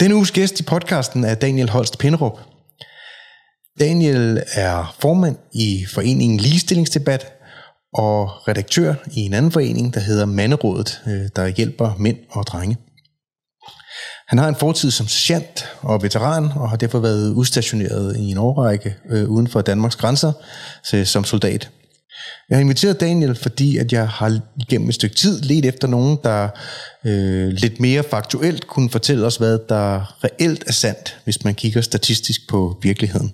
Denne uges gæst i podcasten er Daniel Holst Pinderup. Daniel er formand i foreningen Ligestillingsdebat og redaktør i en anden forening, der hedder Manderådet, øh, der hjælper mænd og drenge. Han har en fortid som sergeant og veteran, og har derfor været udstationeret i en årrække øh, uden for Danmarks grænser øh, som soldat. Jeg har inviteret Daniel, fordi at jeg har gennem et stykke tid let efter nogen, der øh, lidt mere faktuelt kunne fortælle os, hvad der reelt er sandt, hvis man kigger statistisk på virkeligheden.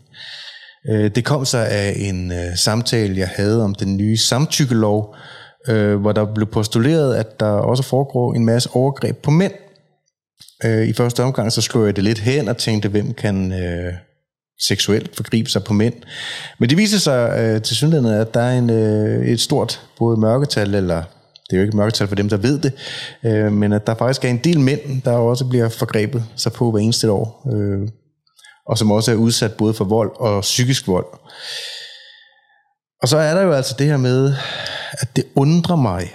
Øh, det kom sig af en øh, samtale, jeg havde om den nye samtykkelov, øh, hvor der blev postuleret, at der også foregår en masse overgreb på mænd. Øh, I første omgang så slog jeg det lidt hen og tænkte, hvem kan øh, seksuelt forgribe sig på mænd. Men det viser sig øh, til synligheden, at der er en, øh, et stort både mørketal, eller det er jo ikke mørketal for dem, der ved det, øh, men at der faktisk er en del mænd, der også bliver forgrebet sig på hver eneste år, øh, og som også er udsat både for vold og psykisk vold. Og så er der jo altså det her med, at det undrer mig,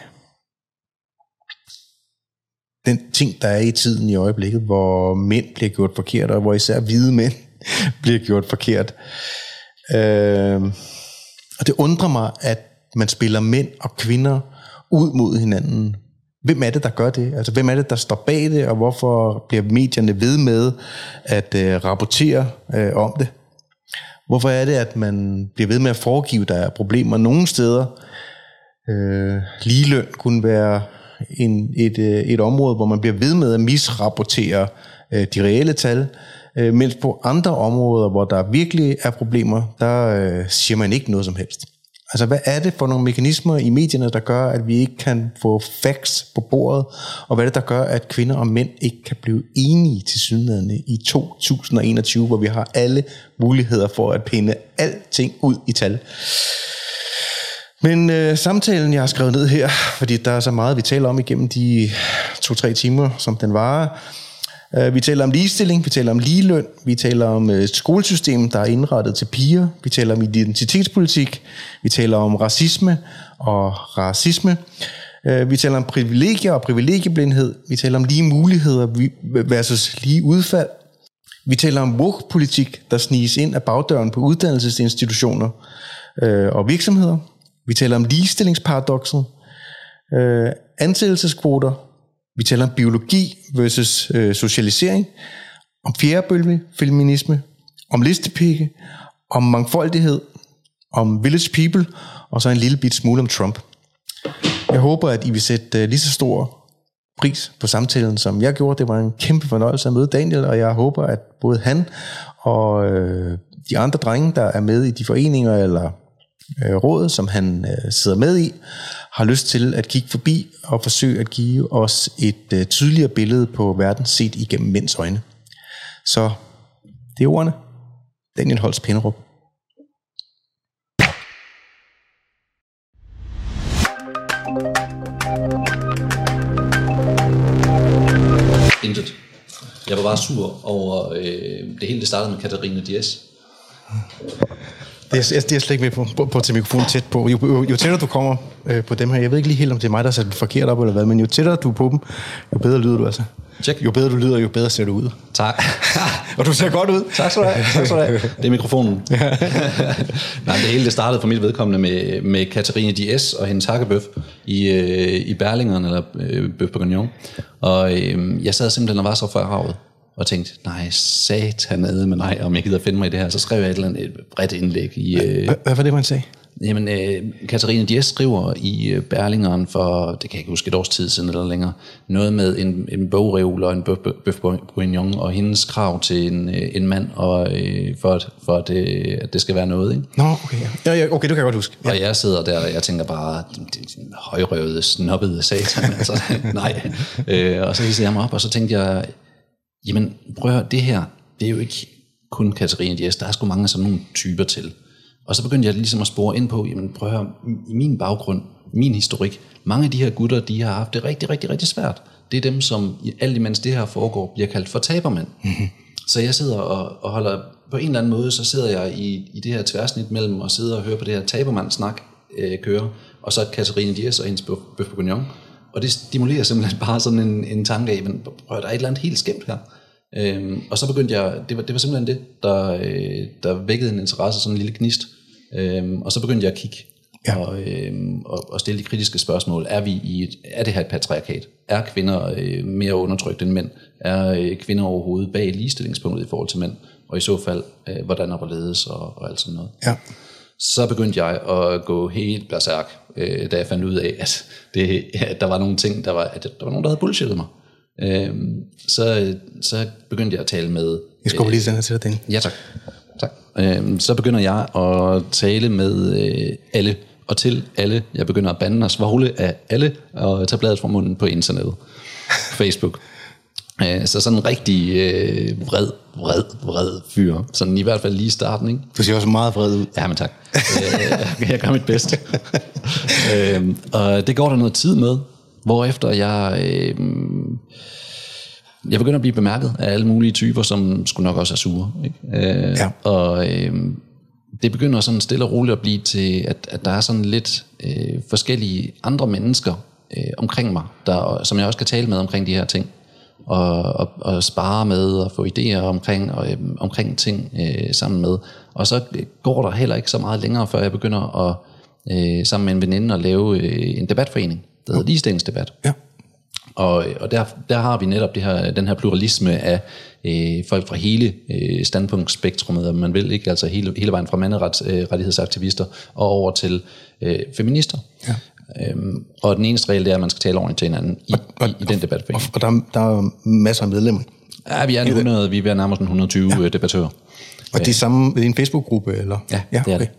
den ting, der er i tiden i øjeblikket, hvor mænd bliver gjort forkert, og hvor især hvide mænd bliver gjort forkert. Øh, og det undrer mig, at man spiller mænd og kvinder ud mod hinanden. Hvem er det, der gør det? Altså, hvem er det, der står bag det, og hvorfor bliver medierne ved med at øh, rapportere øh, om det? Hvorfor er det, at man bliver ved med at foregive, der er problemer nogle steder? Øh, ligeløn kunne være en, et, øh, et område, hvor man bliver ved med at misrapportere øh, de reelle tal. Øh, mens på andre områder, hvor der virkelig er problemer, der øh, siger man ikke noget som helst. Altså, hvad er det for nogle mekanismer i medierne, der gør, at vi ikke kan få facts på bordet? Og hvad er det, der gør, at kvinder og mænd ikke kan blive enige til synligheden i 2021, hvor vi har alle muligheder for at pinde alting ud i tal? Men øh, samtalen, jeg har skrevet ned her, fordi der er så meget, vi taler om igennem de to-tre timer, som den varer, Øh, vi taler om ligestilling, vi taler om ligeløn, vi taler om et skolesystem, der er indrettet til piger, vi taler om identitetspolitik, vi taler om racisme og racisme, øh, vi taler om privilegier og privilegieblindhed, vi taler om lige muligheder versus lige udfald, vi taler om woke-politik, der sniges ind af bagdøren på uddannelsesinstitutioner og virksomheder. Vi taler om ligestillingsparadoxet, ansættelseskvoter, vi taler om biologi versus øh, socialisering, om fjerdebølge feminisme, om listepikke, om mangfoldighed, om village people, og så en lille bit smule om Trump. Jeg håber, at I vil sætte øh, lige så stor pris på samtalen, som jeg gjorde. Det var en kæmpe fornøjelse at møde Daniel, og jeg håber, at både han og øh, de andre drenge, der er med i de foreninger eller øh, råd, som han øh, sidder med i, har lyst til at kigge forbi og forsøge at give os et øh, tydeligere billede på verden set igennem mænds øjne. Så det er ordene. Daniel Holst Pinderup. Intet. Jeg var bare sur over øh, det hele, det startede med Katarina Dias. Det er, det er slet ikke med på, på, på til mikrofonen tæt på. Jo, jo, jo tættere du kommer øh, på dem her, jeg ved ikke lige helt, om det er mig, der har sat det forkert op eller hvad, men jo tættere du er på dem, jo bedre lyder du altså. Check. Jo bedre du lyder, jo bedre ser du ud. Tak. og du ser godt ud. Tak skal du have. Tak skal du have. Det er mikrofonen. Nej, det hele det startede for mit vedkommende med, med Katarina Diaz og hendes hakkebøf i, øh, i Berlingeren, eller øh, Bøf Bourguignon. Og øh, jeg sad simpelthen og var så forarvet og tænkte, nej, satanede med nej, om jeg gider finde mig i det her. Så skrev jeg et eller andet et bredt indlæg i... Øh, hvad var det, man sagde? Jamen, øh, Katarina Dias skriver i øh, Berlingeren for, det kan jeg ikke huske, et års tid siden eller længere, noget med en, en bogreol og en bøf bourguignon, og hendes krav til en, øh, en mand, og, øh, for, at, for at, øh, at det skal være noget. Ikke? Nå, okay, ja. ja, okay, det kan jeg godt huske. Ja. Og jeg sidder der, og jeg tænker bare, højrøvede, snobbede satan, altså, nej. Øh, og så hisser jeg mig op, og så tænkte jeg, Jamen, prøv at høre, det her, det er jo ikke kun Katarina Dias, der er sgu mange af sådan nogle typer til. Og så begyndte jeg ligesom at spore ind på, jamen prøv at høre, i min baggrund, min historik, mange af de her gutter, de har haft det rigtig, rigtig, rigtig svært. Det er dem, som alt imens det her foregår, bliver kaldt for tabermænd. Så jeg sidder og, og holder, på en eller anden måde, så sidder jeg i, i det her tværsnit mellem at sidde og høre på det her tabermand-snak øh, køre, og så Katarina Dias og hendes bøf bourguignon. Og det stimulerer simpelthen bare sådan en, en tanke af, men prøv, der er et eller andet helt skævt her. Øhm, og så begyndte jeg, det var, det var simpelthen det, der, øh, der vækkede en interesse, sådan en lille gnist. Øhm, og så begyndte jeg at kigge ja. og, øhm, og, og stille de kritiske spørgsmål. Er, vi i et, er det her et patriarkat? Er kvinder øh, mere undertrykt end mænd? Er øh, kvinder overhovedet bag ligestillingspunktet i forhold til mænd? Og i så fald, øh, hvordan og hvorledes og, og alt sådan noget. Ja. Så begyndte jeg at gå helt berserk, øh, da jeg fandt ud af, at, det, at der var nogle ting, der var, at der var nogen, der havde bullshittet mig. Øh, så, så begyndte jeg at tale med... Jeg skubber lige den her til dig, Ja, tak. tak. Øh, så begynder jeg at tale med øh, alle, og til alle. Jeg begynder at bande og svogle af alle, og tage bladet fra munden på internettet. Facebook. Øh, så sådan en rigtig øh, vred, vred, vred fyr. Sådan i hvert fald lige i starten, ikke? Du ser også meget vred ud. Ja, men tak. øh, jeg gør mit bedste. øh, og det går der noget tid med, hvorefter jeg... Øh, jeg begynder at blive bemærket af alle mulige typer, som skulle nok også er sure. Ikke? Øh, Ja. Og øh, det begynder sådan stille og roligt at blive til, at, at der er sådan lidt øh, forskellige andre mennesker øh, omkring mig, der, som jeg også kan tale med omkring de her ting. Og, og, og spare med og få idéer omkring, og, øh, omkring ting øh, sammen med. Og så går der heller ikke så meget længere, før jeg begynder at øh, sammen med en veninde at lave øh, en debatforening, der hedder Ligestillingsdebat. Ja. Og, og der, der har vi netop det her, den her pluralisme af øh, folk fra hele øh, standpunktspektrummet, om man vil, ikke? altså hele, hele vejen fra manderettighedsaktivister og over til øh, feminister. Ja. Øhm, og den eneste regel det er, at man skal tale ordentligt til hinanden i, og, i, i den debat. Og, og der, der er masser af medlemmer. Ja, vi er, 100, vi er ved at nærme os en 120 ja. debattører. Og det er samme i en Facebook-gruppe, eller? Ja, ja det er det.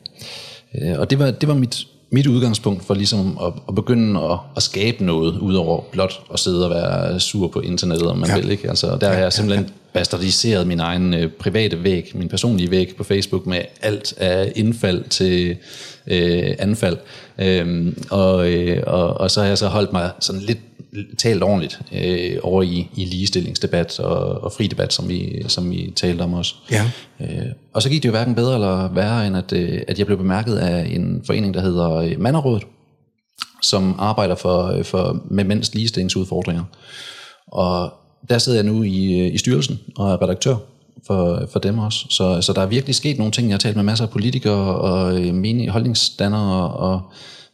Øh, Og det var, det var mit, mit udgangspunkt for ligesom at, at begynde at, at skabe noget, udover blot at sidde og være sur på internettet, om man Ja. ja. vil. Ikke? Altså, der har jeg simpelthen bastardiseret min egen øh, private væg, min personlige væg på Facebook med alt af indfald til øh, anfald. Øhm, og, øh, og, og så har jeg så holdt mig sådan lidt talt ordentligt øh, over i, i ligestillingsdebat og, og fri debat, som vi, som vi talte om også. Ja. Øh, og så gik det jo hverken bedre eller værre, end at, øh, at jeg blev bemærket af en forening, der hedder øh, Manderådet, som arbejder for, øh, for med mænds ligestillingsudfordringer. Og der sidder jeg nu i, øh, i styrelsen og er redaktør for, for dem også. Så, så der er virkelig sket nogle ting. Jeg har talt med masser af politikere og øh, menige holdningsdannere og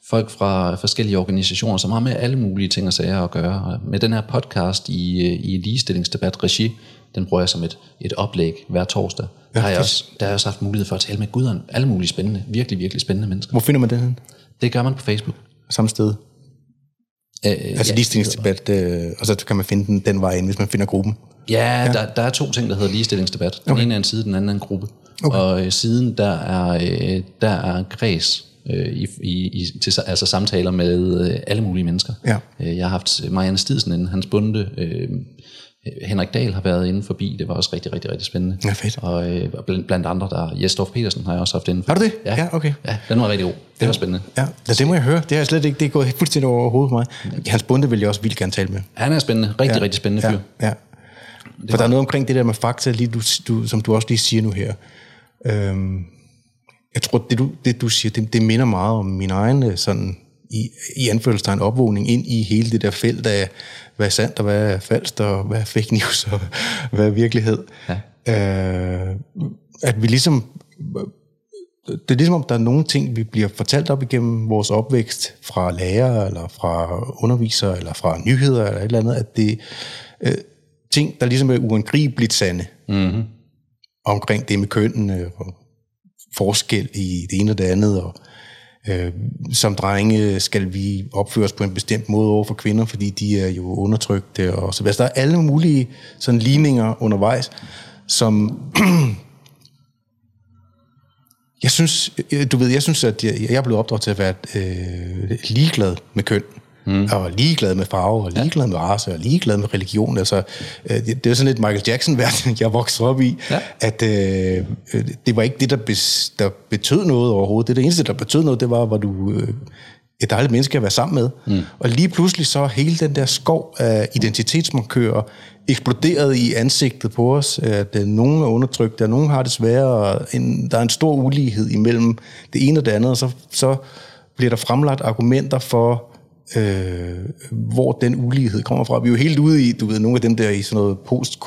folk fra forskellige organisationer, som har med alle mulige ting og sager at gøre. Og med den her podcast i, øh, i ligestillingsdebat regi, den bruger jeg som et, et oplæg hver torsdag. Der har, jeg også, der har jeg også haft mulighed for at tale med guderne. Alle mulige spændende, virkelig, virkelig spændende mennesker. Hvor finder man den hen? Det gør man på Facebook. Samme sted? Øh, Altså ligestillingsdebat, øh, og så kan man finde den, den vej ind, hvis man finder gruppen. Ja, ja. Der, der er to ting, der hedder ligestillingsdebat. Den okay. ene er en side, den anden er en gruppe. Okay. Og øh, siden der er, øh, der er kreds øh, i, i, i, til altså samtaler med øh, alle mulige mennesker. Ja. Øh, jeg har haft Marianne Stidsen hans bunde. Øh, Henrik Dahl har været inde forbi, det var også rigtig, rigtig, rigtig spændende. Ja, fedt. Og øh, blandt, blandt andre, der Jesdorf Petersen har jeg også haft inden Har du det? Ja, Ja, okay. Ja, den var rigtig god. Det var spændende. Ja, ja, det må jeg høre. Det har jeg slet ikke, det er gået fuldstændig over hovedet for mig. Hans bunde vil jeg også vildt gerne tale med. Han er spændende. Rigtig, ja. rigtig spændende fyr. Ja, ja. For der er noget omkring det der med fakta, lige du, du, som du også lige siger nu her. Øhm, jeg tror, det du, det du siger, det, det minder meget om min egen øh, sådan, i, i anførselstegn opvågning ind i hele det der felt af, hvad er sandt og hvad er falsk, og hvad er fake news og hvad er virkelighed. Ja. Øh, at vi ligesom det er ligesom om, der er nogle ting, vi bliver fortalt op igennem vores opvækst fra lærere, eller fra undervisere, eller fra nyheder, eller et eller andet, at det øh, ting, der ligesom er uangribeligt sande Mm-hmm. omkring det med kønnene, og forskel i det ene og det andet, og øh, som drenge skal vi opføre os på en bestemt måde over for kvinder, fordi de er jo undertrykte, og så videre. der er alle mulige sådan ligninger undervejs, som jeg synes, øh, du ved, jeg synes, at jeg, jeg er blevet opdraget til at være øh, ligeglad med køn. Mm. Og ligeglad med farve, og ligeglad med race, og ligeglad med religion. Altså, øh, det, det er sådan lidt Michael Jackson-verden, jeg voksede op i. Ja. At øh, øh, det var ikke det, der, bes, der betød noget overhovedet. Det, det eneste, der betød noget, det var, var du øh, et dejligt menneske at være sammen med. Mm. Og lige pludselig så hele den der skov af identitetsmarkører eksploderet i ansigtet på os. At øh, nogen er undertrykt, og nogen har det sværere. og En, der er en stor ulighed imellem det ene og det andet, og så, så bliver der fremlagt argumenter for, øh, hvor den ulighed kommer fra. Vi er jo helt ude i, du ved, nogle af dem der i sådan noget post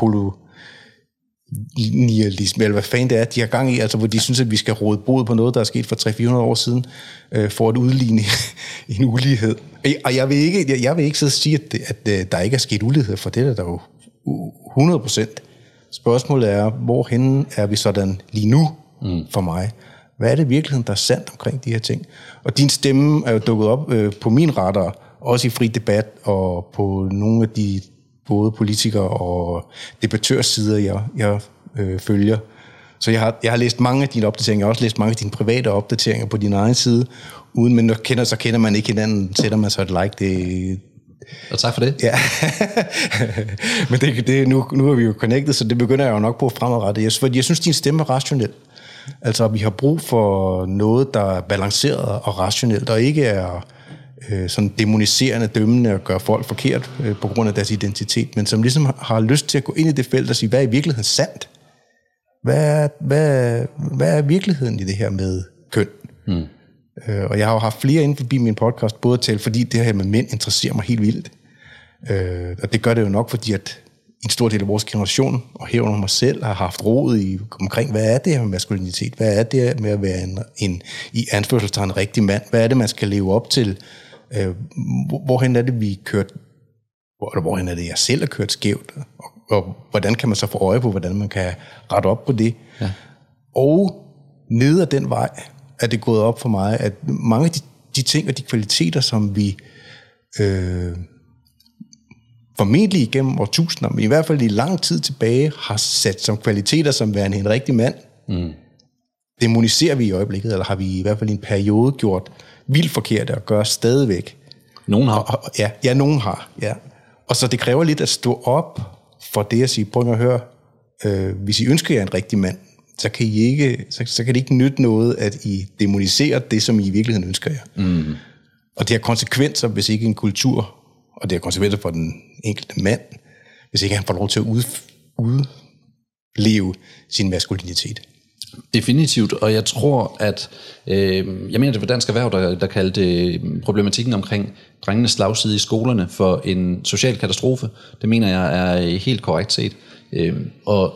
nihilisme, eller hvad fanden det er, de har gang i, altså hvor de synes, at vi skal råde bod på noget, der er sket for 300-400 år siden, øh, for at udligne en ulighed. Og jeg vil ikke, jeg, jeg vil ikke sidde og sige, at, det, at, at øh, der ikke er sket ulighed, for det er der jo 100 procent. Spørgsmålet er, hvorhen er vi sådan lige nu mm. for mig? Hvad er det virkeligheden, der er sandt omkring de her ting? Og din stemme er jo dukket op øh, på min radar, også i fri debat og på nogle af de både politikere og debattørsider, jeg, jeg øh, følger. Så jeg har, jeg har læst mange af dine opdateringer, jeg har også læst mange af dine private opdateringer på din egen side, uden men når kender, så kender man ikke hinanden, sætter man så et like, det, og tak for det. Ja, men det, det, nu, nu er vi jo connected, så det begynder jeg jo nok på fremadrettet. Jeg, jeg synes, din stemme er rationel. Altså, vi har brug for noget, der er balanceret og rationelt, og ikke er øh, sådan demoniserende, dømmende og gøre folk forkert øh, på grund af deres identitet, men som ligesom har lyst til at gå ind i det felt og sige, hvad er i virkeligheden sandt? Hvad er, hvad, hvad er virkeligheden i det her med køn? Mm. Øh, og jeg har jo haft flere inden forbi min podcast, både til, fordi det her med mænd interesserer mig helt vildt. Øh, og det gør det jo nok, fordi at en stor del af vores generation, og herunder mig selv, har haft råd i, omkring, hvad er det her med maskulinitet? Hvad er det med at være en, en i anførselstegn rigtig mand? Hvad er det, man skal leve op til? Øh, hvorhen er det, vi kørt, hvor, hvorhen er det, jeg selv har kørt skævt? Og, og hvordan kan man så få øje på, hvordan man kan rette op på det? Ja. Og ned ad den vej er det gået op for mig, at mange af de, de ting og de kvaliteter, som vi øh, formentlig igennem årtusinder, men i hvert fald i lang tid tilbage, har sat som kvaliteter som værende en rigtig mand, mm. demoniserer vi i øjeblikket, eller har vi i hvert fald i en periode gjort vildt forkerte og gør stadigvæk. Nogen har. Og, og, ja, ja, nogen har. Ja. Og så det kræver lidt at stå op for det at sige, prøv at høre, øh, hvis I ønsker jer en rigtig mand, så kan, I ikke, så, så kan det ikke nytte noget, at I demoniserer det, som I i virkeligheden ønsker jer. Mm. Og det har konsekvenser, hvis ikke en kultur, og det har konsekvenser for den enkelte mand, hvis ikke han får lov til at ud, udleve sin maskulinitet. Definitivt, og jeg tror, at øh, jeg mener, det var Dansk Erhverv, der, der kaldte problematikken omkring drengenes slagside i skolerne for en social katastrofe. Det mener jeg er øh, helt korrekt set. Øh, og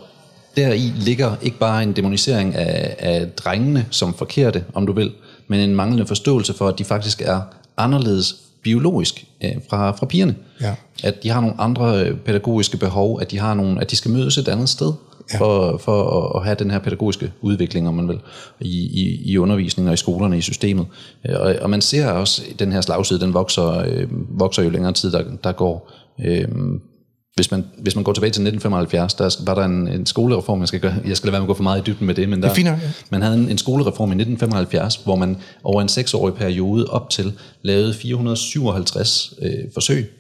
deri ligger ikke bare en demonisering af, af drengene som forkerte, om du vil, men en manglende forståelse for, at de faktisk er anderledes biologisk øh, fra, fra pigerne. Ja. At de har nogle andre pædagogiske behov, at de har nogle, at de skal mødes et andet sted ja. for, for at, have den her pædagogiske udvikling, om man vil, i, i, i undervisningen og i skolerne, i systemet. Øh, og, og man ser også, at den her slagside, den vokser, øh, vokser jo længere tid, der, der går. Øh, hvis man, hvis man går tilbage til 1975, der var der en, en skolereform, jeg skal, gøre, jeg skal lade være med at gå for meget i dybden med det, men der, det fint, ja. man havde en, en skolereform i 1975, hvor man over en seksårig periode op til lavede 457 øh, forsøg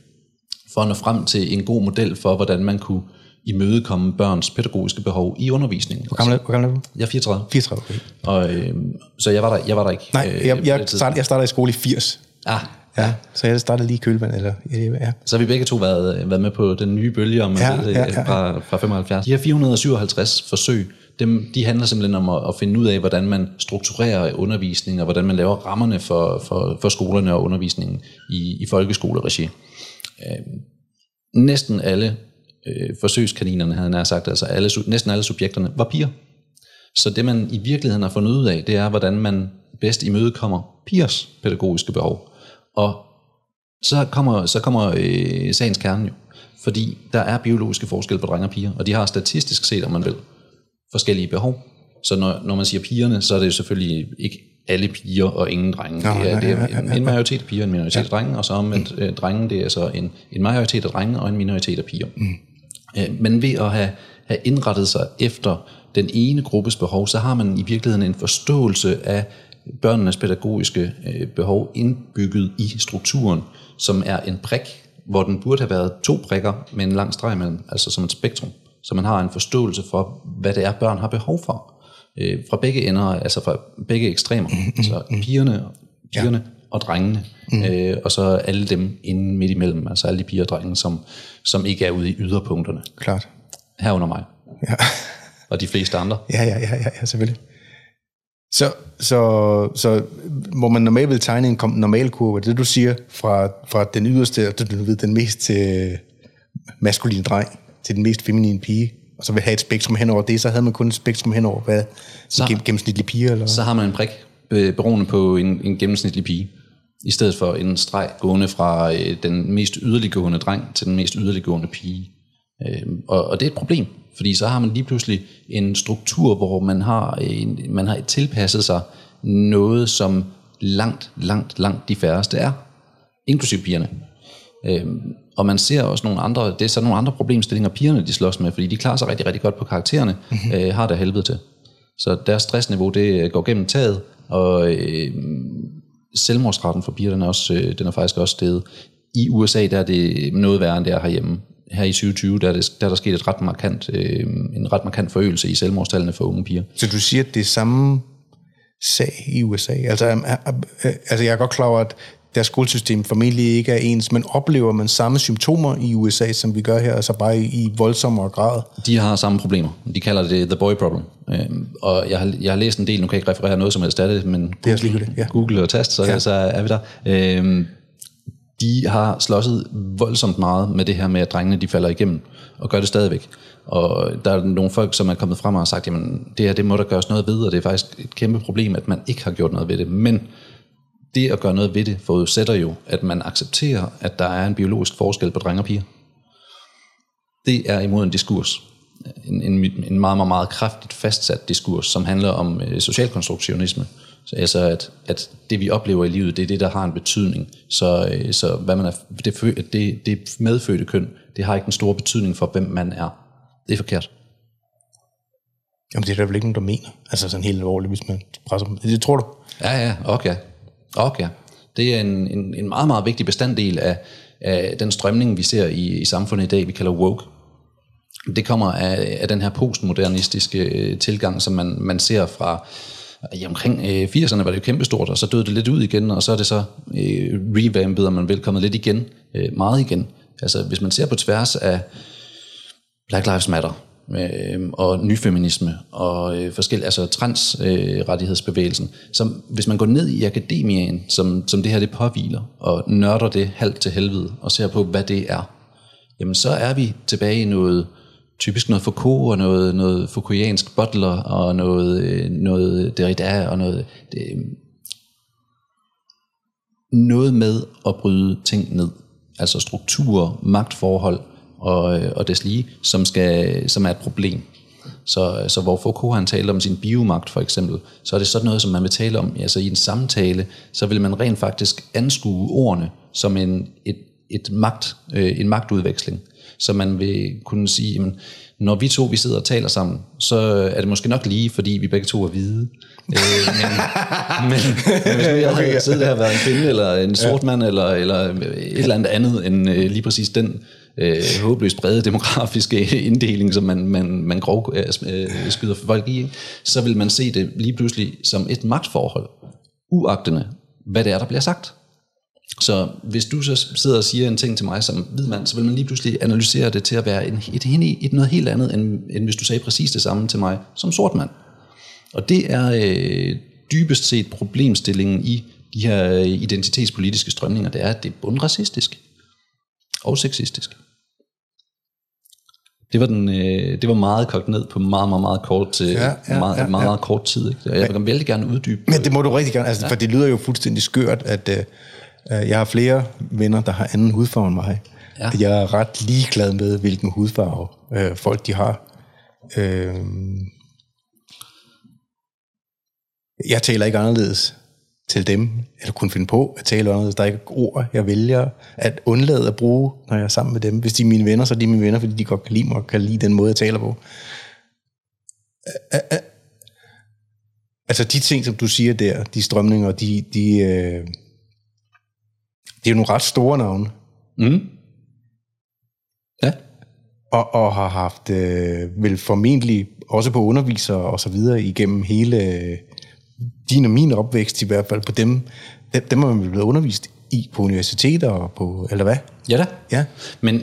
for at nå frem til en god model for, hvordan man kunne imødekomme børns pædagogiske behov i undervisningen. Hvor gammel, hvor gammel er du? Jeg er 34. 34, okay. Og, øh, så jeg var der, jeg var der ikke. Nej, øh, jeg, jeg, startede, jeg startede i skole i 80. Ah, Ja, så jeg startede lige i kølvand. Eller, ja. Så har vi begge to været, været med på den nye bølge om, ja, ja, ja, Fra, fra 75. De her 457 forsøg, dem, de handler simpelthen om at, at finde ud af, hvordan man strukturerer undervisning, og hvordan man laver rammerne for, for, for skolerne og undervisningen i, i folkeskoleregi. Øh, næsten alle øh, forsøgskaninerne, havde han sagt, altså alle, næsten alle subjekterne, var piger. Så det man i virkeligheden har fundet ud af, det er, hvordan man bedst imødekommer pigers pædagogiske behov. Og så kommer, så kommer øh, sagens kerne jo. Fordi der er biologiske forskelle på drenge og piger, og de har statistisk set, om man vil, forskellige behov. Så når, når man siger pigerne, så er det selvfølgelig ikke alle piger og ingen drenge. det er, det er en, en majoritet af piger og en minoritet af drenge, og så om mm. øh, drenge, det er så en, en majoritet af drenge og en minoritet af piger. Mm. Øh, men ved at have, have indrettet sig efter den ene gruppes behov, så har man i virkeligheden en forståelse af børnenes pædagogiske øh, behov indbygget i strukturen, som er en prik, hvor den burde have været to prikker med en lang streg imellem, altså som et spektrum. Så man har en forståelse for, hvad det er, børn har behov for. Øh, fra begge ender, altså fra begge ekstremer. Mm, mm, så mm. pigerne, pigerne ja. og drengene, mm. øh, og så alle dem inde midt imellem, altså alle de piger og drenge, som, som ikke er ude i yderpunkterne. Klart. Herunder mig. Ja. og de fleste andre. Ja, ja, ja, ja, ja selvfølgelig. Så, så, så hvor man normalt vil tegne en normal kurve, det du siger, fra, fra den yderste, du ved, den mest øh, maskuline dreng til den mest feminine pige, og så vil have et spektrum hen over det, så havde man kun et spektrum hen over, hvad så, en gennemsnitlig pige, eller? Så har man en prik beroende på en, en gennemsnitlig pige, i stedet for en streg gående fra øh, den mest yderliggående dreng til den mest yderliggående pige. Øh, og, og det er et problem, fordi så har man lige pludselig en struktur, hvor man har, en, man har tilpasset sig noget, som langt, langt, langt de færreste er, inklusive pigerne. Øhm, og man ser også nogle andre, det er så nogle andre problemstillinger, pigerne de slås med, fordi de klarer sig rigtig, rigtig godt på karaktererne, mm-hmm. øh, har det helvede til. Så deres stressniveau, det går gennem taget, og øh, selvmordsraten for piger, den er, også, øh, den er faktisk også steget. I USA, der er det noget værre, end det er herhjemme. Her i 2020, der er, det, der er der sket et ret markant, øh, en ret markant forøgelse i selvmordstallene for unge piger. Så du siger, at det er samme sag i USA? Altså, altså jeg er godt klar over, at deres skolesystem formentlig ikke er ens, men oplever man samme symptomer i USA, som vi gør her, altså bare i, voldsommere grad? De har samme problemer. De kalder det the boy problem. Øhm, og jeg har, jeg har læst en del, nu kan jeg ikke referere noget som helst af det, men det Google, det, ja. Google og tast, så, ja. så er vi der. Øhm, de har slåsset voldsomt meget med det her med, at drengene de falder igennem, og gør det stadigvæk. Og der er nogle folk, som er kommet frem og har sagt, jamen det her, det må der gøres noget ved, og det er faktisk et kæmpe problem, at man ikke har gjort noget ved det. Men det at gøre noget ved det forudsætter jo, at man accepterer, at der er en biologisk forskel på drenge og piger. Det er imod en diskurs. En, en, en meget, meget, meget kraftigt fastsat diskurs, som handler om øh, socialkonstruktionisme. Så altså, at, at det vi oplever i livet, det er det, der har en betydning. Så, øh, så hvad man er, det, det, det medfødte køn, det har ikke en stor betydning for, hvem man er. Det er forkert. Jamen, det er der vel ikke nogen, der mener. Altså sådan helt alvorligt, hvis man presser dem. Det tror du? Ja, ja, okay. Okay. Det er en, en, en meget, meget vigtig bestanddel af, af den strømning, vi ser i, i samfundet i dag, vi kalder woke. Det kommer af, af den her postmodernistiske øh, tilgang, som man, man ser fra i omkring øh, 80'erne var det jo kæmpestort, og så døde det lidt ud igen, og så er det så øh, revampet, og man velkommet lidt igen, øh, meget igen. Altså hvis man ser på tværs af Black Lives Matter, øh, og nyfeminisme og øh, forskellige, altså transrettighedsbevægelsen. Øh, som hvis man går ned i akademien, som, som det her det påviler, og nørder det halvt til helvede, og ser på, hvad det er, jamen så er vi tilbage i noget, typisk noget Foucault og noget, noget Foucaultiansk Butler og noget, øh, noget Derrida og noget, det, øh, noget med at bryde ting ned. Altså strukturer, magtforhold, og, øh, og deslige, som, skal, som er et problem. Så, så hvor Foucault han taler om sin biomagt for eksempel, så er det sådan noget, som man vil tale om altså i en samtale, så vil man rent faktisk anskue ordene som en, et, et magt, øh, en magtudveksling. Så man vil kunne sige, jamen, når vi to vi sidder og taler sammen, så er det måske nok lige, fordi vi begge to er hvide. øh, men, men, men hvis jeg havde siddet der og været en kvinde, eller en sort mand, eller, eller et eller andet andet end øh, lige præcis den øh, håbløst brede demografiske inddeling, som man, man, man grov øh, øh, skyder folk i, så vil man se det lige pludselig som et magtforhold, uagtende hvad det er, der bliver sagt. Så hvis du så sidder og siger en ting til mig som hvid mand, så vil man lige pludselig analysere det til at være en, et, et, et noget helt andet, end, end hvis du sagde præcis det samme til mig som sort mand. Og det er øh, dybest set problemstillingen i de her identitetspolitiske strømninger, det er, at det er bundracistisk og sexistisk. Det var, den, øh, det var meget kogt ned på meget, meget, meget kort, til, ja, ja, meget, ja, meget, meget kort tid. Ikke? Jeg vil vældig gerne uddybe. Men det må du rigtig gerne, altså, ja. for det lyder jo fuldstændig skørt, at øh, øh, jeg har flere venner, der har anden hudfarve end mig. Ja. Jeg er ret ligeglad med, hvilken hudfarve øh, folk de har. Øh, jeg taler ikke anderledes til dem, eller kunne finde på at tale anderledes. Der er ikke ord, jeg vælger at undlade at bruge, når jeg er sammen med dem. Hvis de er mine venner, så er de mine venner, fordi de godt kan lide mig og kan lide den måde, jeg taler på. Altså de ting, som du siger der, de strømninger, de, de, øh, det er jo nogle ret store navne. Mm. Ja. Og, og har haft, øh, vel formentlig også på undervisere og så videre igennem hele din og min opvækst i hvert fald, på dem, dem, dem er man blevet undervist i på universiteter og på, eller hvad? Ja da. Ja. Men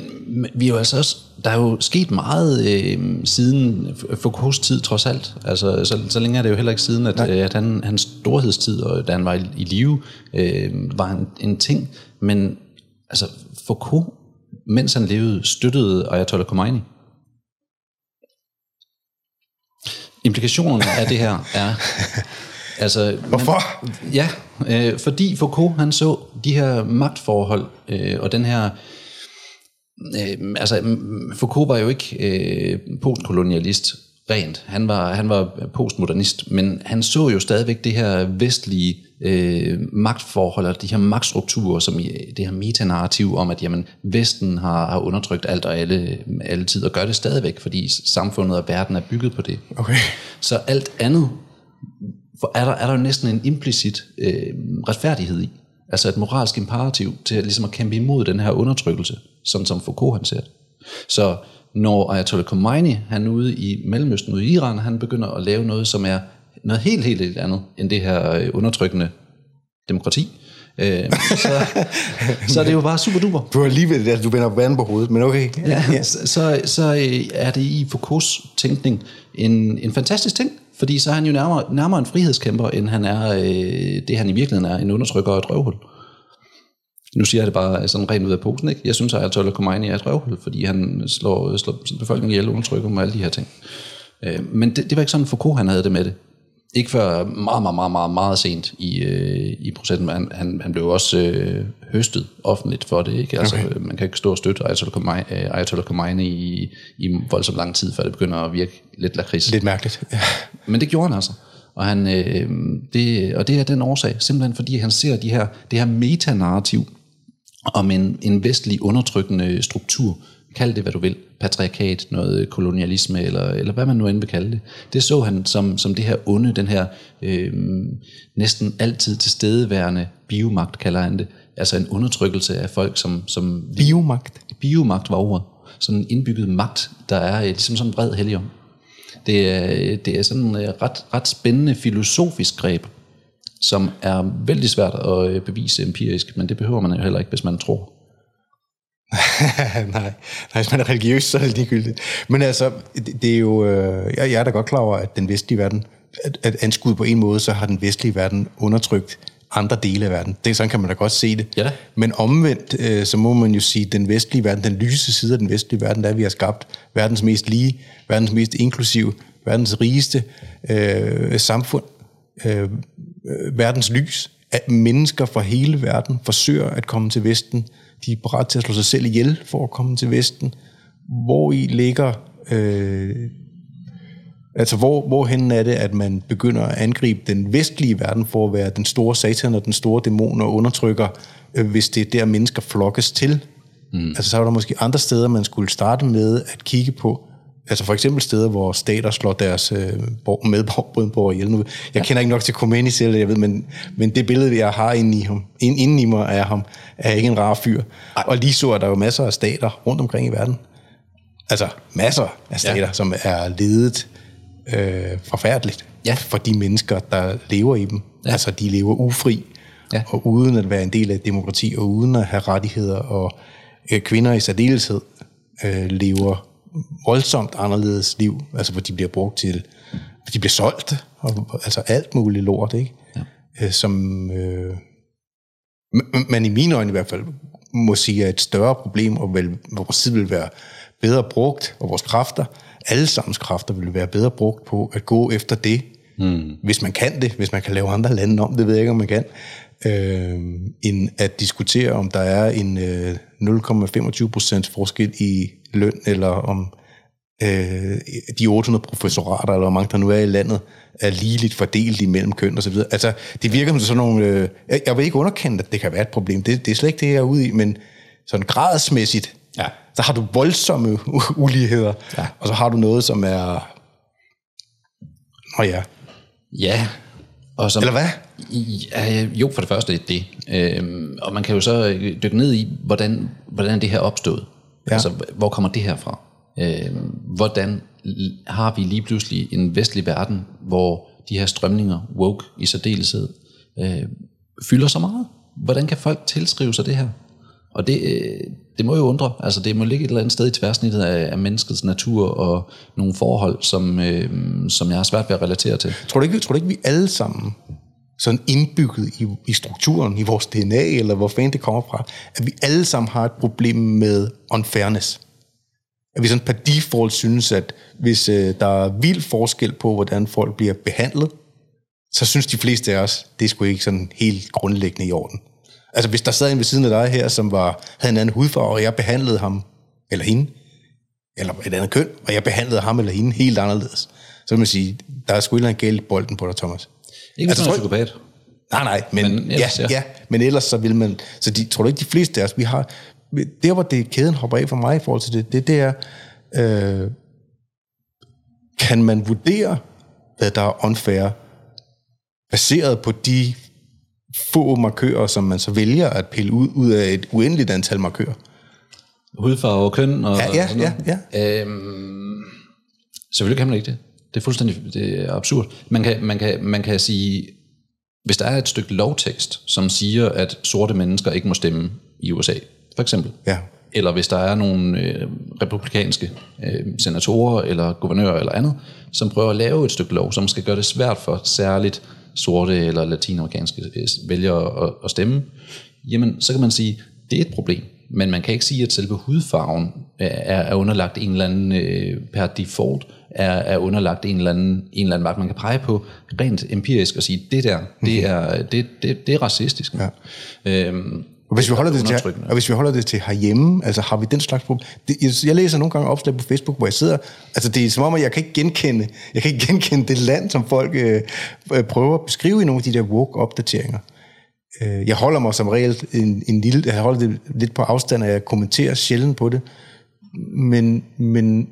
vi er jo altså også, der er jo sket meget øh, siden Foucaults tid trods alt. Altså, så, så længe er det jo heller ikke siden, at, øh, at han, hans storhedstid, og da han var i, i live, øh, var en, en ting. Men altså, Foucault, mens han levede, støttede Ayatollah Khomeini. Implikationerne af det her er... Altså, Hvorfor? Man, ja, øh, fordi Foucault han så de her magtforhold øh, og den her... Øh, altså, Foucault var jo ikke øh, postkolonialist rent. Han var, han var postmodernist, men han så jo stadigvæk det her vestlige øh, magtforhold, og de her magtstrukturer, som i det her metanarrativ om, at jamen, Vesten har, har undertrykt alt og alle, alle tid, og gør det stadigvæk, fordi samfundet og verden er bygget på det. Okay. Så alt andet for er der, er der jo næsten en implicit øh, retfærdighed i. Altså et moralsk imperativ til at, ligesom at kæmpe imod den her undertrykkelse, sådan som Foucault han ser det. Så når Ayatollah Khomeini, han ude i Mellemøsten, ude i Iran, han begynder at lave noget, som er noget helt, helt, helt andet end det her øh, undertrykkende demokrati, øh, så, så er det jo bare super duper. Du har lige ved det, du vender vand på hovedet, men okay. Ja, ja. Så, så, så øh, er det i Foucaults tænkning en, en fantastisk ting, fordi så er han jo nærmere, nærmere en frihedskæmper, end han er øh, det, han i virkeligheden er, en undertrykker og et røvhul. Nu siger jeg det bare sådan rent ud af posen, ikke? Jeg synes, at Ayatollah Khomeini er et røvhul, fordi han slår, slår befolkningen ihjel, undertrykker dem og alle de her ting. Øh, men det, det var ikke sådan, Foucault han havde det med det. Ikke før meget, meget, meget, meget, meget sent i, øh, i processen, men han, han, han blev også øh, høstet offentligt for det. Ikke? Altså, okay. Man kan ikke stå og støtte Ayatollah Khomeini, Ayatollah Khomeini i, i voldsomt lang tid, før det begynder at virke lidt lakrids. Lidt mærkeligt. Ja. Men det gjorde han altså. Og, han, øh, det, og det er den årsag, simpelthen fordi han ser de her, det her metanarrativ om en, en vestlig undertrykkende struktur, kald det hvad du vil, patriarkat, noget kolonialisme, eller, eller hvad man nu end vil kalde det. Det så han som, som det her onde, den her øh, næsten altid tilstedeværende biomagt, kalder han det. Altså en undertrykkelse af folk, som... som biomagt? Biomagt var ordet. Sådan en indbygget magt, der er ligesom sådan en bred helligom. Det er, det er sådan et ret, ret spændende filosofisk greb, som er vældig svært at bevise empirisk, men det behøver man jo heller ikke, hvis man tror. nej, nej, hvis man er religiøs, så er det ligegyldigt. Men altså, det, det er jo, øh, jeg, jeg er da godt klar over, at den vestlige verden, at, at anskudt på en måde, så har den vestlige verden undertrykt andre dele af verden. Det, sådan kan man da godt se det. Ja. Men omvendt, øh, så må man jo sige, at den vestlige verden, den lyse side af den vestlige verden, der vi har skabt verdens mest lige, verdens mest inklusiv, verdens rigeste øh, samfund, øh, verdens lys, at mennesker fra hele verden forsøger at komme til Vesten. De er parat til at slå sig selv ihjel for at komme til Vesten. Hvor i ligger... Øh, altså, hvor, hvorhen er det, at man begynder at angribe den vestlige verden for at være den store satan og den store dæmon og undertrykker, øh, hvis det er der, mennesker flokkes til? Mm. Altså, så er der måske andre steder, man skulle starte med at kigge på, Altså for eksempel steder, hvor stater slår deres øh, medborgere ihjel. Nu, jeg kender ikke nok til Khomeini selv, jeg ved, men, men det billede, jeg har inde i, ham, inde i mig af ham, er ikke en rar fyr. Ej. Og lige så er der jo masser af stater rundt omkring i verden. Altså masser af stater, ja. som er ledet øh, forfærdeligt ja. for de mennesker, der lever i dem. Ja. Altså de lever ufri, ja. og uden at være en del af demokrati, og uden at have rettigheder, og øh, kvinder i særdeleshed øh, lever voldsomt anderledes liv, altså hvor de bliver brugt til, de bliver solgt, og, altså alt muligt lort, ikke? Ja. Øh, som øh, man i mine øjne i hvert fald må sige er et større problem, og vel, vores tid vil være bedre brugt, og vores kræfter, alle sammens kræfter vil være bedre brugt på at gå efter det, mm. hvis man kan det, hvis man kan lave andre lande om, det ved jeg ikke, om man kan, øh, end at diskutere, om der er en øh, 0,25 procents forskel i løn, eller om øh, de 800 professorater, eller hvor mange der nu er i landet, er ligeligt fordelt imellem køn og så videre. Altså, det virker som sådan nogle... Øh, jeg, jeg vil ikke underkende, at det kan være et problem. Det, det er slet ikke det, jeg er ude i, men sådan gradsmæssigt, ja. så har du voldsomme uligheder, ja. og så har du noget, som er... Nå ja. Ja. Og som, Eller hvad? Ja, jo, for det første det. Øhm, og man kan jo så dykke ned i, hvordan, hvordan det her opstået. Ja. Altså, hvor kommer det her fra? Øh, hvordan har vi lige pludselig en vestlig verden, hvor de her strømninger, woke i særdeleshed, øh, fylder så meget? Hvordan kan folk tilskrive sig det her? Og det, øh, det må jo undre. Altså det må ligge et eller andet sted i tværsnittet af, af menneskets natur og nogle forhold, som, øh, som jeg har svært ved at relatere til. Tror du ikke, tror du ikke vi alle sammen sådan indbygget i, i strukturen, i vores DNA, eller hvor fanden det kommer fra, at vi alle sammen har et problem med unfairness. at vi sådan per default synes, at hvis øh, der er vild forskel på, hvordan folk bliver behandlet, så synes de fleste af os, det er sgu ikke sådan helt grundlæggende i orden. Altså hvis der sad en ved siden af dig her, som var, havde en anden hudfarve, og jeg behandlede ham, eller hende, eller et andet køn, og jeg behandlede ham eller hende helt anderledes, så vil man sige, der er sgu ikke galt i bolden på dig, Thomas. Ikke altså, er psykopat. Nej, nej, men, men ellers, ja, ja. ja, men ellers så vil man, så de, tror du ikke, de fleste af os, vi har, der hvor det kæden hopper af for mig i forhold til det, det, det er, øh, kan man vurdere, hvad der er unfair, baseret på de få markører, som man så vælger at pille ud, ud af et uendeligt antal markører? Hudfarve og køn og, ja, ja, og sådan noget. Ja, ja. Øhm, selvfølgelig kan man ikke det. Det er fuldstændig det er absurd. Man kan, man, kan, man kan sige, hvis der er et stykke lovtekst, som siger, at sorte mennesker ikke må stemme i USA, for eksempel, ja. eller hvis der er nogle øh, republikanske øh, senatorer eller guvernører eller andet, som prøver at lave et stykke lov, som skal gøre det svært for særligt sorte eller latinamerikanske øh, vælgere at, at stemme, jamen så kan man sige, det er et problem. Men man kan ikke sige, at selve hudfarven er, er underlagt en eller anden øh, per default er, er underlagt en eller, anden, en eller anden man kan pege på rent empirisk og sige, det der, det mhm. er, det, det, det er racistisk. Ja. Øhm, og hvis, vi holder det til, og hvis vi holder det til herhjemme, altså har vi den slags problem? Det, jeg, læser nogle gange opslag på Facebook, hvor jeg sidder, altså det er som om, at jeg kan ikke genkende, jeg kan ikke genkende det land, som folk øh, øh prøver at beskrive i nogle af de der woke-opdateringer. Øh, jeg holder mig som regel en, en lille, jeg holder det lidt på afstand, og jeg kommenterer sjældent på det, men, men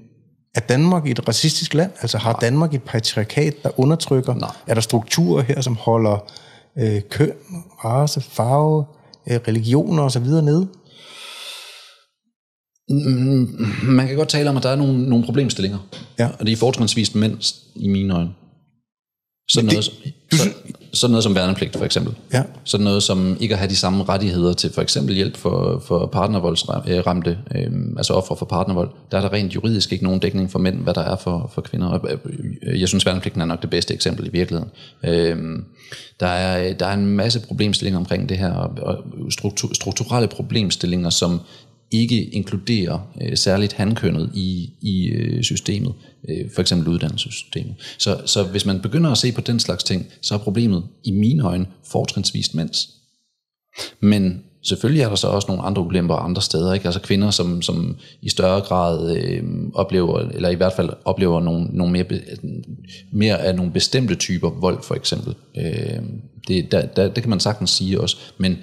er Danmark et racistisk land? Altså har Danmark et patriarkat, der undertrykker? Nej. Er der strukturer her, som holder øh, køn, race, farve, øh, religioner osv. nede? Mm, man kan godt tale om, at der er nogle, nogle problemstillinger. Ja. Og det er fortrinsvist mænd i mine øjne. Sådan noget, det, du, så, sådan noget som værnepligt for eksempel. Ja. Sådan noget som ikke at have de samme rettigheder til for eksempel hjælp for, for partnervoldsramte, øh, altså offer for partnervold. Der er der rent juridisk ikke nogen dækning for mænd, hvad der er for, for kvinder. Øh, jeg synes værnepligten er nok det bedste eksempel i virkeligheden. Øh, der, er, der er en masse problemstillinger omkring det her, og struktur, strukturelle problemstillinger, som ikke inkluderer øh, særligt handkønnet i, i øh, systemet, øh, for eksempel uddannelsessystemet. Så, så hvis man begynder at se på den slags ting, så er problemet i mine øjne fortrinsvist mænds. Men selvfølgelig er der så også nogle andre ulemper andre steder, ikke? Altså kvinder, som, som i større grad øh, oplever, eller i hvert fald oplever nogle, nogle mere, mere af nogle bestemte typer vold, for eksempel. Øh, det, der, der, det kan man sagtens sige også, men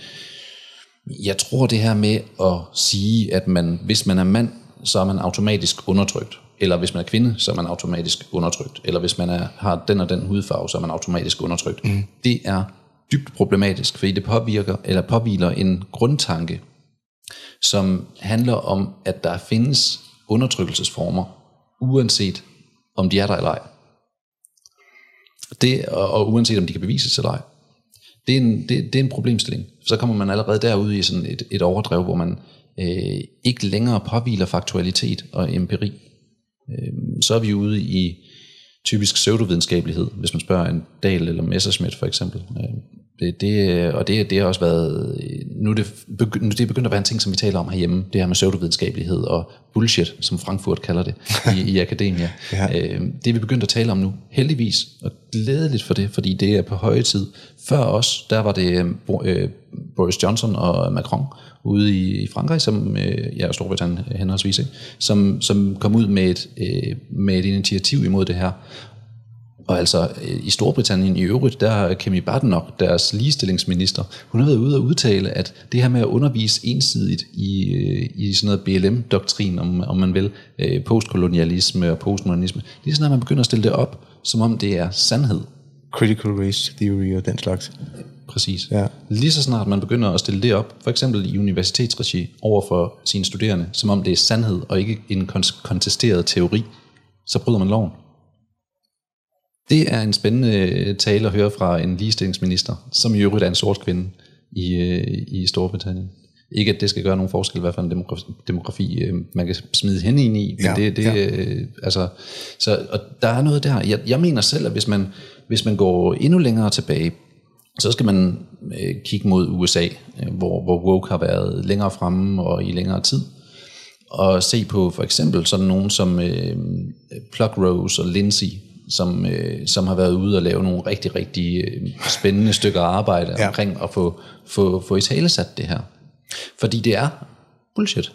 jeg tror det her med at sige, at man, hvis man er mand, så er man automatisk undertrykt. Eller hvis man er kvinde, så er man automatisk undertrykt. Eller hvis man er, har den og den hudfarve, så er man automatisk undertrykt. Mm. Det er dybt problematisk, fordi det påvirker eller påviler en grundtanke, som handler om, at der findes undertrykkelsesformer, uanset om de er der eller ej. Det, og, og uanset om de kan bevises eller ej det er en, det, det er en problemstilling. Så kommer man allerede derud i sådan et, et overdrev, hvor man øh, ikke længere påviler faktualitet og empiri. Øh, så er vi ude i typisk pseudovidenskabelighed, hvis man spørger en Dal eller Messerschmidt for eksempel. Øh, det, det, og det, det har også været, nu er det, nu det er begyndt at være en ting, som vi taler om herhjemme, det her med pseudovidenskabelighed og bullshit, som Frankfurt kalder det i, i akademia. ja. øh, det er vi begyndt at tale om nu, heldigvis, og glædeligt for det, fordi det er på høje tid. Før os, der var det øh, Boris Johnson og Macron ude i, i Frankrig, som, øh, ja, Storbritannien henholdsvis, ikke? Som, som kom ud med et, øh, med et initiativ imod det her, og altså øh, i Storbritannien i øvrigt, der er Kemi Badenoch, deres ligestillingsminister, hun har været ude og udtale, at det her med at undervise ensidigt i, øh, i sådan noget BLM-doktrin, om, om man vil, øh, postkolonialisme og postmodernisme, lige sådan, at man begynder at stille det op, som om det er sandhed. Critical race theory og den slags. Præcis. Ja. Lige så snart man begynder at stille det op, for eksempel i universitetsregi, over for sine studerende, som om det er sandhed og ikke en kontesteret teori, så bryder man loven. Det er en spændende øh, tale at høre fra en ligestillingsminister, som i øvrigt er en sort kvinde i, øh, i Storbritannien. Ikke at det skal gøre nogen forskel, i hvert fald en demografi, demografi øh, man kan smide hende ind i, men ja, det, det ja. altså, så, og der er noget der. Jeg, jeg mener selv, at hvis man, hvis man går endnu længere tilbage, så skal man øh, kigge mod USA, øh, hvor, hvor woke har været længere fremme og i længere tid. og se på for eksempel sådan nogen som øh, Plugrose og Lindsay, som, øh, som har været ude og lave nogle rigtig, rigtig øh, spændende stykker arbejde ja. omkring at få, få, få i tale sat det her. Fordi det er bullshit.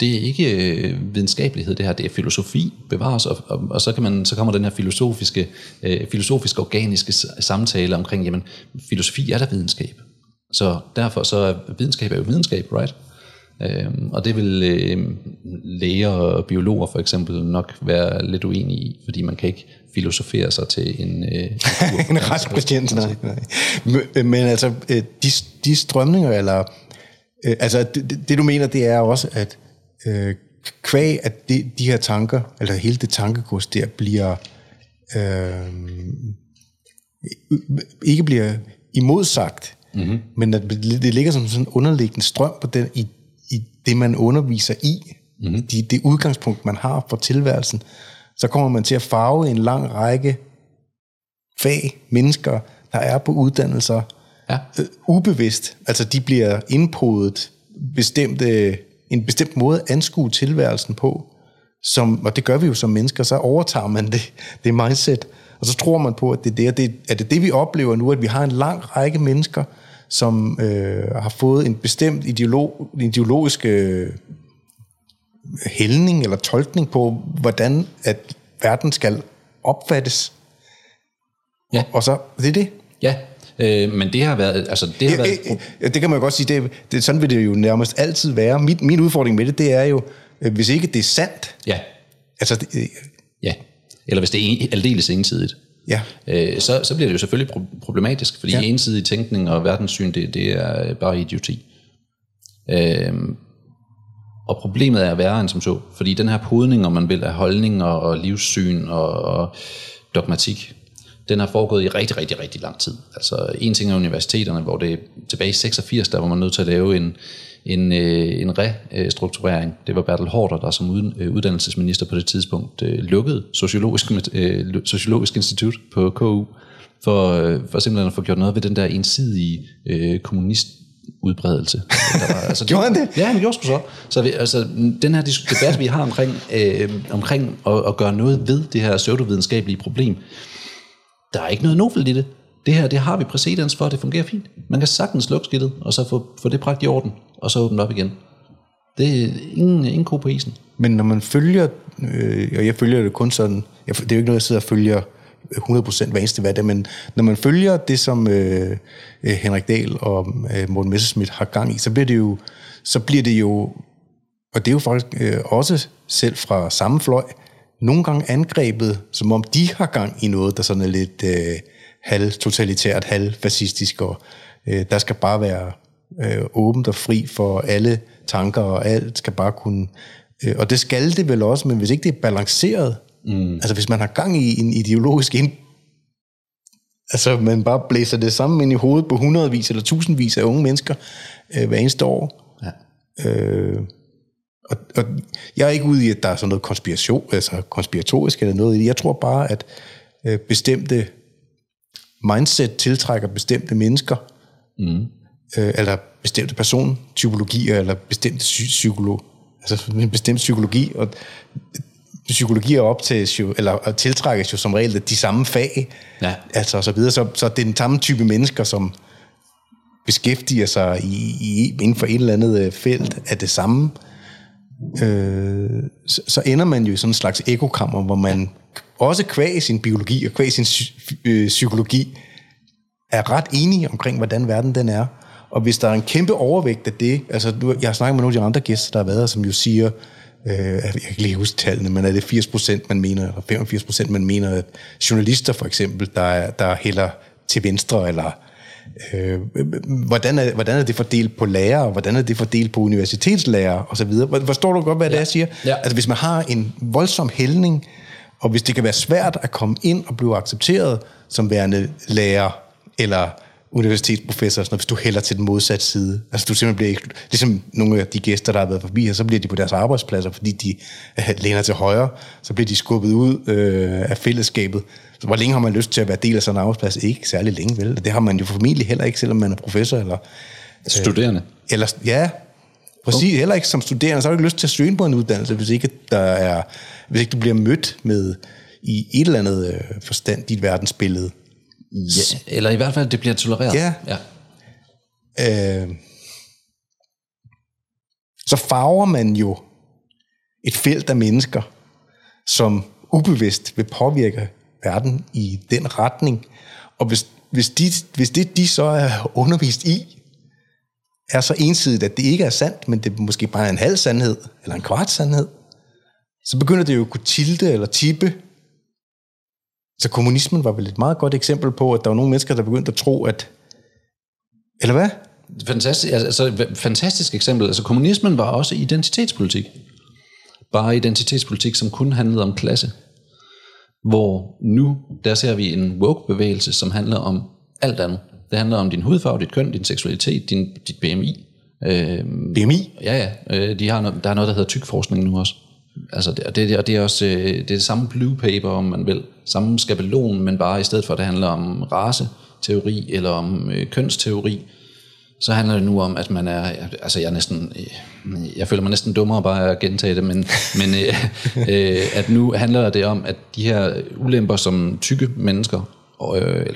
Det er ikke øh, videnskabelighed, det her, det er filosofi bevares, og, og, og så, kan man, så kommer den her filosofiske, øh, filosofiske organiske samtale omkring, jamen, filosofi er der videnskab. Så derfor så er videnskab er jo videnskab, right? Øhm, og det vil øh, læger og biologer for eksempel nok være lidt uenige i, fordi man kan ikke filosofere sig til en... Øh, en retspatient, nej, nej. Men, men altså, øh, de, de strømninger, eller... Øh, altså, det, det du mener, det er også, at øh, kvæg, at de, de her tanker, eller hele det tankekurs der, bliver... Øh, ikke bliver imodsagt, mm-hmm. men at det ligger som sådan en underliggende strøm på den, i i det, man underviser i, mm-hmm. de, det udgangspunkt, man har for tilværelsen, så kommer man til at farve en lang række fag, mennesker, der er på uddannelser, ja. øh, ubevidst. Altså, de bliver indpodet bestemte, en bestemt måde at anskue tilværelsen på, som, og det gør vi jo som mennesker, så overtager man det, det mindset, og så tror man på, at det er det, det, er det det, vi oplever nu, at vi har en lang række mennesker, som øh, har fået en bestemt ideolog, ideologisk øh, hældning eller tolkning på, hvordan at verden skal opfattes. Ja. Og så, det er det. Ja, øh, men det har været... Altså, det, har været... Ja, det kan man godt sige, det, det, sådan vil det jo nærmest altid være. Min, min udfordring med det, det er jo, øh, hvis ikke det er sandt... Ja. Altså, det, øh, ja. Eller hvis det er aldeles ensidigt ja. øh, så, så bliver det jo selvfølgelig problematisk, fordi ja. ensidig tænkning og verdenssyn, det, det er bare idioti. Øh, og problemet er værre end som så, fordi den her podning, om man vil, af holdning og, og livssyn og, og dogmatik, den har foregået i rigtig, rigtig, rigtig lang tid. Altså en ting er universiteterne, hvor det tilbage i 86, der var man nødt til at lave en, en, øh, en restrukturering. Det var Bertel Hårder, der som øh, uddannelsesminister på det tidspunkt øh, lukkede Sociologisk, Sociologisk Institut på KU, for, for simpelthen at få gjort noget ved den der ensidige øh, kommunist udbredelse. Der var, altså, gjorde han det? Ja, han gjorde så. Så vi, altså, den her debat, vi har omkring, øh, omkring at, at gøre noget ved det her pseudovidenskabelige problem, der er ikke noget nobelt i det. Det her, det har vi præcedens for, det fungerer fint. Man kan sagtens lukke skidtet, og så få, få det bragt i orden og så åbne op igen. Det er ingen, ingen ko på isen. Men når man følger, øh, og jeg følger det kun sådan, jeg, det er jo ikke noget, jeg sidder og følger 100% hver eneste hvad det, men når man følger det, som øh, øh, Henrik Dahl og øh, Morten Messerschmidt har gang i, så bliver det jo, så bliver det jo og det er jo faktisk øh, også selv fra samme fløj, nogle gange angrebet, som om de har gang i noget, der sådan er lidt øh, halv-totalitært, halv-fascistisk, og øh, der skal bare være øh, åbent og fri for alle tanker, og alt skal bare kunne... Øh, og det skal det vel også, men hvis ikke det er balanceret, mm. altså hvis man har gang i en ideologisk ind, altså man bare blæser det sammen ind i hovedet på hundredvis eller tusindvis af unge mennesker øh, hver eneste år. Ja. Øh, og, og jeg er ikke ude i, at der er sådan noget konspiration, altså konspiratorisk eller noget i det. Jeg tror bare, at øh, bestemte mindset tiltrækker bestemte mennesker. Mm øh, eller bestemte persontypologier, eller bestemte psykolog, altså en bestemt psykologi, og psykologi er op til, eller tiltrækkes jo som regel de samme fag, ja. altså og så videre, så, så det er den samme type mennesker, som beskæftiger sig i, i, inden for et eller andet øh, felt af det samme, øh, så, så ender man jo i sådan en slags ekokammer, hvor man også kvæg sin biologi og kvæg sin øh, psykologi er ret enige omkring, hvordan verden den er. Og hvis der er en kæmpe overvægt af det, altså nu, jeg har snakket med nogle af de andre gæster, der har været her, som jo siger, øh, jeg kan ikke lige huske tallene, men er det 80% man mener, eller 85% man mener, at journalister for eksempel, der, er, der hælder til venstre, eller øh, hvordan, er, hvordan er det fordelt på lærere, hvordan er det fordelt på universitetslærere, osv. Forstår du godt, hvad ja. det er, jeg siger? Ja. Altså hvis man har en voldsom hældning, og hvis det kan være svært at komme ind og blive accepteret som værende lærer, eller universitetsprofessor, sådan hvis du hælder til den modsatte side. Altså du simpelthen bliver, ligesom nogle af de gæster, der har været forbi her, så bliver de på deres arbejdspladser, fordi de læner til højre, så bliver de skubbet ud øh, af fællesskabet. Så hvor længe har man lyst til at være del af sådan en arbejdsplads? Ikke særlig længe, vel? Det har man jo formentlig heller ikke, selvom man er professor eller... Øh, Studerende. Eller, ja, Præcis, heller ikke som studerende, så har du ikke lyst til at søge på en uddannelse, hvis ikke, der er, hvis ikke du bliver mødt med i et eller andet øh, forstand dit verdensbillede. Ja, eller i hvert fald, det bliver tolereret. Ja. ja. Øh, så farver man jo et felt af mennesker, som ubevidst vil påvirke verden i den retning. Og hvis, hvis, de, hvis det, de så er undervist i, er så ensidigt, at det ikke er sandt, men det måske bare er en halv sandhed, eller en kvart sandhed, så begynder det jo at kunne tilte eller tippe. Så kommunismen var vel et meget godt eksempel på, at der var nogle mennesker, der begyndte at tro, at... Eller hvad? Fantastisk, altså, fantastisk eksempel. Altså, kommunismen var også identitetspolitik. Bare identitetspolitik, som kun handlede om klasse. Hvor nu, der ser vi en woke-bevægelse, som handler om alt andet. Det handler om din hudfarve, dit køn, din seksualitet, din, dit BMI. Øh, BMI? Ja, ja. Øh, de har noget, der er noget, der hedder tykforskning nu også. Altså, det, det, og det er også øh, det, er det samme blue paper, om man vil. Samme skabelon, men bare i stedet for, at det handler om raceteori eller om øh, kønsteori, så handler det nu om, at man er, altså jeg er næsten, øh, jeg føler mig næsten dummere bare at gentage det, men, men øh, øh, at nu handler det om, at de her ulemper, som tykke mennesker, øh,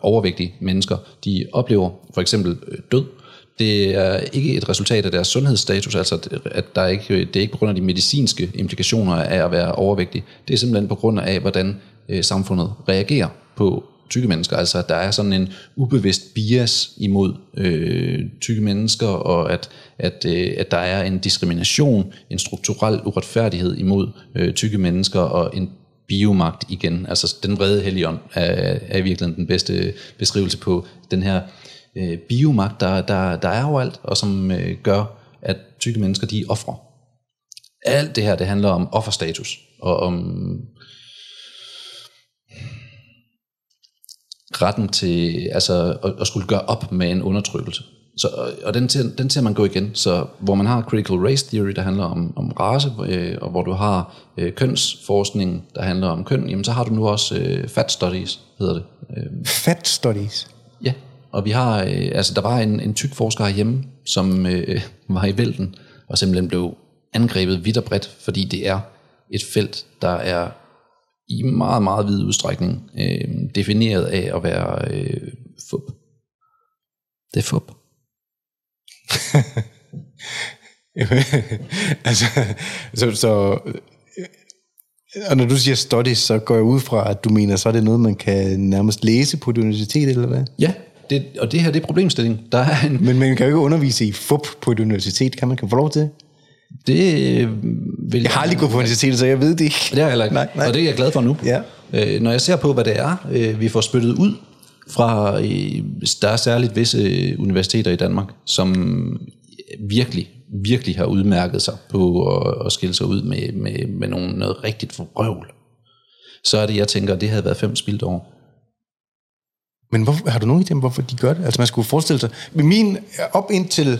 overvægtige mennesker, de oplever for eksempel øh, død, det er ikke et resultat af deres sundhedsstatus, altså at der er ikke, det er ikke på grund af de medicinske implikationer af at være overvægtig. Det er simpelthen på grund af, hvordan øh, samfundet reagerer på tykke mennesker. Altså at der er sådan en ubevidst bias imod øh, tykke mennesker, og at, at, øh, at der er en diskrimination, en strukturel uretfærdighed imod øh, tykke mennesker, og en biomagt igen. Altså den vrede helion er, er i virkeligheden den bedste beskrivelse på den her øh, biomagt, der, der, der er overalt, og som øh, gør, at tykke mennesker, de er ofre. Alt det her, det handler om offerstatus, og om retten til altså, at, at skulle gøre op med en undertrykkelse. Så, og den ser, den ser man gå igen. Så hvor man har critical race theory, der handler om, om race, øh, og hvor du har øh, kønsforskning, der handler om køn, jamen så har du nu også øh, fat studies, hedder det. Øh, fat studies? Ja, og vi har, øh, altså der var en, en tyk forsker hjemme, som øh, var i vælten, og simpelthen blev angrebet vidt og bredt, fordi det er et felt, der er i meget, meget vid udstrækning øh, defineret af at være øh, fup. Det er fup. altså, så, så og når du siger studies, så går jeg ud fra, at du mener, så er det noget, man kan nærmest læse på et universitet, eller hvad? Ja, det, og det her det er problemstilling. Der er en... Men man kan jo ikke undervise i FUP på et universitet, kan man? Kan få lov til det øh, vil jeg har aldrig gået på universitetet, så jeg ved det ikke. Det har jeg heller ikke. Nej, nej. Og det er jeg glad for nu. Ja. Øh, når jeg ser på, hvad det er, øh, vi får spyttet ud fra, øh, der er særligt visse universiteter i Danmark, som virkelig, virkelig har udmærket sig på at, at skille sig ud med, med, med nogle, noget rigtigt forrøvl, så er det, jeg tænker, det havde været fem spildt år. Men hvorfor, har du nogen idé om, hvorfor de gør det? Altså man skulle forestille sig, min op indtil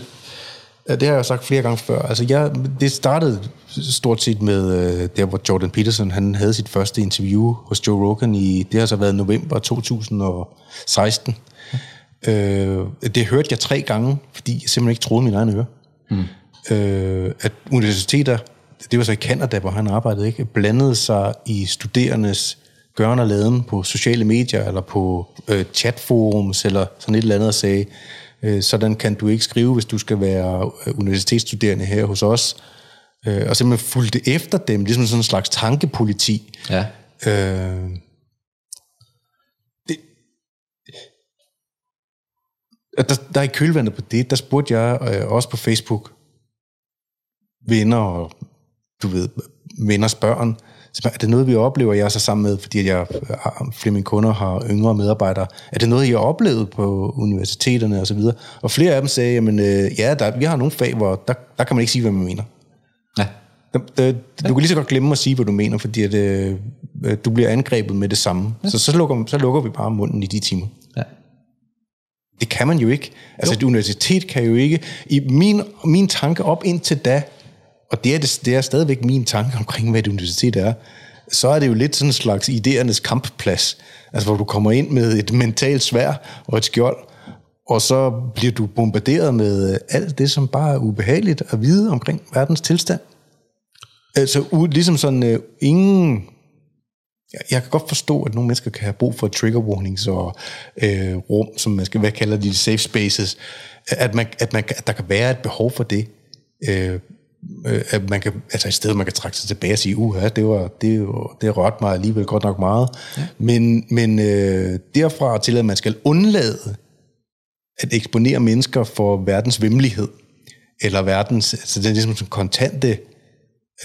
det har jeg sagt flere gange før. Altså, jeg, det startede stort set med øh, der, hvor Jordan Peterson han havde sit første interview hos Joe Rogan i, det har så været november 2016. Mm. Øh, det hørte jeg tre gange, fordi jeg simpelthen ikke troede mine egne ører. Mm. Øh, at universiteter, det var så i Canada, hvor han arbejdede, ikke, blandede sig i studerendes gørn og laden på sociale medier, eller på øh, chatforums, eller sådan et eller andet, og sagde, sådan kan du ikke skrive, hvis du skal være øh, universitetsstuderende her hos os. Øh, og simpelthen fulgte efter dem, ligesom sådan en slags tankepoliti. Ja. Øh, det, der, der er i kølvandet på det, der spurgte jeg øh, også på Facebook, venner og du ved, venners børn, er det noget, vi oplever, jeg er så sammen med, fordi jeg, flere af mine kunder har yngre medarbejdere, er det noget, I har oplevet på universiteterne osv.? Og, og flere af dem sagde, jamen øh, ja, der, vi har nogle fag, hvor der, der kan man ikke sige, hvad man mener. Ja. Der, der, du kan lige så godt glemme at sige, hvad du mener, fordi at, øh, du bliver angrebet med det samme. Ja. Så, så, lukker, så lukker vi bare munden i de timer. Ja. Det kan man jo ikke. Altså jo. et universitet kan jo ikke... I min, min tanke op indtil da, og det er, det, det er stadigvæk min tanke omkring, hvad et universitet er, så er det jo lidt sådan en slags idéernes kampplads, altså hvor du kommer ind med et mentalt svær og et skjold, og så bliver du bombarderet med øh, alt det, som bare er ubehageligt at vide omkring verdens tilstand. Altså u- ligesom sådan øh, ingen... Jeg, kan godt forstå, at nogle mennesker kan have brug for trigger warnings og øh, rum, som man skal, hvad kalder de, safe spaces, at, man, at, man, at der kan være et behov for det. Øh, øh, at man kan, altså i stedet man kan trække sig tilbage og sige, uha, det var, det, var, det rørte mig alligevel godt nok meget. Ja. Men, men øh, derfra til, at man skal undlade at eksponere mennesker for verdens vemmelighed, eller verdens, altså er ligesom sådan kontante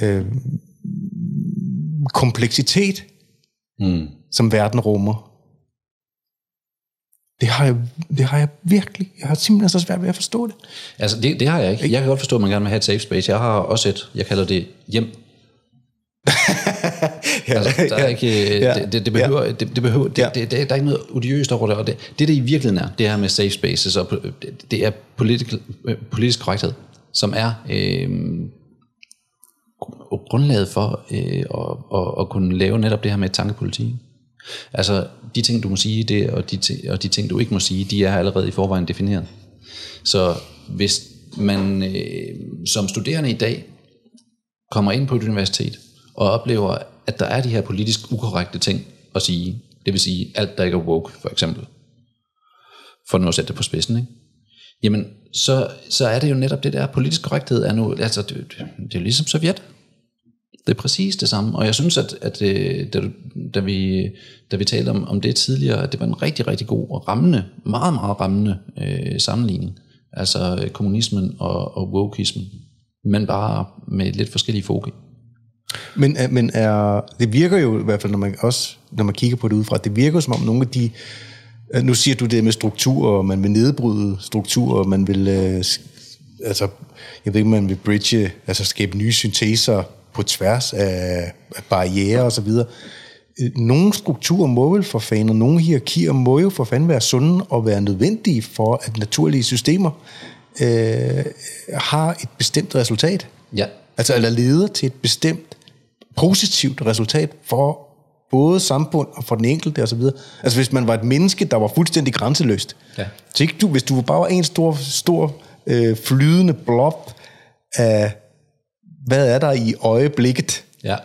øh, kompleksitet, mm. som verden rummer. Det har, jeg, det har jeg virkelig, jeg har simpelthen så svært ved at forstå det. Altså, det, det har jeg ikke. Jeg kan godt forstå, at man gerne vil have et safe space. Jeg har også et, jeg kalder det hjem. ja, altså, der er ikke, ja, det, det, det behøver, ja. det, det behøver, det, ja. det, det, der er ikke noget odiøst over det, og det, det, det i virkeligheden er, det er med safe spaces, og det, det er politisk, politisk korrekthed, som er øh, grundlaget for øh, at, at, at kunne lave netop det her med tankepolitik. Altså, de ting, du må sige, det, og, de, og de ting, du ikke må sige, de er allerede i forvejen defineret. Så hvis man øh, som studerende i dag kommer ind på et universitet, og oplever, at der er de her politisk ukorrekte ting at sige, det vil sige alt, der ikke er woke, for eksempel, for nu at sætte det på spidsen, ikke? jamen, så, så er det jo netop det der, politisk korrekthed er nu, altså, det, det, det er jo ligesom Sovjet. Det er præcis det samme, og jeg synes, at, at øh, da, da, vi, da vi talte om, om det tidligere, at det var en rigtig, rigtig god og rammende, meget, meget rammende øh, sammenligning. Altså øh, kommunismen og, og wokeismen, men bare med lidt forskellige fokus. Men, øh, men er, det virker jo i hvert fald, når man, også, når man kigger på det udefra, det virker som om nogle af de, nu siger du det med strukturer, man vil nedbryde strukturer, man vil, øh, altså, jeg ved ikke, man vil bridge, altså skabe nye synteser på tværs af, barriere og så videre. Nogle strukturer må vel for fanden, og nogle hierarkier må jo for fanden være sunde og være nødvendige for, at naturlige systemer øh, har et bestemt resultat. Ja. Altså, eller leder til et bestemt positivt resultat for både samfund og for den enkelte osv. Altså hvis man var et menneske, der var fuldstændig grænseløst. Ja. Så ikke du, hvis du bare var en stor, stor øh, flydende blob af, hvad er der i øjeblikket, ja.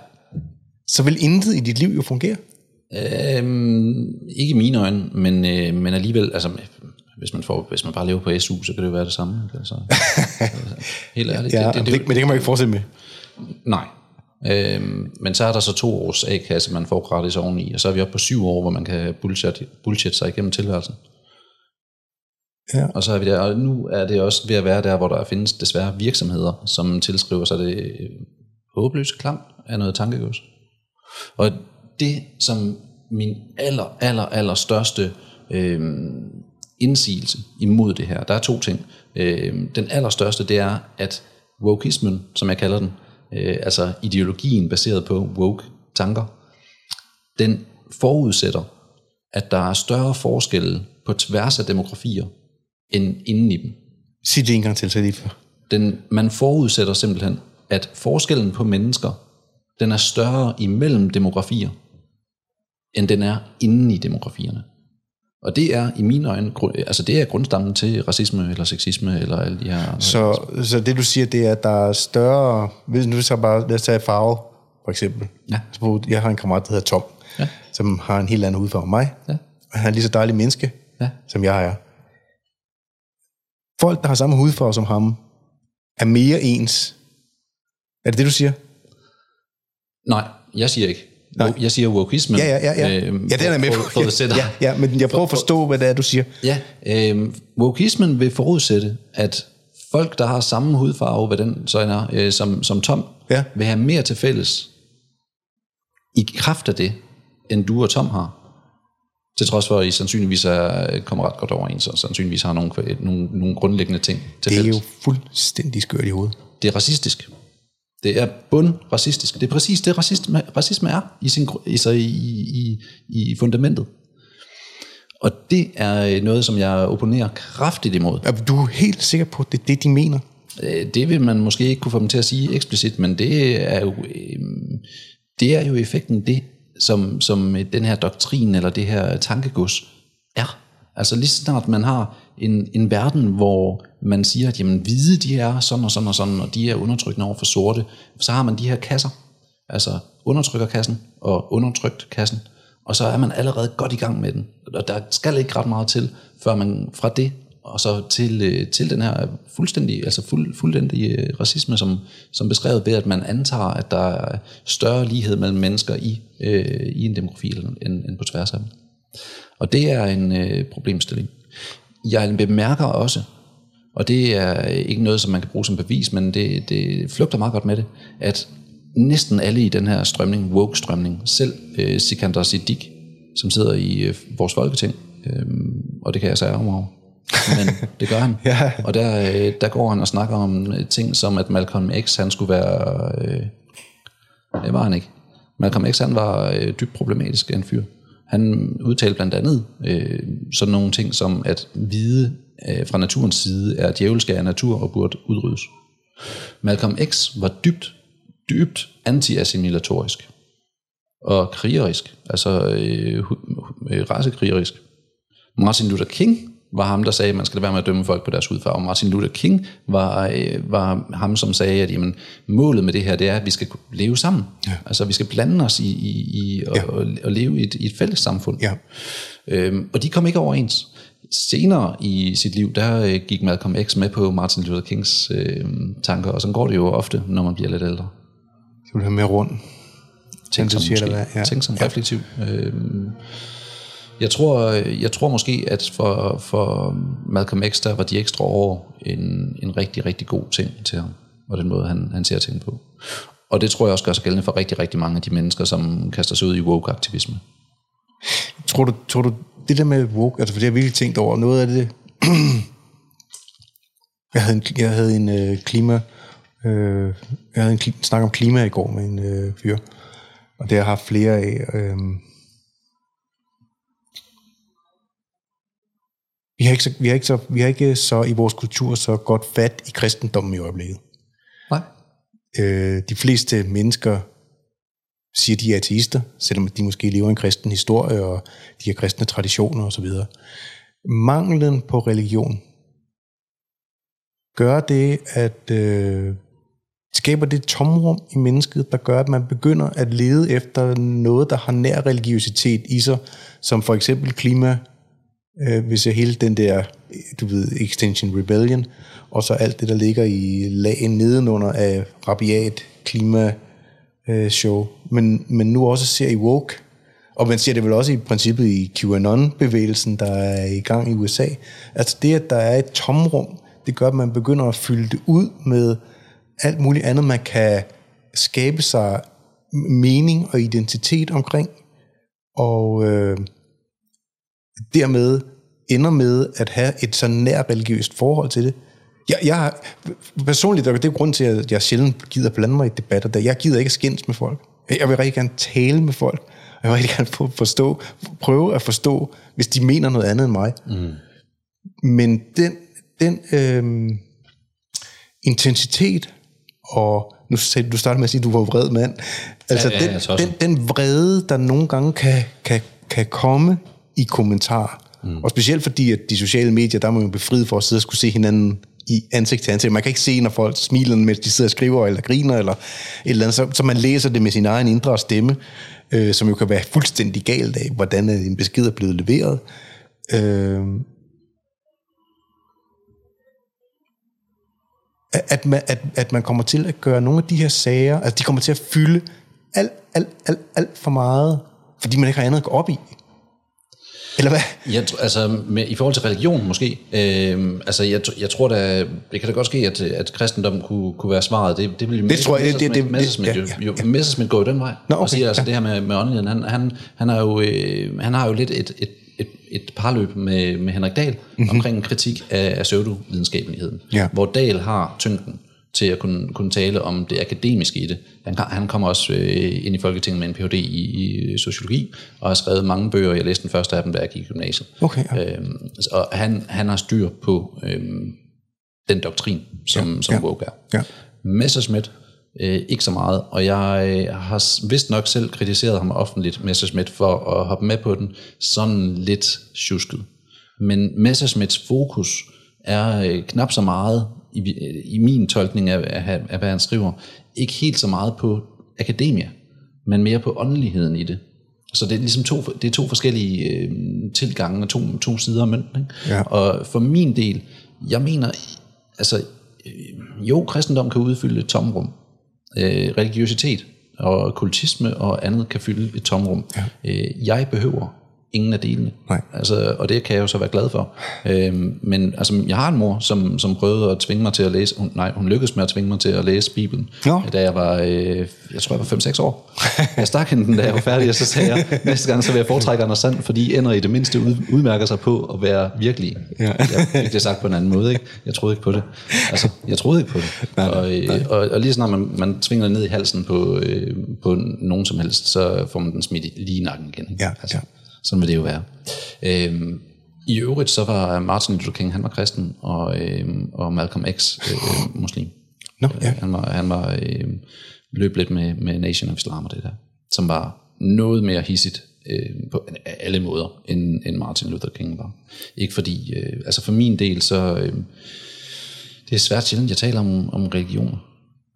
så vil intet i dit liv jo fungere. Øhm, ikke i mine øjne, men, øh, men alligevel, altså hvis man, får, hvis man bare lever på SU, så kan det jo være det samme. Altså, helt ærligt. Ja, det, det, det, det, men det kan man ikke fortsætte med. Nej, Øhm, men så er der så to års A-kasse, man får gratis oveni, og så er vi oppe på syv år, hvor man kan bullshit, bullshit sig igennem tilværelsen. Ja. Og så er vi der, og nu er det også ved at være der, hvor der findes desværre virksomheder, som tilskriver sig det øh, håbløse klam af noget tankegods. Og det, som min aller, aller, aller største øh, indsigelse imod det her, der er to ting. Øh, den allerstørste, det er, at wokeismen, som jeg kalder den, øh, altså ideologien baseret på woke tanker, den forudsætter, at der er større forskelle på tværs af demografier end inden i dem. Sig det en gang til, så lige for. Den, man forudsætter simpelthen, at forskellen på mennesker, den er større imellem demografier, end den er inden i demografierne. Og det er i mine øjne, altså det er grundstammen til racisme eller sexisme eller alle de her... Så, så det du siger, det er, at der er større... Hvis nu så bare, lad os tage farve, for eksempel. Ja. Så jeg har en kammerat, der hedder Tom, ja. som har en helt anden hudfarve end mig. Ja. Og han er lige så dejlig menneske, ja. som jeg er. Folk, der har samme hudfarve som ham, er mere ens. Er det det, du siger? Nej, jeg siger ikke. Nej. Jeg siger wokeismen. Ja, ja, ja. Ja, øh, ja den er med for, for, for ja, ja, men jeg prøver at forstå, hvad det er, du siger. Ja, øh, wokeismen vil forudsætte, at folk, der har samme hudfarve, hvad den så er, øh, som, som Tom, ja. vil have mere til fælles i kraft af det, end du og Tom har. Til trods for, at I sandsynligvis er, kommer ret godt overens, og sandsynligvis har nogle, nogle, nogle grundlæggende ting til Det er fælles. jo fuldstændig skørt i hovedet. Det er racistisk. Det er bund racistisk. Det er præcis det, racisme, racisme er i, sin, altså i, i, i fundamentet. Og det er noget, som jeg opponerer kraftigt imod. Er du helt sikker på, at det er det, de mener? Øh, det vil man måske ikke kunne få dem til at sige eksplicit, men det er jo, øhm, det er jo effekten det, som, som den her doktrin eller det her tankegods er. Altså lige så snart man har en, en verden, hvor man siger, at jamen, hvide de er sådan og sådan og sådan, og de er undertrykkende over for sorte, så har man de her kasser, altså undertrykkerkassen og undertrykt kassen, og så er man allerede godt i gang med den. Og der skal ikke ret meget til, før man fra det og så til, øh, til den her fuldstændig, altså fuld, fuldstændig øh, racisme, som, som beskrevet ved, at man antager, at der er større lighed mellem mennesker i, øh, i en demografi end, end på tværs af dem. Og det er en øh, problemstilling. Jeg bemærker også, og det er ikke noget, som man kan bruge som bevis, men det, det flugter meget godt med det, at næsten alle i den her strømning, woke-strømning, selv øh, Sikander Siddiq, som sidder i øh, vores folketing, øh, og det kan jeg sige om over, men det gør han. Ja. Og der, øh, der går han og snakker om øh, ting som, at Malcolm X, han skulle være... Øh, det var han ikke. Malcolm X, han var øh, dybt problematisk en fyr. Han udtalte blandt andet øh, sådan nogle ting som, at hvide øh, fra naturens side er djævelske af natur og burde udryddes. Malcolm X var dybt, dybt anti-assimilatorisk og krigerisk, altså øh, øh, racekrigerisk. Martin Luther King var ham, der sagde, at man skal være med at dømme folk på deres hudfarve. Martin Luther King var, øh, var ham, som sagde, at jamen, målet med det her, det er, at vi skal leve sammen. Ja. Altså, vi skal blande os i, i, i ja. og, og leve i et, i et fælles samfund. Ja. Øhm, og de kom ikke overens. Senere i sit liv, der øh, gik Malcolm X med på Martin Luther Kings øh, tanker, og sådan går det jo ofte, når man bliver lidt ældre. Så vil have mere rundt. Tænk som, siger, ja. tænk som reflektiv. Øhm, jeg tror, jeg tror måske, at for, for Malcolm X, der var de ekstra år en, en rigtig, rigtig god ting til ham, og den måde, han, han ser ting på. Og det tror jeg også gør sig gældende for rigtig, rigtig mange af de mennesker, som kaster sig ud i woke-aktivisme. Tror du, tror du det der med woke, altså for det har jeg virkelig tænkt over, noget af det, jeg havde en, jeg havde en øh, klima, øh, jeg havde en snak om klima i går med en øh, fyr, og det har jeg haft flere af, øh, Vi har, ikke så, vi, har ikke så, vi har ikke så i vores kultur så godt fat i kristendommen i øjeblikket. Nej. Øh, de fleste mennesker siger, de er ateister, selvom de måske lever en kristen historie, og de har kristne traditioner osv. Manglen på religion gør det, at øh, skaber det tomrum i mennesket, der gør, at man begynder at lede efter noget, der har nær religiøsitet i sig, som for eksempel klima, øh, hvis jeg hele den der, du ved, Extinction Rebellion, og så alt det, der ligger i lagen nedenunder af rabiat klima øh, show, men, men nu også ser i woke, og man ser det vel også i princippet i QAnon-bevægelsen, der er i gang i USA. Altså det, at der er et tomrum, det gør, at man begynder at fylde det ud med alt muligt andet, man kan skabe sig mening og identitet omkring. Og øh, dermed ender med at have et så nær religiøst forhold til det. Jeg, jeg personligt, det er grund til, at jeg sjældent gider blande mig i debatter, der jeg gider ikke skændes med folk. Jeg vil rigtig gerne tale med folk, og jeg vil rigtig gerne forstå, prøve at forstå, hvis de mener noget andet end mig. Mm. Men den, den øh, intensitet, og nu sagde du startede med at sige, at du var vred mand. Altså ja, ja, den, den, den vrede, der nogle gange kan, kan, kan komme i kommentar, Mm. Og specielt fordi, at de sociale medier, der er man jo befriet for at sidde og skulle se hinanden i ansigt til ansigt. Man kan ikke se, når folk smiler, mens de sidder og skriver eller griner, eller et eller andet. Så, så man læser det med sin egen indre stemme, øh, som jo kan være fuldstændig galt af, hvordan en besked er blevet leveret. Øh, at, man, at, at man kommer til at gøre nogle af de her sager, altså de kommer til at fylde alt, alt, alt, alt for meget, fordi man ikke har andet at gå op i. Eller hvad? Jeg, altså, med, i forhold til religion måske, øh, altså jeg, jeg tror da, det kan da godt ske, at, at kristendom kunne, kunne være svaret. Det, det, vil det tror jeg, det, det, Messersmith, det, ja, ja, ja. Messersmith går jo den vej. Nå, okay, og siger altså ja. det her med, med åndeligheden. Han, han, han, har jo, øh, han har jo lidt et, et, et, et parløb med, med Henrik Dahl mm-hmm. omkring en kritik af, af pseudovidenskabeligheden. Ja. Hvor Dahl har tyngden til at kunne, kunne tale om det akademiske i det. Han, han kommer også øh, ind i Folketinget med en Ph.D. i, i sociologi, og har skrevet mange bøger. Jeg læste den første af dem, da jeg gik i gymnasiet. Okay, ja. øhm, og han, han har styr på øhm, den doktrin, som, ja, som ja, woke er. Ja. Messerschmidt, øh, ikke så meget, og jeg øh, har vist nok selv kritiseret ham offentligt, Messerschmidt, for at hoppe med på den sådan lidt tjusket. Men Messerschmitts fokus er øh, knap så meget, i, i min tolkning af, af, af, hvad han skriver, ikke helt så meget på akademia, men mere på åndeligheden i det. Så det er ligesom to, det er to forskellige øh, tilgange og to, to sider af mønten. Ikke? Ja. Og for min del, jeg mener, altså, øh, jo, kristendom kan udfylde et tomrum. Øh, religiøsitet og kultisme og andet kan fylde et tomrum. Ja. Øh, jeg behøver ingen af delene. Nej. Altså, og det kan jeg jo så være glad for. Øhm, men altså, jeg har en mor, som, som prøvede at tvinge mig til at læse, hun, nej, hun lykkedes med at tvinge mig til at læse Bibelen, Nå. da jeg var, øh, jeg tror jeg var 5-6 år. Jeg stak hende den, da jeg var færdig, og så sagde jeg, næste gang så vil jeg foretrække Anders Sand, fordi ender i det mindste ud, udmærker sig på at være virkelige. Ja. Jeg fik det sagt på en anden måde, ikke? Jeg troede ikke på det. Altså, jeg troede ikke på det. Nej, og, øh, og, og lige snart man, man tvinger det ned i halsen på, øh, på nogen som helst, så får man den smidt i- lige i nakken igen. Ikke? Ja, altså, ja. Sådan vil det jo være. Øhm, I øvrigt så var Martin Luther King, han var kristen, og, øhm, og Malcolm X øh, øh, muslim. Nå, ja. Han var, han var øh, løb lidt med, med Nation of Islam og det der, som var noget mere hissigt øh, på alle måder, end, end Martin Luther King var. Ikke fordi, øh, altså for min del, så øh, det er svært sjældent, jeg taler om, om religion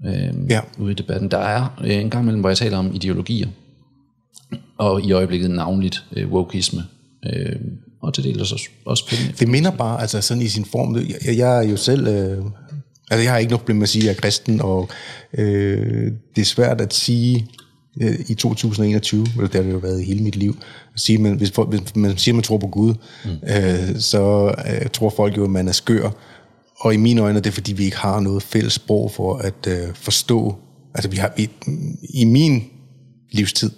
øh, Ja. ude i debatten. Der er øh, en gang imellem, hvor jeg taler om ideologier, og i øjeblikket navnligt øh, wokeisme, øh, og til dels også, også penge. Det minder bare, altså sådan i sin form, jeg, jeg er jo selv, øh, altså jeg har ikke noget problem med at sige, at jeg er kristen, og øh, det er svært at sige øh, i 2021, eller det har det jo været i hele mit liv, at sige, men hvis, folk, hvis man siger, at man tror på Gud, mm. øh, så øh, tror folk jo, at man er skør, og i mine øjne er det, fordi vi ikke har noget fælles sprog for at øh, forstå, altså vi har, vi, i min livstid,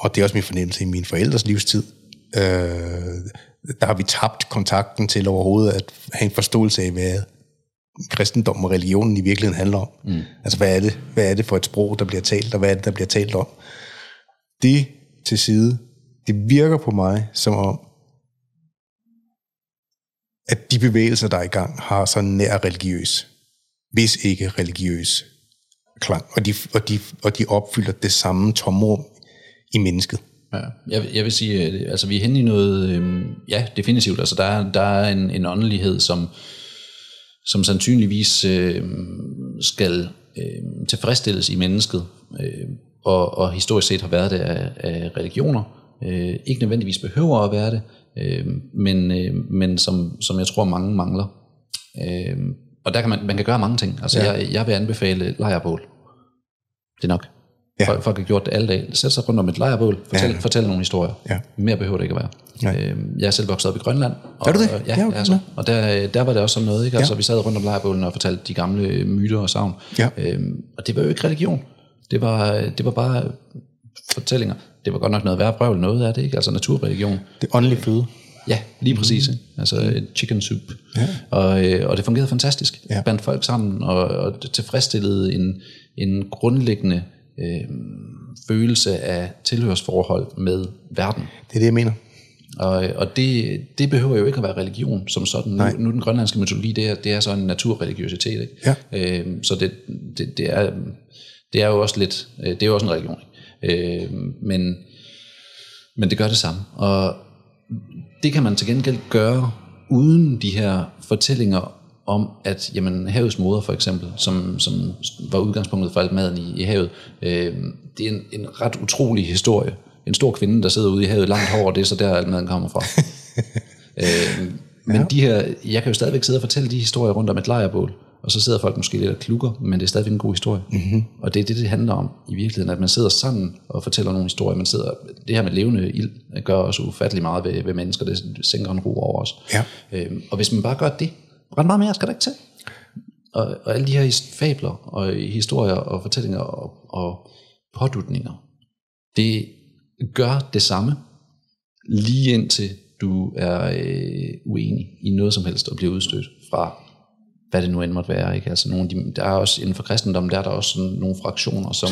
og det er også min fornemmelse i min forældres livstid, øh, der har vi tabt kontakten til overhovedet at have en forståelse af, hvad kristendom og religionen i virkeligheden handler om. Mm. Altså, hvad er, det, hvad er det for et sprog, der bliver talt, og hvad er det, der bliver talt om? Det til side, det virker på mig som om, at de bevægelser, der er i gang, har så nær religiøs, hvis ikke religiøs klang, og de, og de, og de opfylder det samme tomrum i mennesket. Ja, jeg, vil- jeg vil sige, at altså, vi er henne i noget, øh, ja, definitivt. Altså, der er, der er en, en åndelighed, som, som sandsynligvis øh, skal øh, tilfredsstilles i mennesket, øh, og, og historisk set har været det af, af religioner. Øh, ikke nødvendigvis behøver at være det, øh, men, øh, men som, som jeg tror mange mangler. Øh, og der kan man, man kan gøre mange ting. Altså, ja. jeg, jeg vil anbefale lejrbål. Det er nok. Ja. Folk, folk har gjort det alle dage. Sæt sig rundt om et lejrbål, fortæl, Ja. fortæl nogle historier. Ja. Mere behøver det ikke at være. Nej. Øhm, jeg er selv vokset op i Grønland. Og, Er du det? Og, Ja, ja, okay, altså, og der, der var det også sådan noget. Ikke? Altså, Ja. Vi sad rundt om lejrbålen og fortalte de gamle myter og savn. Ja. Øhm, og det var jo ikke religion. Det var, det var bare fortællinger. Det var godt nok noget værre brøvl, noget af det, ikke? Altså naturreligion. Det åndelige føde. Ja, lige præcis. Ikke? Altså et chicken soup. Ja. Og, øh, og det fungerede fantastisk. Ja. Bandt folk sammen og, og tilfredsstillede en, en grundlæggende øh, følelse af tilhørsforhold med verden. Det er det, jeg mener. Og, og det, det behøver jo ikke at være religion som sådan. Nu, Nej. nu den grønlandske mytologi, det er, det er så en naturreligiøsitet. Ikke? Ja. Øhm, så det, det, det, er, det er jo også lidt, øh, det er jo også en religion. Ikke? Øhm, men, men det gør det samme. Og det kan man til gengæld gøre uden de her fortællinger om, at jamen, havets moder for eksempel, som, som var udgangspunktet for alt maden i, i havet, øh, det er en, en ret utrolig historie. En stor kvinde, der sidder ude i havet langt over, det er så der, alt maden kommer fra. øh, men ja. de her, jeg kan jo stadigvæk sidde og fortælle de historier rundt om et lejrbål, og så sidder folk måske lidt og klukker, men det er stadigvæk en god historie. Mm-hmm. Og det er det, det handler om i virkeligheden, at man sidder sammen og fortæller nogle historier. Man sidder, det her med levende ild gør også ufattelig meget ved, ved mennesker, det sænker en ro over os. Ja. Øhm, og hvis man bare gør det, ret meget mere skal der ikke til. Og, og alle de her fabler og historier og fortællinger og, og pådutninger, det gør det samme, lige indtil du er øh, uenig i noget som helst og bliver udstødt fra, hvad det nu end måtte være. Ikke? Altså nogle af de, der er også inden for kristendommen, der er der også sådan nogle fraktioner, som,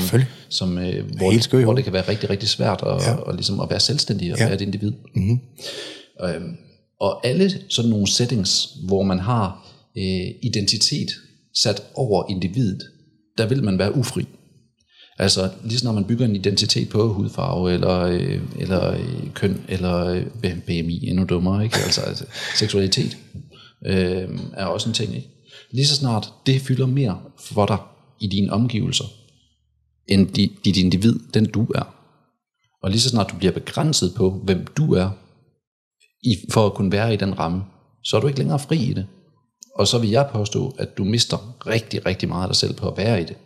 som, øh, hvor, i hvor det kan være rigtig, rigtig svært at, Ja. ja. og ligesom at være selvstændig og ja. være et individ. Mm-hmm. Øhm, og alle sådan nogle settings, hvor man har øh, identitet sat over individet, der vil man være ufri. Altså, lige så når man bygger en identitet på hudfarve, eller, øh, eller øh, køn, eller øh, BMI, endnu dummere, ikke? Altså, altså seksualitet øh, er også en ting, ikke? Lige så snart det fylder mere for dig i dine omgivelser, end dit individ, den du er. Og lige så snart du bliver begrænset på, hvem du er, i, for at kunne være i den ramme, så er du ikke længere fri i det. Og så vil jeg påstå, at du mister rigtig, rigtig meget af dig selv på at være i det.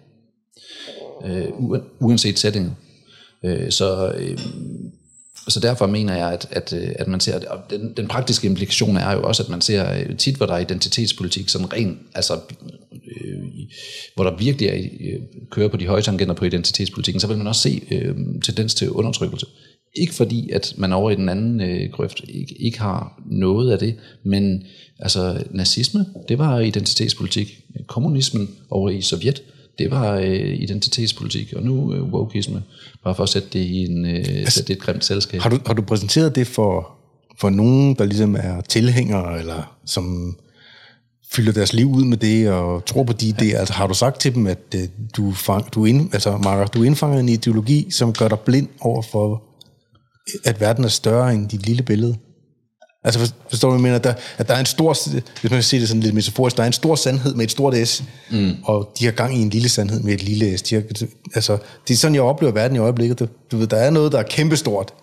Øh, uanset sætningen. Øh, så, øh, så derfor mener jeg, at, at, øh, at man ser, at den, den praktiske implikation er jo også, at man ser øh, tit, hvor der er identitetspolitik, sådan ren, altså, øh, hvor der virkelig er, øh, kører på de høje tangenter på identitetspolitikken, så vil man også se øh, tendens til undertrykkelse. Ikke fordi, at man over i den anden øh, grøft ikke, ikke har noget af det, men altså nazisme, det var identitetspolitik. Kommunismen over i Sovjet, det var øh, identitetspolitik, og nu øh, wokeisme, bare for at sætte det i en, øh, altså, sætte det et grimt selskab. Har du, har du præsenteret det for, for nogen, der ligesom er tilhængere, eller som fylder deres liv ud med det, og tror på de idéer? Altså har du sagt til dem, at øh, du, fang, du, ind, altså, Marker, du indfanger en ideologi, som gør dig blind over for, at verden er større end dit lille billede? Altså forstår du, hvad jeg mener? At der, at der er en stor, hvis man kan sige det sådan lidt metaforisk, der er en stor sandhed med et stort S, mm. og de har gang i en lille sandhed med et lille S. De har, altså, det er sådan, jeg oplever verden i øjeblikket. Du, du ved, der er noget, der er kæmpestort.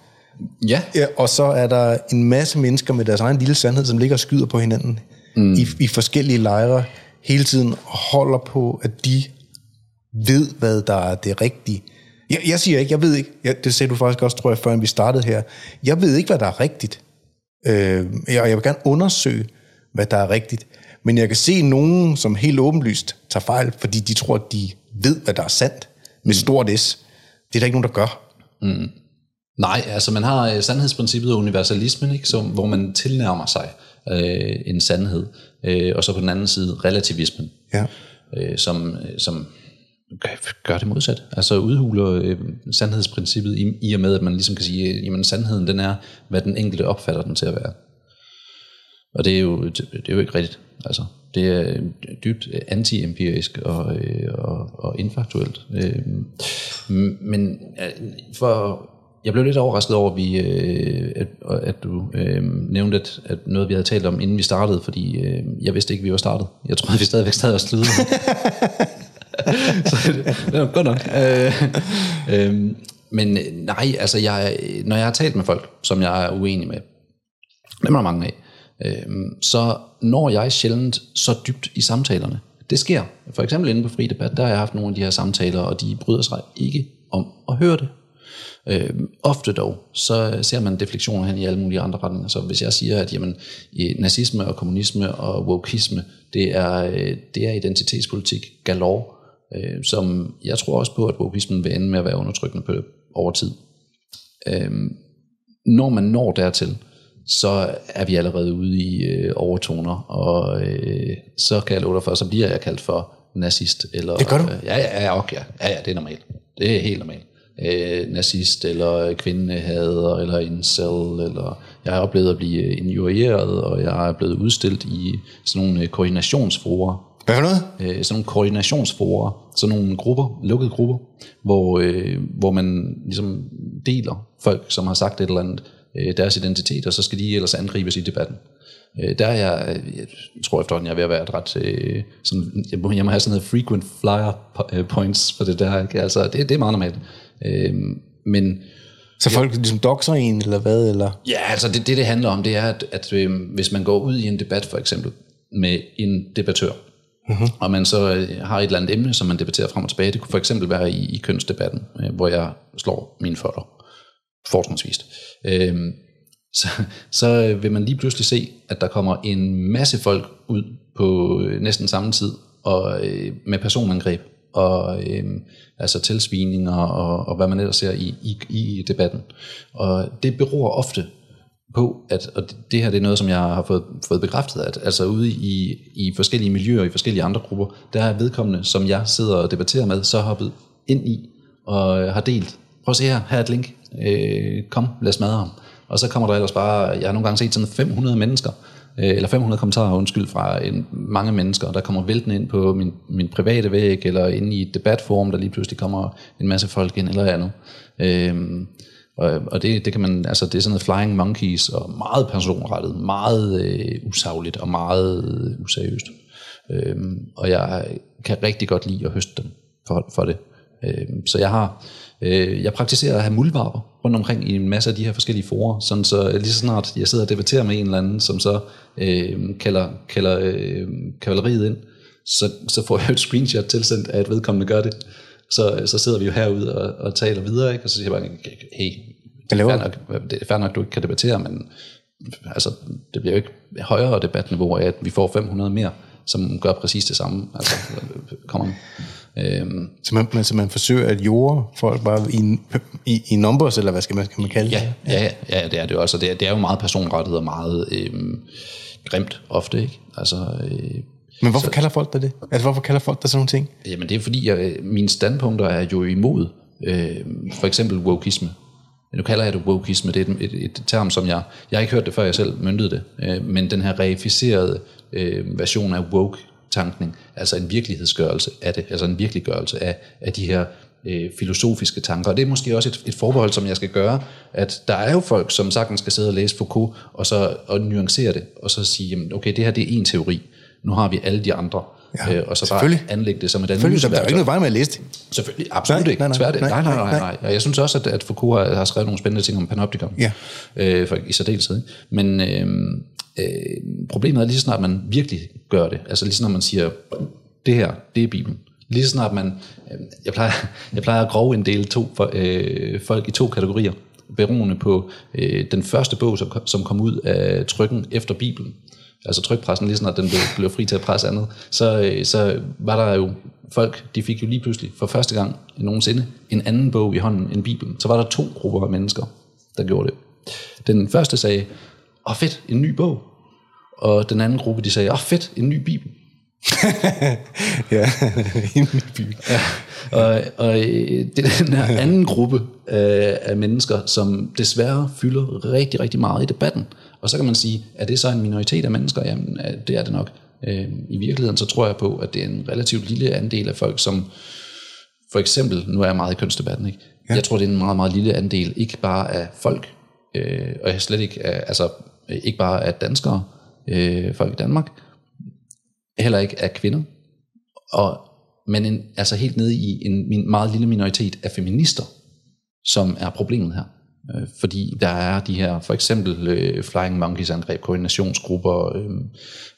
Ja. ja. Og så er der en masse mennesker med deres egen lille sandhed, som ligger og skyder på hinanden mm. i, i forskellige lejre hele tiden, og holder på, at de ved, hvad der er det rigtige. Jeg, jeg siger ikke, jeg ved ikke, jeg, det sagde du faktisk også, tror jeg, før vi startede her. Jeg ved ikke, hvad der er rigtigt. Øh, jeg, jeg vil gerne undersøge, hvad der er rigtigt. Men jeg kan se nogen, som helt åbenlyst tager fejl, fordi de tror, at de ved, hvad der er sandt. Med mm. stort S. Det er der ikke nogen, der gør. Mm. Nej, altså man har uh, sandhedsprincippet og universalismen, ikke, som, hvor man tilnærmer sig uh, en sandhed. Uh, og så på den anden side relativismen, ja. uh, som, som gør det modsat. Altså udhuler øh, sandhedsprincippet i, i og med, at man ligesom kan sige, jamen sandheden den er, hvad den enkelte opfatter den til at være. Og det er jo, det, det er jo ikke rigtigt. Altså, det er øh, dybt anti-empirisk og, øh, og, og infaktuelt. Øh, men øh, for, jeg blev lidt overrasket over, at, vi, øh, at, at du øh, nævnte, at, at noget vi havde talt om, inden vi startede, fordi øh, jeg vidste ikke, at vi var startet. Jeg troede, vi stadigvæk stadig var slutte. så det, er godt nok. Øh, øhm, øh, men nej, altså jeg, når jeg har talt med folk, som jeg er uenig med, dem er mange af, øh, så når jeg sjældent så dybt i samtalerne. Det sker. For eksempel inde på Fri Debat, der har jeg haft nogle af de her samtaler, og de bryder sig ikke om at høre det. Øh, ofte dog, så ser man deflektioner hen i alle mulige andre retninger. Så hvis jeg siger, at jamen, nazisme og kommunisme og wokeisme, det er, øh, det er identitetspolitik galore, øh, som jeg tror også på, at wokeismen vil ende med at være undertrykkende på over tid. Øh, når man når dertil, så er vi allerede ude i øh, overtoner, og øh, så kan jeg love dig for, så bliver jeg kaldt for nazist. Eller, det gør du? Øh, ja, ja, ja, okay, ja, ja, ja, det er normalt. Det er helt normalt. Øh, nazist, eller kvindehader, eller incel, eller jeg har oplevet at blive injurieret, og jeg er blevet udstillet i sådan nogle koordinationsforer, hvad for noget? Øh, sådan nogle koordinationsforer, sådan nogle grupper, lukkede grupper, hvor, øh, hvor man ligesom deler folk, som har sagt et eller andet, øh, deres identitet, og så skal de ellers angribes i debatten. Øh, der er jeg, jeg tror efterhånden, jeg er ved at være et ret, øh, sådan, jeg, må, jeg må have sådan noget frequent flyer points for det der, ikke? altså det, det er meget normalt. Øh, men så folk ja. ligesom dokser en, eller hvad? Eller? Ja, altså det, det, det handler om, det er, at, at øh, hvis man går ud i en debat for eksempel, med en debattør, Mm-hmm. Og man så øh, har et eller andet emne, som man debatterer frem og tilbage. Det kunne for eksempel være i, i kønsdebatten, øh, hvor jeg slår mine fødder, forskningsvist. Øh, så, så øh, vil man lige pludselig se, at der kommer en masse folk ud på øh, næsten samme tid, og øh, med personangreb, og øh, altså tilsvininger, og, og hvad man ellers ser i, i, i debatten. Og det beror ofte på, at, og det her det er noget, som jeg har fået, fået bekræftet, at altså ude i, i forskellige miljøer, i forskellige andre grupper, der er vedkommende, som jeg sidder og debatterer med, så hoppet ind i og har delt. Prøv at se her, her er et link. Øh, kom, lad os madre ham. Og så kommer der ellers bare, jeg har nogle gange set sådan 500 mennesker, øh, eller 500 kommentarer, undskyld, fra en, mange mennesker, der kommer væltende ind på min, min private væg, eller ind i et debatforum, der lige pludselig kommer en masse folk ind, eller andet. Øhm, og, og det, det kan man, altså det er sådan noget flying monkeys, og meget personrettet, meget øh, usagligt, og meget øh, useriøst. Øhm, og jeg kan rigtig godt lide at høste dem for, for det. Øhm, så jeg har, øh, jeg praktiserer at have muldvarper rundt omkring i en masse af de her forskellige forer, sådan så lige så snart jeg sidder og debatterer med en eller anden, som så øh, kalder, kalder øh, kavaleriet ind, så, så får jeg et screenshot tilsendt af, at vedkommende gør det. Så, så sidder vi jo herude og, og taler videre, ikke? og så siger jeg bare, hey, det er, fair nok, det er fair nok, du ikke kan debattere, men altså, det bliver jo ikke højere debatniveau af, at vi får 500 mere, som gør præcis det samme. Altså, kommer Øhm, så, man, så man forsøger at jorde folk bare i, i, i numbers, eller hvad skal man, skal man kalde det? Ja, ja, ja, det er det også. Det er, det er jo meget personrettet og meget øhm, grimt ofte. Ikke? Altså, øh, men hvorfor så, kalder folk dig det? Altså, hvorfor kalder folk dig sådan nogle ting? Jamen, det er fordi, jeg, mine standpunkter er jo imod øh, for eksempel wokeisme. Nu kalder jeg det wokeisme, det er et, et, et term, som jeg, jeg har ikke hørt det, før jeg selv myndede det, øh, men den her reificerede øh, version af woke tankning, altså en virkelighedsgørelse af det, altså en virkeliggørelse af, af de her øh, filosofiske tanker. Og det er måske også et, et forbehold, som jeg skal gøre, at der er jo folk, som sagtens skal sidde og læse Foucault, og så og nuancere det, og så sige, jamen, okay, det her det er en teori, nu har vi alle de andre, Ja, øh, og så bare anlægge det som et andet Der er ikke noget vej med at læse det. Selvfølgelig, absolut nej, ikke. Nej, nej, nej, nej, nej, nej, nej. Og jeg synes også, at, at Foucault har, har skrevet nogle spændende ting om panoptikon. Ja. Øh, for, I særdeleshed. Men øh, øh, problemet er lige så snart man virkelig gør det. Altså lige så snart man siger, det her, det er Bibelen. Lige så snart man, øh, jeg, plejer, jeg plejer at grove en del to, for, øh, folk i to kategorier, beroende på øh, den første bog, som, som kom ud af trykken efter Bibelen altså trykpressen, lige snart den blev, blev fri til at presse andet, så, øh, så var der jo folk, de fik jo lige pludselig for første gang nogensinde en anden bog i hånden end Bibelen. Så var der to grupper af mennesker, der gjorde det. Den første sagde, åh fedt, en ny bog. Og den anden gruppe, de sagde, åh fedt, en ny Bibel. ja, en ny Bibel. Ja, og, og øh, det er den her anden gruppe af, af mennesker, som desværre fylder rigtig, rigtig meget i debatten. Og så kan man sige, er det så en minoritet af mennesker? Jamen, det er det nok. Øh, I virkeligheden så tror jeg på, at det er en relativt lille andel af folk, som for eksempel, nu er jeg meget i kønsdebatten, ikke? Ja. jeg tror det er en meget, meget lille andel, ikke bare af folk, øh, og jeg slet ikke af, altså ikke bare af danskere, øh, folk i Danmark, heller ikke af kvinder, og, men en, altså helt nede i en, en meget lille minoritet af feminister, som er problemet her. Øh, fordi der er de her, for eksempel øh, Flying Monkeys angreb, koordinationsgrupper øh,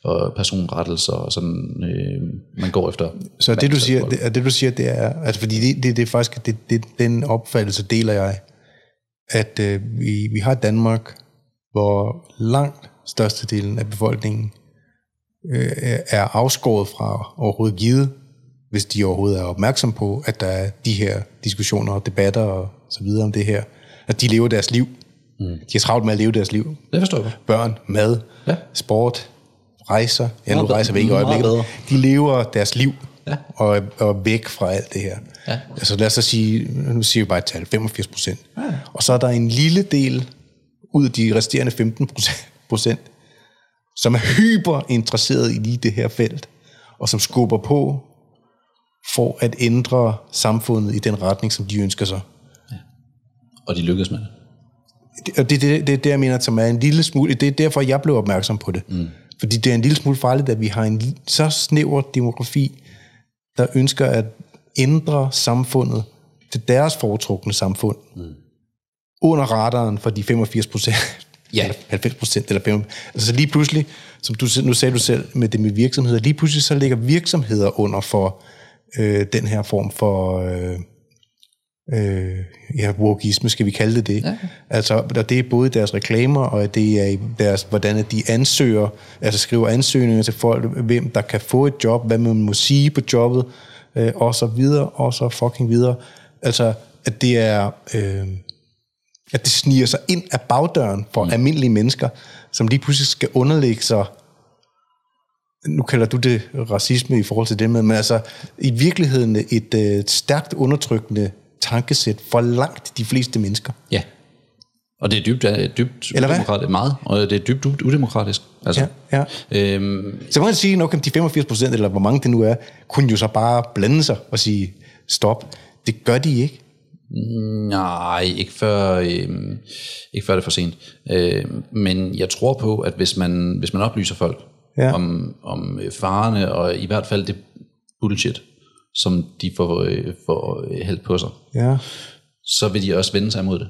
og personrettelser og sådan, øh, man går efter. Så det du, siger, det, det du siger, det er, altså fordi det, det, det er faktisk, det, det, den opfattelse deler jeg, at øh, vi, vi har Danmark, hvor langt størstedelen af befolkningen øh, er afskåret fra overhovedet givet, hvis de overhovedet er opmærksom på, at der er de her diskussioner og debatter og så videre om det her at de lever deres liv. Mm. De er travlt med at leve deres liv. Det forstår jeg Børn, mad, ja. sport, rejser. Ja, nu rejser vi ikke i øjeblikket. De lever deres liv ja. og, og væk fra alt det her. Ja. Altså lad os så sige, nu siger vi bare et tal, 85 procent. Ja. Og så er der en lille del ud af de resterende 15 procent, som er hyper interesseret i lige det her felt, og som skubber på for at ændre samfundet i den retning, som de ønsker sig. Og de lykkedes med det. Og det er det, det, det, jeg mener, som er en lille smule... Det er derfor, jeg blev opmærksom på det. Mm. Fordi det er en lille smule farligt, at vi har en så snæver demografi, der ønsker at ændre samfundet til deres foretrukne samfund. Mm. Under radaren for de 85 procent. Ja. Eller 90 procent, eller 5. Altså lige pludselig, som du, nu sagde du selv med det med virksomheder, lige pludselig så ligger virksomheder under for øh, den her form for... Øh, øh, ja, wokeisme, skal vi kalde det det. Ja. Altså, det er både deres reklamer, og det er deres, hvordan de ansøger, altså skriver ansøgninger til folk, hvem der kan få et job, hvad man må sige på jobbet, øh, og så videre, og så fucking videre. Altså, at det er... Øh, at det sniger sig ind af bagdøren for mm. almindelige mennesker, som lige pludselig skal underlægge sig nu kalder du det racisme i forhold til det, men altså i virkeligheden et, et stærkt undertrykkende tankesæt for langt de fleste mennesker. Ja. Og det er dybt, øh, dybt Eller hvad? udemokratisk, meget, og det er dybt u- udemokratisk. Altså, Ja, ja. Øhm, Så man kan sige, at de 85 procent, eller hvor mange det nu er, kunne jo så bare blande sig og sige stop. Det gør de ikke. Nej, ikke før, øh, ikke før det er for sent. Øh, men jeg tror på, at hvis man, hvis man oplyser folk Ja. om, om øh, farerne, og i hvert fald det bullshit, som de får, øh, får øh, hældt på sig, Ja. så vil de også vende sig imod det.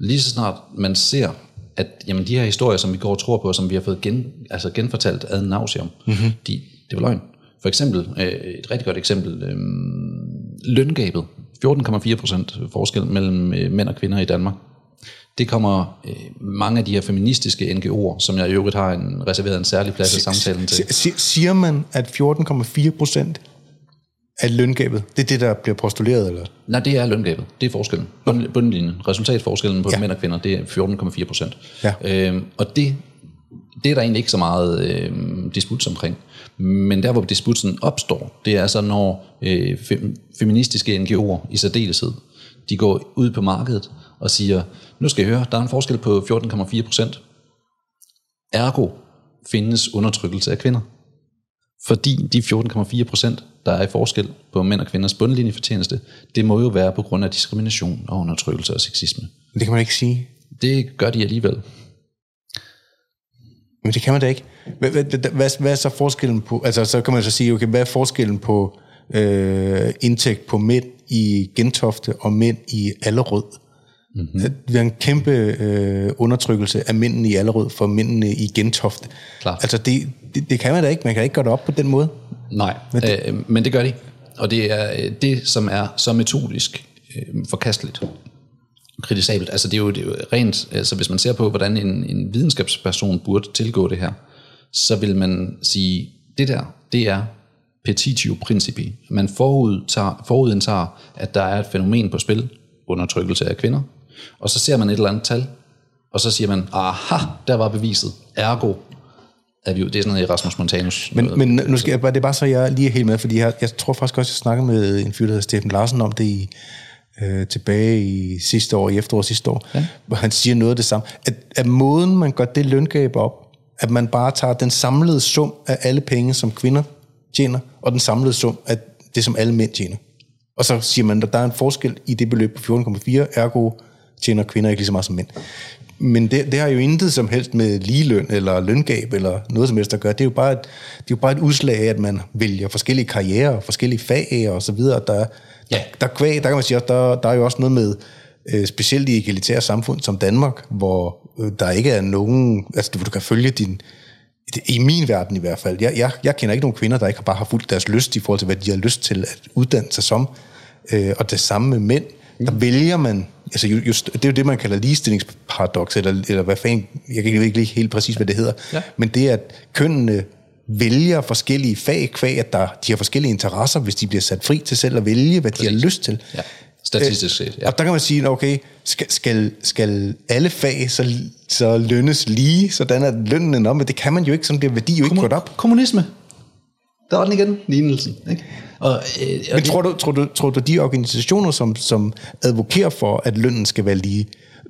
Lige så snart man ser, at jamen, de her historier, som vi går og tror på, som vi har fået gen, altså genfortalt ad nauseum, mm-hmm. de, det var løgn. For eksempel, øh, et rigtig godt eksempel, øh, løngabet, 14,4 procent forskel mellem øh, mænd og kvinder i Danmark. Det kommer øh, mange af de her feministiske NGO'er, som jeg i øvrigt har en, reserveret en særlig plads i samtalen til. Si- si- Siger man, at 14,4 procent af løngabet, det er det, der bliver postuleret, eller? Nej, det er løngabet. Det er forskellen. Bund, bundlinjen. Resultatforskellen på Ja. mænd og kvinder, det er 14,4 procent. Ja. Øhm, og det, det er der egentlig ikke så meget øhm, disputs omkring. Men der, hvor disputsen opstår, det er så, når øh, fem, feministiske NGO'er i særdeleshed, de går ud på markedet og siger, nu skal I høre, der er en forskel på 14,4 procent. Ergo findes undertrykkelse af kvinder. Fordi de 14,4 procent, der er i forskel på mænd og kvinders bundlinjefortjeneste, det må jo være på grund af diskrimination og undertrykkelse og sexisme. Det kan man ikke sige. Det gør de alligevel. Men det kan man da ikke. Hvad, hvad, hvad, hvad, er så forskellen på, altså så kan man så sige, okay, hvad er forskellen på øh, indtægt på mænd i Gentofte og mænd i Allerød? Mm-hmm. Vi har en kæmpe øh, undertrykkelse af mændene i Allerød for mændene i Gentofte. Klart. Altså det, det, det kan man da ikke. Man kan ikke gøre det op på den måde. Nej, men det, øh, men det gør de. Og det er øh, det, som er så metodisk øh, forkasteligt. Kritisabelt. Altså det er, jo, det er jo rent, altså hvis man ser på, hvordan en, en videnskabsperson burde tilgå det her, så vil man sige, det der, det er petitio principi. Man forudtager, forudindtager, at der er et fænomen på spil, undertrykkelse af kvinder, og så ser man et eller andet tal, og så siger man, aha, der var beviset, ergo er vi jo, det er sådan noget Erasmus Montanus. Men, men nu skal jeg, bare- det er bare så, jeg lige er helt med, fordi jeg, jeg tror faktisk også, jeg snakkede med en fyr, der hedder Steffen Larsen om det i, øh, tilbage i sidste år, i efteråret sidste år, ja. hvor han siger noget af det samme. At, at måden, man gør det løngab op, at man bare tager den samlede sum af alle penge, som kvinder tjener, og den samlede sum af det, som alle mænd tjener. Og så siger man, at der er en forskel i det beløb på 14,4, ergo tjener kvinder ikke lige så meget som mænd. Men det, det har jo intet som helst med ligeløn eller løngab eller noget som helst at gøre. Det er jo bare et, det er jo bare et udslag af, at man vælger forskellige karrierer, forskellige fag og så videre. Der, Ja. der, der, der kan man sige, at der, der er jo også noget med, øh, specielt i egalitære samfund som Danmark, hvor øh, der ikke er nogen, altså du, du kan følge din, i min verden i hvert fald. Jeg, jeg, jeg kender ikke nogen kvinder, der ikke bare har fulgt deres lyst i forhold til, hvad de har lyst til at uddanne sig som. Øh, og det samme med mænd. Der vælger man, altså ju- just, det er jo det, man kalder ligestillingsparadox, eller, eller hvad fanden, jeg kan ikke lige helt præcis, hvad det hedder. Ja. Men det er, at kønnene vælger forskellige fag, kvæg, at der, de har forskellige interesser, hvis de bliver sat fri til selv at vælge, hvad de har lyst til. Ja, statistisk set. Ja. Og der kan man sige, okay, skal, skal, skal alle fag så, så lønnes lige, sådan at lønnen er nok, men det kan man jo ikke, sådan bliver værdi jo ikke gjort op. Kommunisme. Der var den igen, lignelsen. Ikke? Og, øh, og Men det, tror du, tror, du, tror du, de organisationer, som, som advokerer for, at lønnen skal være lige,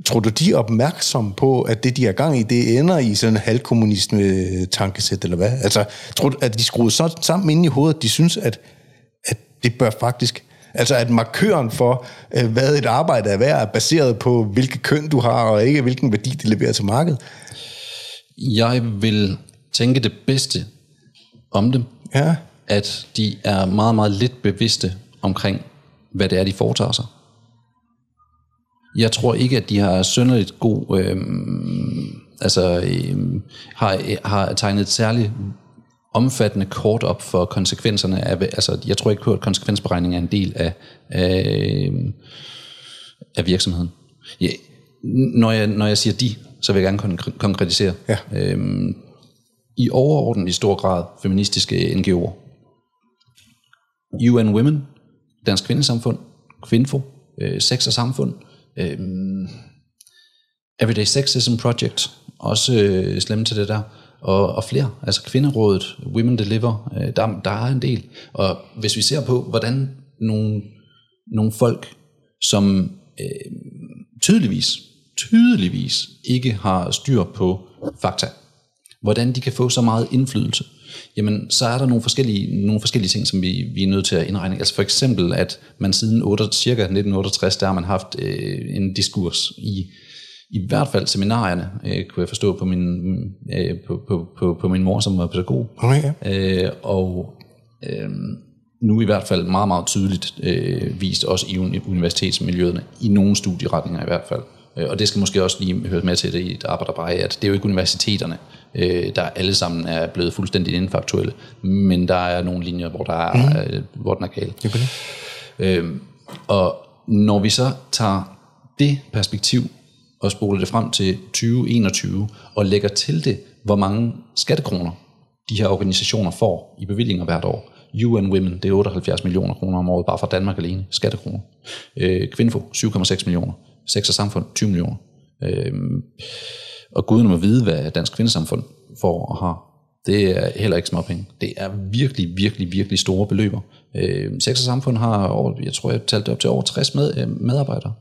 tror du, de er opmærksomme på, at det, de har gang i, det ender i sådan en halvkommunisme tankesæt, eller hvad? Altså, tror du, at de skruer så sammen inde i hovedet, at de synes, at, at det bør faktisk... Altså, at markøren for, øh, hvad et arbejde er værd, er baseret på, hvilke køn du har, og ikke hvilken værdi de leverer til markedet. jeg vil tænke det bedste om dem, Ja, at de er meget, meget lidt bevidste omkring, hvad det er, de foretager sig. Jeg tror ikke, at de har synderligt god, øh, altså øh, har, har tegnet et særligt omfattende kort op for konsekvenserne af, altså jeg tror ikke på, at konsekvensberegning er en del af, af, af virksomheden. Ja, når, jeg, når jeg siger de, så vil jeg gerne kon- konkretisere. Ja. Øhm, I overordnet i stor grad feministiske NGO'er. UN Women, Dansk Kvindesamfund, Kvinfo, øh, Sex og Samfund, øh, Everyday Sexism Project, også øh, slemme til det der, og, og flere, altså Kvinderådet, Women Deliver, øh, der, der er en del. Og hvis vi ser på, hvordan nogle, nogle folk, som øh, tydeligvis tydeligvis ikke har styr på fakta, hvordan de kan få så meget indflydelse, jamen så er der nogle forskellige, nogle forskellige ting, som vi, vi er nødt til at indregne. Altså for eksempel, at man siden 8, cirka 1968, der har man haft øh, en diskurs i i hvert fald seminarierne, øh, kunne jeg forstå på min, øh, på, på, på, på min mor, som var pædagog. Okay. Øh, og øh, nu i hvert fald meget, meget tydeligt øh, vist også i universitetsmiljøerne, i nogle studieretninger i hvert fald. Øh, og det skal måske også lige høre med til det i et arbejderbej, at det er jo ikke universiteterne, øh, der alle sammen er blevet fuldstændig indfaktuelle, men der er nogle linjer, hvor, der er, mm. øh, hvor den er gal. Okay. Øh, og når vi så tager det perspektiv og spoler det frem til 2021 og lægger til det, hvor mange skattekroner de her organisationer får i bevillinger hvert år. UN Women, det er 78 millioner kroner om året, bare fra Danmark alene, skattekroner. Øh, Kvinfo, 7,6 millioner. Sex og Samfund, 20 millioner. Øh, og guden må vide, hvad Dansk Kvindesamfund får og har. Det er heller ikke småpenge. Det er virkelig, virkelig, virkelig store beløber. Øh, Sex og Samfund har over, jeg tror, jeg talte op til over 60 med, øh, medarbejdere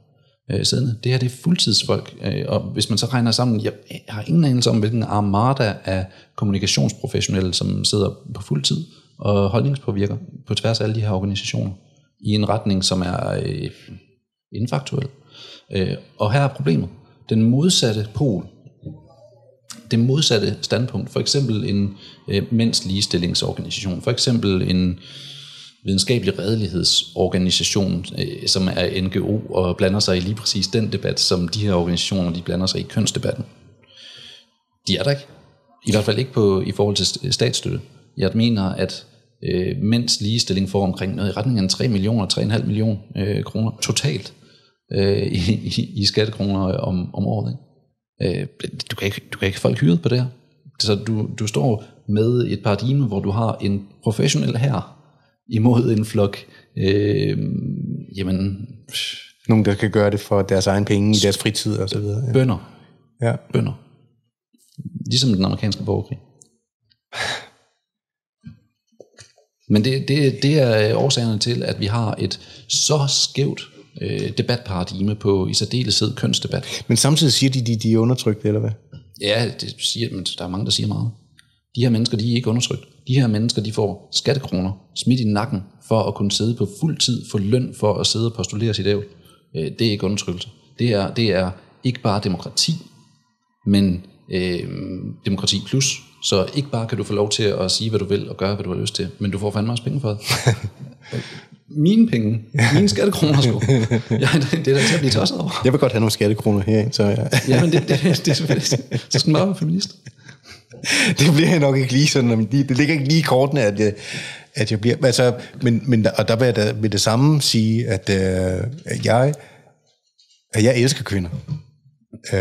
øh, siddende. Det her det er fuldtidsfolk, øh, og hvis man så regner sammen, jeg har ingen anelse om, hvilken armada af kommunikationsprofessionelle, som sidder på fuld tid og holdningspåvirker på tværs af alle de her organisationer i en retning, som er øh, infaktuel. Øh, og her er problemet. Den modsatte pol, det modsatte standpunkt, for eksempel en øh, mænds ligestillingsorganisation, for eksempel en videnskabelig redelighedsorganisation, øh, som er NGO og blander sig i lige præcis den debat, som de her organisationer de blander sig i kønsdebatten. De er der ikke. I hvert fald ikke på, i forhold til statsstøtte. Jeg mener, at øh, mænds ligestilling får omkring noget i retning af 3 millioner, 3,5 millioner øh, kroner totalt øh, i, i skattekroner om, om året. Ikke? Øh, du, kan ikke, du kan ikke folk hyret på det her. Så du, du står med et paradigme, hvor du har en professionel her imod en flok, øh, jamen... Nogen, der kan gøre det for deres egen penge i deres fritid og så videre. Ja. Bønder. Ja. Bønder. Ligesom den amerikanske borgerkrig. Men det, det, det er årsagerne til, at vi har et så skævt øh, debatparadigme på i særdeleshed kønsdebat. Men samtidig siger de, de, de er undertrykte, eller hvad? Ja, det siger, men der er mange, der siger meget. De her mennesker, de er ikke undertrykt. De her mennesker, de får skattekroner smidt i nakken for at kunne sidde på fuld tid, få løn for at sidde og postulere sit ævl. Øh, det er ikke undertrykkelse. Det er, det er ikke bare demokrati, men øh, demokrati plus. Så ikke bare kan du få lov til at sige, hvad du vil, og gøre, hvad du har lyst til, men du får fandme også penge for det. mine penge, mine skattekroner sgu. Ja, det, er da til at blive tosset over. Jeg vil godt have nogle skattekroner herind, så ja. ja, men det, det, det, det er selvfølgelig, så skal man bare være feminist. det bliver nok ikke lige sådan, det ligger ikke lige i kortene, at jeg, at jeg bliver, altså, men, men og der vil jeg da med det samme sige, at, øh, at jeg, at jeg elsker kvinder. Øh,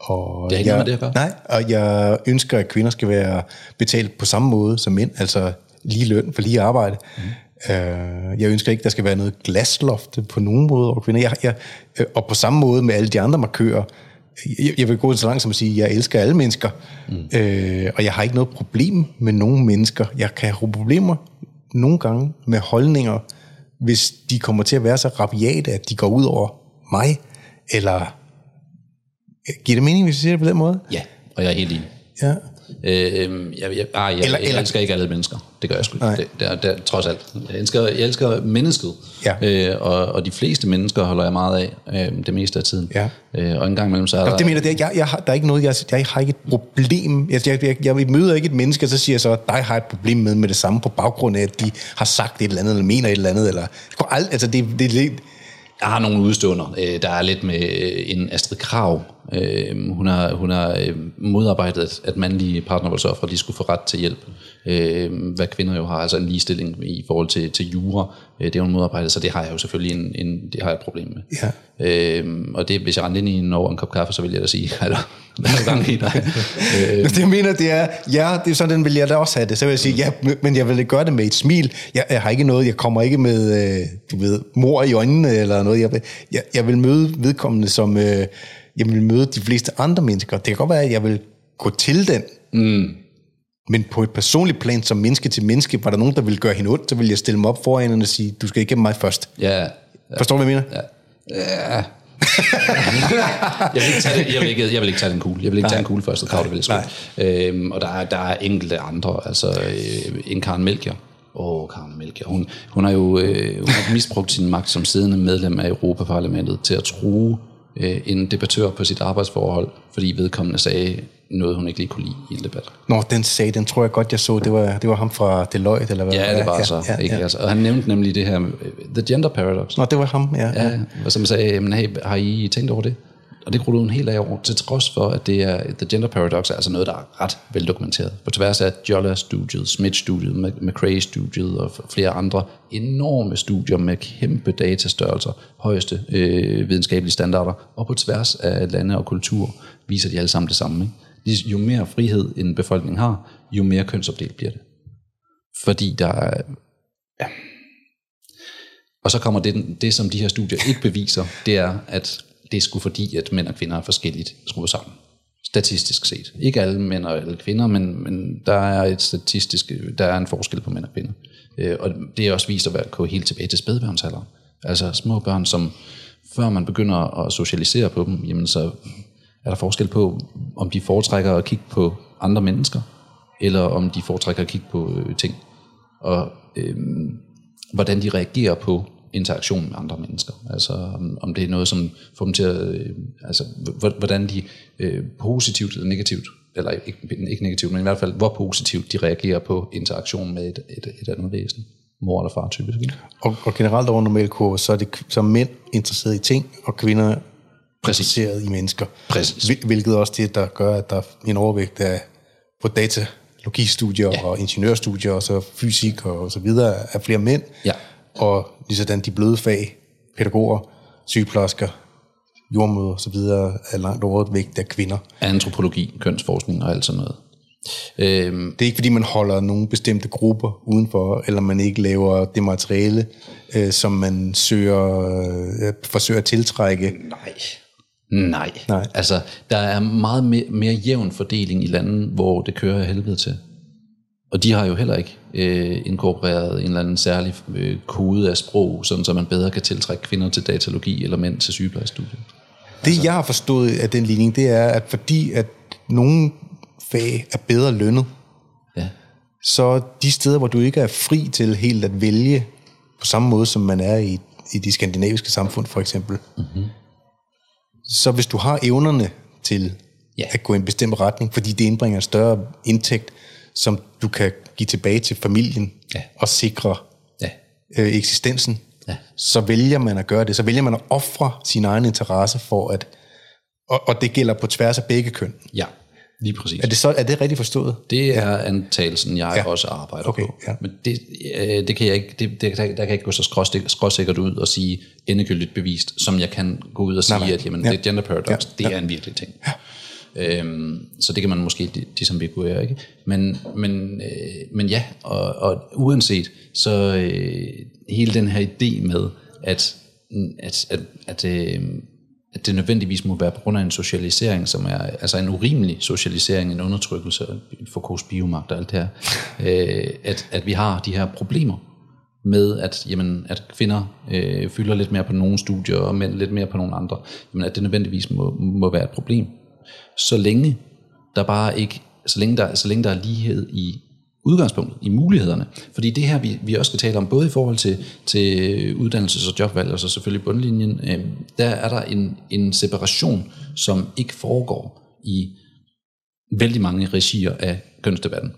og det er ikke jeg, noget med det at gøre. Nej, og jeg ønsker, at kvinder skal være betalt på samme måde som mænd, altså lige løn for lige arbejde. Mm. Øh, jeg ønsker ikke, der skal være noget glasloft på nogen måde over kvinder. Jeg, jeg, øh, og på samme måde med alle de andre markører, jeg, jeg vil gå så langt som at sige, at jeg elsker alle mennesker, mm. øh, og jeg har ikke noget problem med nogen mennesker. Jeg kan have problemer nogle gange med holdninger, hvis de kommer til at være så rabiate, at de går ud over mig, eller giver det mening, hvis vi siger det på den måde? Ja, og jeg er helt enig. Ja. Øh, jeg, jeg, ah, jeg, eller, jeg, elsker ikke alle mennesker. Det gør jeg sgu ikke. Det, det, er, det er, trods alt. Jeg elsker, jeg elsker mennesket. Ja. Øh, og, og de fleste mennesker holder jeg meget af øh, det meste af tiden. Ja. Øh, og en gang imellem så er Nå, der... Det mener jeg, jeg, jeg har, der er ikke noget, jeg, jeg har ikke et problem. Jeg, jeg, jeg, jeg møder ikke et menneske, og så siger jeg så, at dig har et problem med med det samme på baggrund af, at de har sagt et eller andet, eller mener et eller andet. Eller, ald, altså det, det, det, jeg har nogle udståender. Øh, der er lidt med øh, en Astrid Krav. Øh, hun har, hun har modarbejdet, at mandlige partnervoldsofre de skulle få ret til hjælp. Hvad kvinder jo har, altså en ligestilling i forhold til, til jura. Det er hun modarbejdet, så det har jeg jo selvfølgelig en, en, det har jeg et problem med. Ja. Og det, hvis jeg rendte ind i en over en kop kaffe, så vil jeg da sige, at hvad er gang i dig? det jeg mener, det er, ja, det er sådan vil jeg da også have det. Så vil jeg sige, ja, men jeg vil gøre det med et smil. Jeg, jeg har ikke noget, jeg kommer ikke med, du ved, mor i øjnene eller noget. Jeg, jeg, jeg vil møde vedkommende som, øh, jeg vil møde de fleste andre mennesker. Det kan godt være, at jeg vil gå til den. Mm. Men på et personligt plan, som menneske til menneske, var der nogen, der ville gøre hende ondt, så vil jeg stille mig op foran hende og sige, du skal ikke mig først. Ja. ja. Forstår du, hvad jeg mener? Ja. ja. jeg, vil ikke tage det, jeg, vil ikke, jeg vil ikke tage den kugle. Jeg vil ikke Nej. tage en kugle første krav, det vil. Øhm, og der er, der er enkelte andre, altså øh, en Karen Melchior. Åh, oh, Karen Melchior. Hun, hun har jo øh, hun har misbrugt sin magt som siddende medlem af Europaparlamentet til at true øh, en debattør på sit arbejdsforhold, fordi vedkommende sagde noget, hun ikke lige kunne lide i en debat. Nå, den sag, den tror jeg godt, jeg så. Det var, det var ham fra Deloitte, eller hvad? Ja, det var ja, så. Ja, ikke? Ja. Altså, og han nævnte nemlig det her, The Gender Paradox. Nå, det var ham, ja. Ja, og som sagde, jamen, hey, har I tænkt over det? Og det rullede hun helt af over, til trods for, at det er The Gender Paradox er altså noget, der er ret veldokumenteret. På tværs af Jolla-studiet, Smith-studiet, McRae-studiet og flere andre enorme studier med kæmpe datastørrelser, højeste øh, videnskabelige standarder, og på tværs af lande og kultur viser de alle sammen det samme. Ikke? Jo mere frihed en befolkning har, jo mere kønsopdelt bliver det. Fordi der er... Ja. Og så kommer det, det, som de her studier ikke beviser, det er, at det er sgu fordi, at mænd og kvinder er forskelligt skruet sammen. Statistisk set. Ikke alle mænd og alle kvinder, men, men der er et statistisk, der er en forskel på mænd og kvinder. Øh, og det er også vist at være gå helt tilbage til spædbørnsalderen. Altså små børn, som før man begynder at socialisere på dem, jamen så er der forskel på, om de foretrækker at kigge på andre mennesker, eller om de foretrækker at kigge på øh, ting. Og øh, hvordan de reagerer på interaktion med andre mennesker. Altså om, om det er noget, som får dem til at, øh, altså hvordan de øh, positivt eller negativt, eller ikke, ikke negativt, men i hvert fald hvor positivt de reagerer på interaktion med et, et, et andet væsen mor eller far typisk. Og, og generelt over normalkurve, så er det så er mænd interesseret i ting, og kvinder Præcis. interesseret i mennesker. Præcis. Hvilket også det, der gør, at der er en overvægt af på datalogistudier ja. og ingeniørstudier og så fysik og så videre af flere mænd. Ja og ligesådan de bløde fag, pædagoger, sygeplejersker, jordmøder osv. er langt overvægt af kvinder. Antropologi, kønsforskning og alt sådan noget. Øhm, det er ikke fordi, man holder nogle bestemte grupper udenfor, eller man ikke laver det materiale, øh, som man søger, øh, forsøger at tiltrække. Nej. Nej. Nej. Altså, der er meget mere, mere jævn fordeling i lande, hvor det kører helvede til. Og de har jo heller ikke øh, inkorporeret en eller anden særlig øh, kode af sprog, sådan så man bedre kan tiltrække kvinder til datalogi eller mænd til sygeplejestudiet. Det altså. jeg har forstået af den ligning, det er, at fordi at nogle fag er bedre lønnet, ja. så de steder, hvor du ikke er fri til helt at vælge, på samme måde som man er i, i de skandinaviske samfund for eksempel, mm-hmm. så hvis du har evnerne til ja. at gå i en bestemt retning, fordi det indbringer en større indtægt, som du kan give tilbage til familien ja. og sikre ja. øh, eksistensen, ja. så vælger man at gøre det. Så vælger man at ofre sin egen interesse for at... Og, og det gælder på tværs af begge køn. Ja, lige præcis. Er det, så, er det rigtigt forstået? Det er ja. antagelsen, jeg ja. også arbejder okay, på. Ja. Men det, øh, det kan jeg ikke, det, det, der, der kan jeg ikke gå så skråsikkert ud og sige endegyldigt bevist, som jeg kan gå ud og sige, nej, nej. at jamen, ja. det gender paradox, ja. det ja. er en virkelig ting. Ja. Øhm, så det kan man måske disambiguere, ligesom ikke? Men, men, øh, men ja, og, og uanset, så øh, hele den her idé med, at, at, at, at, øh, at det nødvendigvis må være på grund af en socialisering, som er altså en urimelig socialisering, en undertrykkelse, Foucault's biomagt og alt det her, øh, at, at vi har de her problemer med, at, jamen, at kvinder øh, fylder lidt mere på nogle studier, og mænd lidt mere på nogle andre, jamen, at det nødvendigvis må, må være et problem så længe der bare ikke, så længe der, så længe der er lighed i udgangspunktet, i mulighederne. Fordi det her, vi, vi også skal tale om, både i forhold til, til uddannelses- og jobvalg, og så selvfølgelig bundlinjen, øh, der er der en, en separation, som ikke foregår i vældig mange regier af kønsdebatten.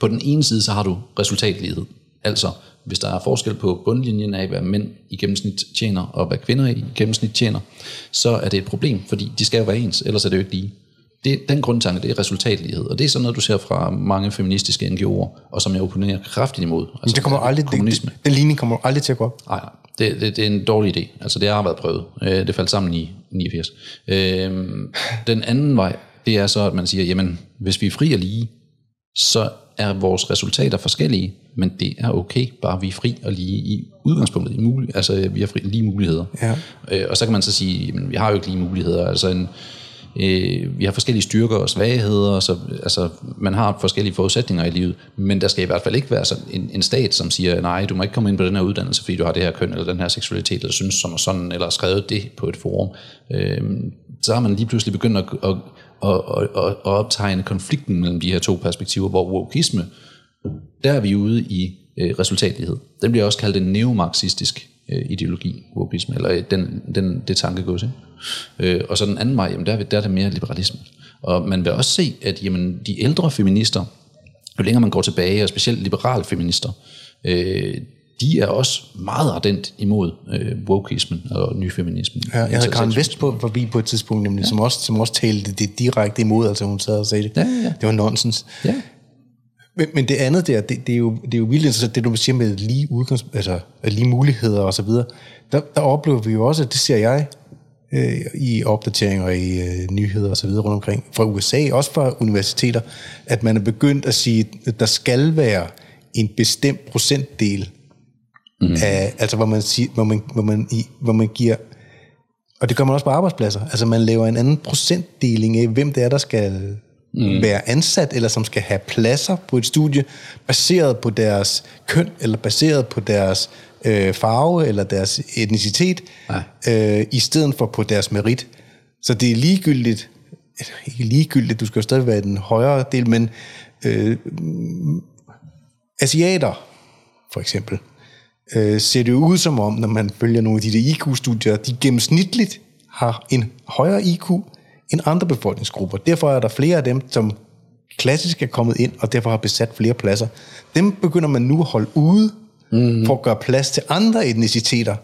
På den ene side, så har du resultatlighed. Altså, hvis der er forskel på bundlinjen af, hvad mænd i gennemsnit tjener, og hvad kvinder i gennemsnit tjener, så er det et problem, fordi de skal jo være ens, ellers er det jo ikke lige. Det, den grundtanke, det er resultatlighed, og det er sådan noget, du ser fra mange feministiske NGO'er, og som jeg opponerer kraftigt imod. Altså, Men det kommer aldrig, kommunisme. Det, den ligning kommer aldrig til at gå op. Nej, det, det, det er en dårlig idé. Altså, det har været prøvet. Øh, det faldt sammen i 89. Øh, den anden vej, det er så, at man siger, jamen, hvis vi er fri og lige, så er vores resultater forskellige, men det er okay, bare vi er fri og lige i udgangspunktet. I mulig, altså vi har fri, lige muligheder. Ja. Øh, og så kan man så sige, men vi har jo ikke lige muligheder. Altså en, Øh, vi har forskellige styrker og svagheder, så altså, man har forskellige forudsætninger i livet, men der skal i hvert fald ikke være sådan en, en stat, som siger, nej, du må ikke komme ind på den her uddannelse, fordi du har det her køn, eller den her seksualitet, eller synes som sådan, eller skrevet det på et forum. Øh, så har man lige pludselig begyndt at, at, at, at, at optegne konflikten mellem de her to perspektiver, hvor wokisme, der er vi ude i øh, resultatlighed. Den bliver også kaldt en neomarxistisk øh, ideologi, wokisme, eller øh, den, den, det tankegods. Øh, og så den anden vej, jamen der, er, der er det mere liberalisme. Og man vil også se, at jamen, de ældre feminister, jo længere man går tilbage, og specielt liberale feminister, øh, de er også meget ardent imod øh, wokeismen og nyfeminismen. Ja, jeg havde Karen Vest på, forbi på et tidspunkt, nemlig, ja. som, også, som også talte det direkte imod, altså hun sad og sagde det. Ja, ja. Det var nonsens. Ja. Men, men det andet der, det, det, er jo, det er jo vildt interessant, det du siger med lige, udgangs, altså, lige muligheder og så videre. Der, der oplever vi jo også, at det ser jeg øh, i opdateringer og i øh, nyheder og så videre rundt omkring, fra USA, også fra universiteter, at man er begyndt at sige, at der skal være en bestemt procentdel mm. af, altså hvor man, siger, hvor, man, hvor, man, i, hvor man giver, og det gør man også på arbejdspladser, altså man laver en anden procentdeling af, hvem det er, der skal mm. være ansat, eller som skal have pladser på et studie, baseret på deres køn, eller baseret på deres øh, farve, eller deres etnicitet, øh, i stedet for på deres merit. Så det er ligegyldigt, ikke ligegyldigt, du skal jo stadig være i den højere del, men øh, asiater, for eksempel, øh, ser det ud som om, når man følger nogle af de der IQ-studier, de gennemsnitligt har en højere IQ end andre befolkningsgrupper. Derfor er der flere af dem, som klassisk er kommet ind, og derfor har besat flere pladser. Dem begynder man nu at holde ude, mm. for at gøre plads til andre etniciteter.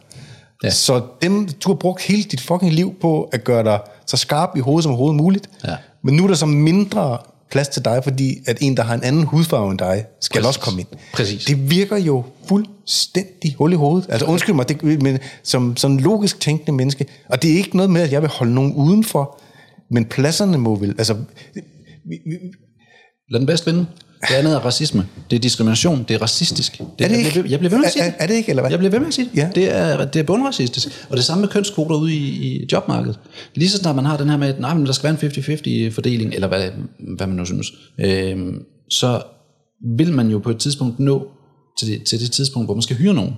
Ja. Så dem, du har brugt hele dit fucking liv på at gøre dig så skarp i hovedet som overhovedet muligt. Ja. Men nu er der så mindre plads til dig, fordi at en, der har en anden hudfarve end dig, skal Præcis. også komme ind. Præcis. Det virker jo fuldstændig hul i hovedet. Altså undskyld mig, det, men som, som logisk tænkende menneske, og det er ikke noget med, at jeg vil holde nogen udenfor, men pladserne må vel... Altså, Lad den bedst vinde. Det andet er racisme. Det er diskrimination. Det er racistisk. Det, er det ikke? Jeg, bliver ved med at sige er, er, er det ikke, eller hvad? Jeg bliver ved med at sige det. Ja. Det, er, det er bundracistisk. Og det samme med kønskvoter ude i, i jobmarkedet. Lige så snart man har den her med, at nej, men der skal være en 50-50 fordeling, eller hvad, hvad man nu synes, øh, så vil man jo på et tidspunkt nå til det, til det tidspunkt, hvor man skal hyre nogen.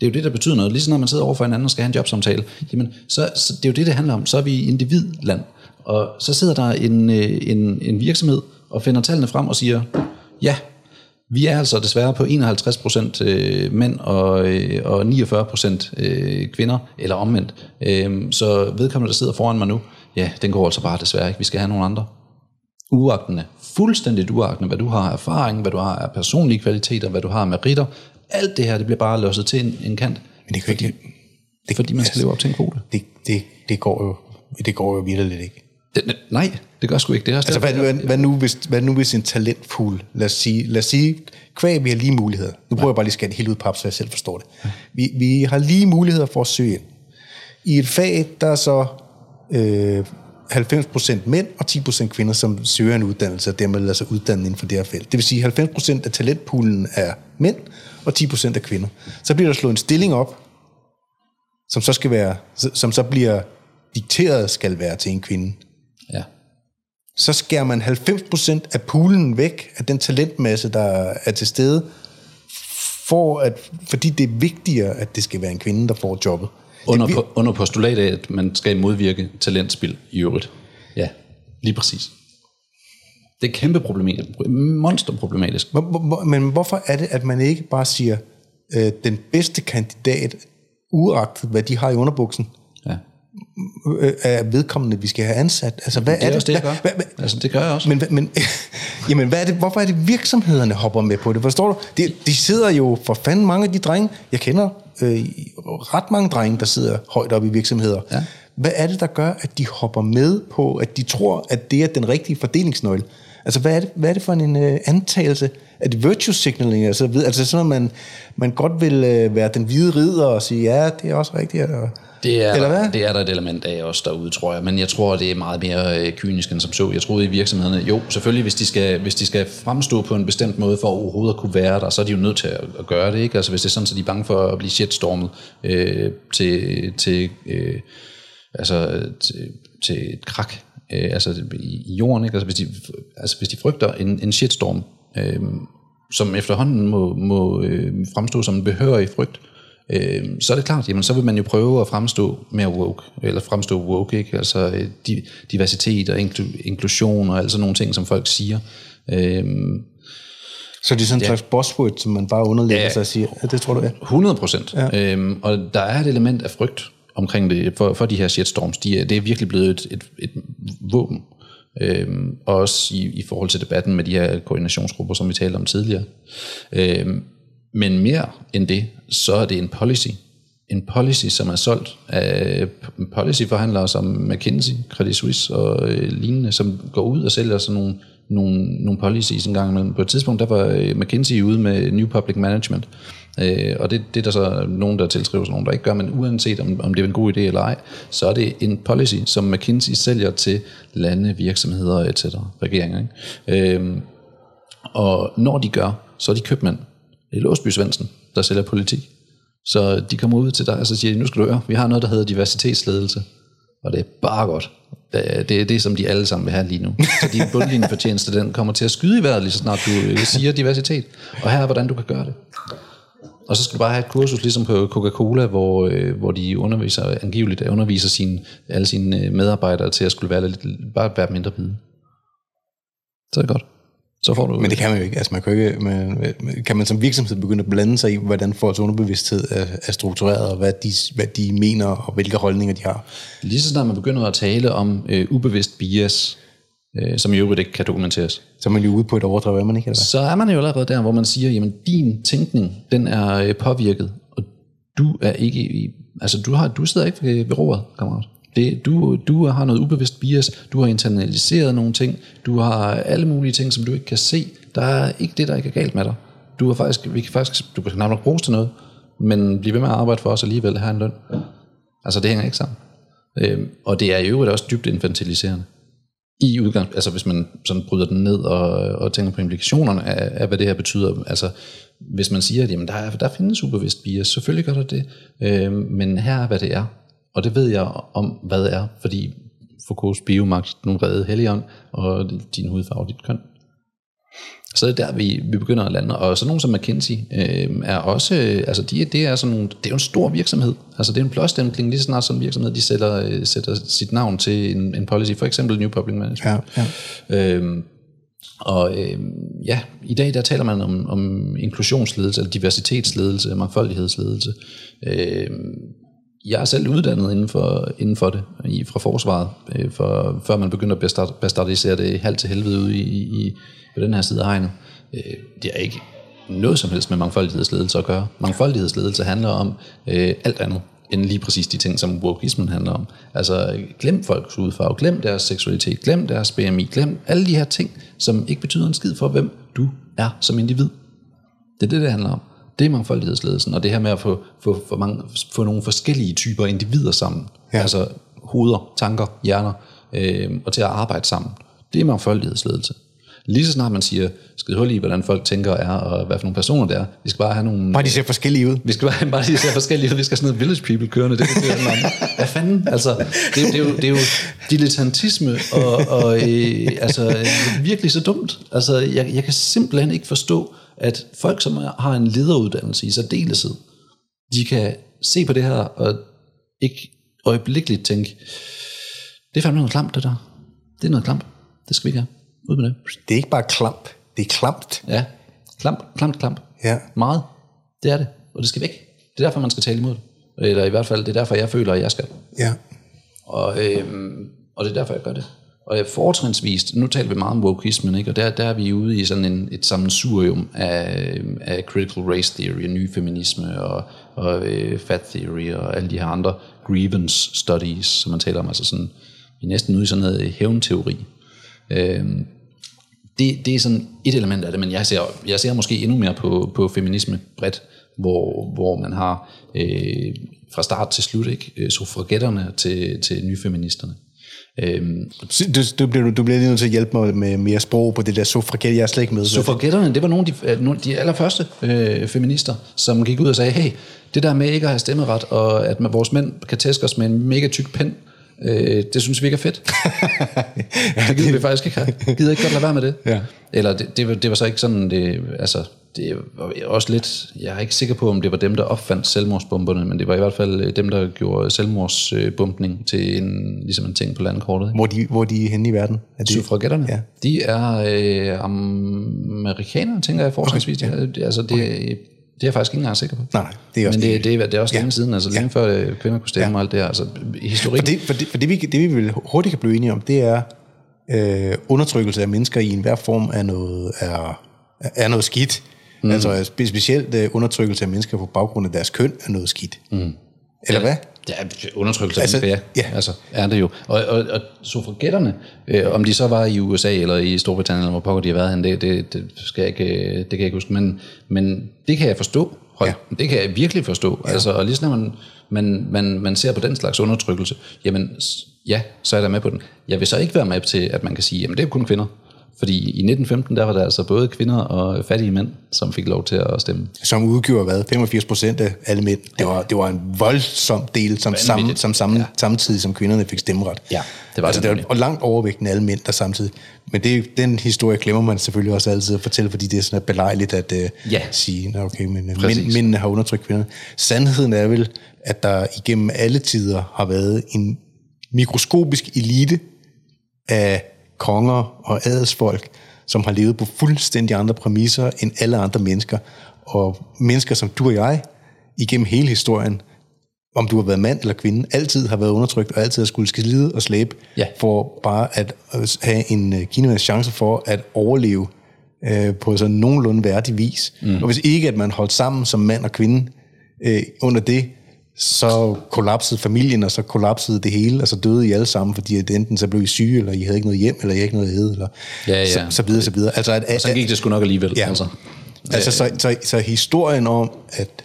Det er jo det, der betyder noget. Lige så når man sidder over for en anden og skal have en jobsamtale, jamen, så, så det er jo det, det handler om. Så er vi individland. Og så sidder der en, øh, en, en virksomhed og finder tallene frem og siger, ja, vi er altså desværre på 51% øh, mænd og, øh, og 49% kvinder, eller omvendt. Så vedkommende, der sidder foran mig nu, ja, den går altså bare desværre ikke. Vi skal have nogle andre. Uagtende, fuldstændigt uagtende, hvad du har af erfaring, hvad du har af personlige kvaliteter, hvad du har af meritter. Alt det her, det bliver bare låset til en, en kant. Men det kan fordi, ikke... Det, fordi man skal leve op til en kvote. Det, det, det går jo det går jo virkelig ikke. Det, nej, det gør sgu ikke. Det er også altså, hvad, hvad, hvad, nu, hvis, hvad nu hvis en talentfuld, lad os sige, lad os sige kvæg, vi har lige muligheder. Nu prøver ja. jeg bare lige at skære det helt ud pap, så jeg selv forstår det. Ja. Vi, vi har lige muligheder for at søge ind. I et fag, der er så øh, 90% mænd og 10% kvinder, som søger en uddannelse, og dermed lader sig uddanne inden for det her felt. Det vil sige, at 90% af talentpoolen er mænd, og 10% er kvinder. Så bliver der slået en stilling op, som så, skal være, som så bliver dikteret skal være til en kvinde. Ja. Så skærer man 90% af poolen væk, af den talentmasse, der er til stede, for at, fordi det er vigtigere, at det skal være en kvinde, der får jobbet. Under, på, under postulat af, at man skal modvirke talentspil i øvrigt. Ja, lige præcis. Det er kæmpe problematisk. Monsterproblematisk. Men hvorfor er det, at man ikke bare siger, øh, den bedste kandidat, uagtet hvad de har i underbuksen, af øh, vedkommende, vi skal have ansat. Altså, hvad det er, er også det, jeg gør. Hvad, hvad, altså, det gør jeg også. Men, men, jamen, hvad er det, hvorfor er det, virksomhederne hopper med på det? Forstår du? De, de sidder jo for fanden mange af de drenge. Jeg kender øh, ret mange drenge, der sidder højt oppe i virksomheder. Ja. Hvad er det, der gør, at de hopper med på, at de tror, at det er den rigtige fordelingsnøgle? Altså, hvad er det, hvad er det for en uh, antagelse? Er det virtue signaling? Altså, altså sådan, at man, man godt vil uh, være den hvide ridder og sige, ja, det er også rigtigt. Og, det er, Eller hvad? det er der et element af også derude, tror jeg. Men jeg tror, det er meget mere øh, kynisk end som så. Jeg troede i virksomhederne, jo, selvfølgelig, hvis de, skal, hvis de skal fremstå på en bestemt måde for overhovedet at kunne være der, så er de jo nødt til at, at gøre det. Ikke? Altså hvis det er sådan, så de er bange for at blive shitstormet øh, til, til, øh, altså, til, til et krak øh, altså i jorden, ikke? Altså, hvis de, altså hvis de frygter en, en shitstorm, øh, som efterhånden må, må øh, fremstå som en behørig frygt, øh, så er det klart, jamen så vil man jo prøve at fremstå mere woke, eller fremstå woke, ikke? altså øh, diversitet og inklusion og altså nogle ting, som folk siger. Øh, så det er sådan en ja. slags buzzword, som man bare underlægger ja, sig og siger, ja, det tror du, ja. 100 procent. Ja. Øhm, og der er et element af frygt omkring det, for, for de her shitstorms. De er, det er virkelig blevet et, et, et våben. Øhm, også i, i forhold til debatten med de her koordinationsgrupper, som vi talte om tidligere. Øhm, men mere end det, så er det en policy. En policy, som er solgt af policyforhandlere som McKinsey, Credit Suisse og øh, lignende, som går ud og sælger sådan nogle nogle, nogle policies en gang imellem. På et tidspunkt, der var øh, McKinsey ude med New Public Management, øh, og det, det er der så nogen, der tilskriver og nogen, der ikke gør, men uanset om, om det er en god idé eller ej, så er det en policy, som McKinsey sælger til lande, virksomheder, etc., regeringer. Ikke? Øh, og når de gør, så er de købmænd. Det er Låsby Svendsen, der sælger politik. Så de kommer ud til dig, og så siger de, nu skal du høre, vi har noget, der hedder diversitetsledelse. Og det er bare godt. Det er det, som de alle sammen vil have lige nu. Så din bundlinjefortjeneste, den kommer til at skyde i vejret, lige så snart du øh, siger diversitet. Og her er, hvordan du kan gøre det. Og så skal du bare have et kursus, ligesom på Coca-Cola, hvor, øh, hvor de underviser, angiveligt underviser sine, alle sine øh, medarbejdere til at skulle være lidt, bare være mindre bide. Så er det godt så får du... Men det kan man jo ikke. Altså, man kan, ikke man, kan man som virksomhed begynde at blande sig i, hvordan folks underbevidsthed er, er struktureret, og hvad de, hvad de mener, og hvilke holdninger de har? Lige så snart man begynder at tale om øh, ubevidst bias, øh, som i øvrigt ikke kan dokumenteres. Så er man jo ude på et overdrev, er man ikke? Eller? Så er man jo allerede der, hvor man siger, jamen din tænkning, den er øh, påvirket, og du er ikke i, altså du, har, du sidder ikke ved, ved roret, kammerat. Det, du, du har noget ubevidst bias, du har internaliseret nogle ting, du har alle mulige ting, som du ikke kan se. Der er ikke det, der ikke er galt med dig. Du, er faktisk, vi kan faktisk, du kan nok bruges til noget, men bliv ved med at arbejde for os alligevel have en løn. Altså det hænger ikke sammen. Øhm, og det er i øvrigt også dybt infantiliserende. I udgang, altså hvis man sådan bryder den ned og, og tænker på implikationerne af, af, hvad det her betyder. Altså hvis man siger, at jamen, der, er, der findes ubevidst bias, selvfølgelig gør der det, øhm, men her er, hvad det er. Og det ved jeg om, hvad det er, fordi Foucault's biomagt nu redde Helion, og din hudfarve, dit køn. Så det er der, vi, vi begynder at lande. Og så nogen som McKinsey øh, er også, øh, altså de, det, er sådan nogle, det er jo en stor virksomhed. Altså det er en blåstempling, lige så snart som virksomhed, de sætter, øh, sætter sit navn til en, en policy, for eksempel New Public Management. Ja, ja. Øhm, og øh, ja, i dag der taler man om, om inklusionsledelse, eller diversitetsledelse, mangfoldighedsledelse. Øh, jeg er selv uddannet inden for, inden for det, i, fra forsvaret, øh, for, før man begynder at bastardisere det halvt til helvede ude i, i, på den her side af hegnet. Øh, det er ikke noget som helst med mangfoldighedsledelse at gøre. Mangfoldighedsledelse handler om øh, alt andet end lige præcis de ting, som wokeismen handler om. Altså glem folks udfarve, glem deres seksualitet, glem deres BMI, glem alle de her ting, som ikke betyder en skid for, hvem du er som individ. Det er det, det handler om. Det er mangfoldighedsledelsen, og det her med at få, få, få, mange, få nogle forskellige typer individer sammen. Ja. Altså hoveder, tanker, hjerner, øh, og til at arbejde sammen. Det er mangfoldighedsledelse. Lige så snart man siger, skid hul i, hvordan folk tænker er, og hvad for nogle personer det er. Vi skal bare have nogle... Bare de ser forskellige ud. Vi skal bare, bare de ser forskellige ud. Vi skal have sådan noget village people kørende. Det, det, det, hvad fanden? Altså, det, det, er jo, det er jo dilettantisme, og, og øh, altså, virkelig så dumt. Altså, jeg, jeg kan simpelthen ikke forstå, at folk, som har en lederuddannelse i særdeleshed, de kan se på det her og ikke øjeblikkeligt tænke, det er fandme noget klamt, det der. Det er noget klamt. Det skal vi ikke have. Ud med det. Det er ikke bare klamp. Det er klamt. Ja. Klamp, klamt, klamp. Ja. Meget. Det er det. Og det skal væk. Det er derfor, man skal tale imod det. Eller i hvert fald, det er derfor, jeg føler, at jeg skal. Ja. Og, øhm, og det er derfor, jeg gør det. Og fortrinsvist, nu taler vi meget om wokeismen, ikke? og der, der er vi ude i sådan en, et sammensurium af, af critical race theory, ny feminisme og, og øh, fat theory og alle de her andre grievance studies, som man taler om, altså sådan, vi er næsten ude i sådan noget hævnteori. Øh, det, det er sådan et element af det, men jeg ser, jeg ser måske endnu mere på, på feminisme bredt, hvor, hvor man har øh, fra start til slut ikke, øh, suffragetterne til, til nyfeministerne. Øhm, du, du, bliver, du bliver lige nødt til at hjælpe mig med mere sprog på det der suffragette, jeg er slet ikke med. Suffragetterne, det var nogle af de, nogle, de allerførste øh, feminister, som gik ud og sagde, hey, det der med ikke at have stemmeret, og at vores mænd kan tæske os med en mega tyk pen, Øh, det synes vi ikke er fedt. det gider vi faktisk ikke have. Gider ikke godt lade være med det. Ja. Eller det, det, var, det var så ikke sådan, det, altså, det var også lidt, jeg er ikke sikker på, om det var dem, der opfandt selvmordsbomberne, men det var i hvert fald øh, dem, der gjorde selvmordsbumpning til en, ligesom en ting på landkortet. Hvor de, hvor de er henne i verden? Er det, Suffragetterne, Ja. de er øh, amerikanere, tænker jeg fortrinsvis. Okay, ja. det, altså, det, det er jeg faktisk ikke engang sikker på. Nej, nej, det er også Men det, det. det, er, det er også Ja. længe siden, altså længe før øh, kvinder kunne stemme ja. og alt det her. Altså, historik, For det, for det, for det, vi, det vi vil hurtigt kan blive enige om, det er øh, undertrykkelse af mennesker i enhver form af noget, er, er noget skidt. Mm. Altså spe- specielt øh, undertrykkelse af mennesker på baggrund af deres køn er noget skidt. Mm. Eller hvad? Ja, undertrykkelse af Altså, altså, ja. ja. ja. Altså, er det jo. Og, og, og suffragetterne, øh, om de så var i USA eller i Storbritannien, eller hvor pokker de har været henne, det, det, det, skal jeg ikke, øh, det kan jeg ikke huske. Men, men det kan jeg forstå. Hold, Ja. ja. Det kan jeg virkelig forstå. Ja. Altså, og lige når man, man, man, man ser på den slags undertrykkelse, jamen ja, så er jeg da med på den. Jeg vil så ikke være med til, at man kan sige, jamen det er kun kvinder. Fordi i 1915, der var der altså både kvinder og fattige mænd, som fik lov til at stemme. Som udgjorde hvad? 85 procent af alle mænd. Det var, det var en voldsom del, som, sam, som sammen, ja. samtidig som kvinderne fik stemmeret. Ja, det var altså, det var, og langt overvægtende alle mænd, der samtidig. Men det, den historie glemmer man selvfølgelig også altid at fortælle, fordi det er sådan belejligt at uh, Ja. sige, Nå, okay, men Præcis. mænd, mændene har undertrykt kvinderne. Sandheden er vel, at der igennem alle tider har været en mikroskopisk elite af konger og adelsfolk, som har levet på fuldstændig andre præmisser end alle andre mennesker. Og mennesker som du og jeg, igennem hele historien, om du har været mand eller kvinde, altid har været undertrykt og altid har skulle slide og slæbe Ja. for bare at øh, have en øh, en chance for at overleve øh, på sådan nogenlunde værdig vis. Mm. Og hvis ikke at man holdt sammen som mand og kvinde øh, under det, så kollapsede familien, og så kollapsede det hele, og så døde I alle sammen, fordi at enten så blev I syge, eller I havde ikke noget hjem, eller I havde ikke noget at æde, eller Ja, ja. Så, så videre, så videre. Altså, at, Og så gik det sgu nok alligevel. Ja. Altså. Altså, så, så, så historien om, at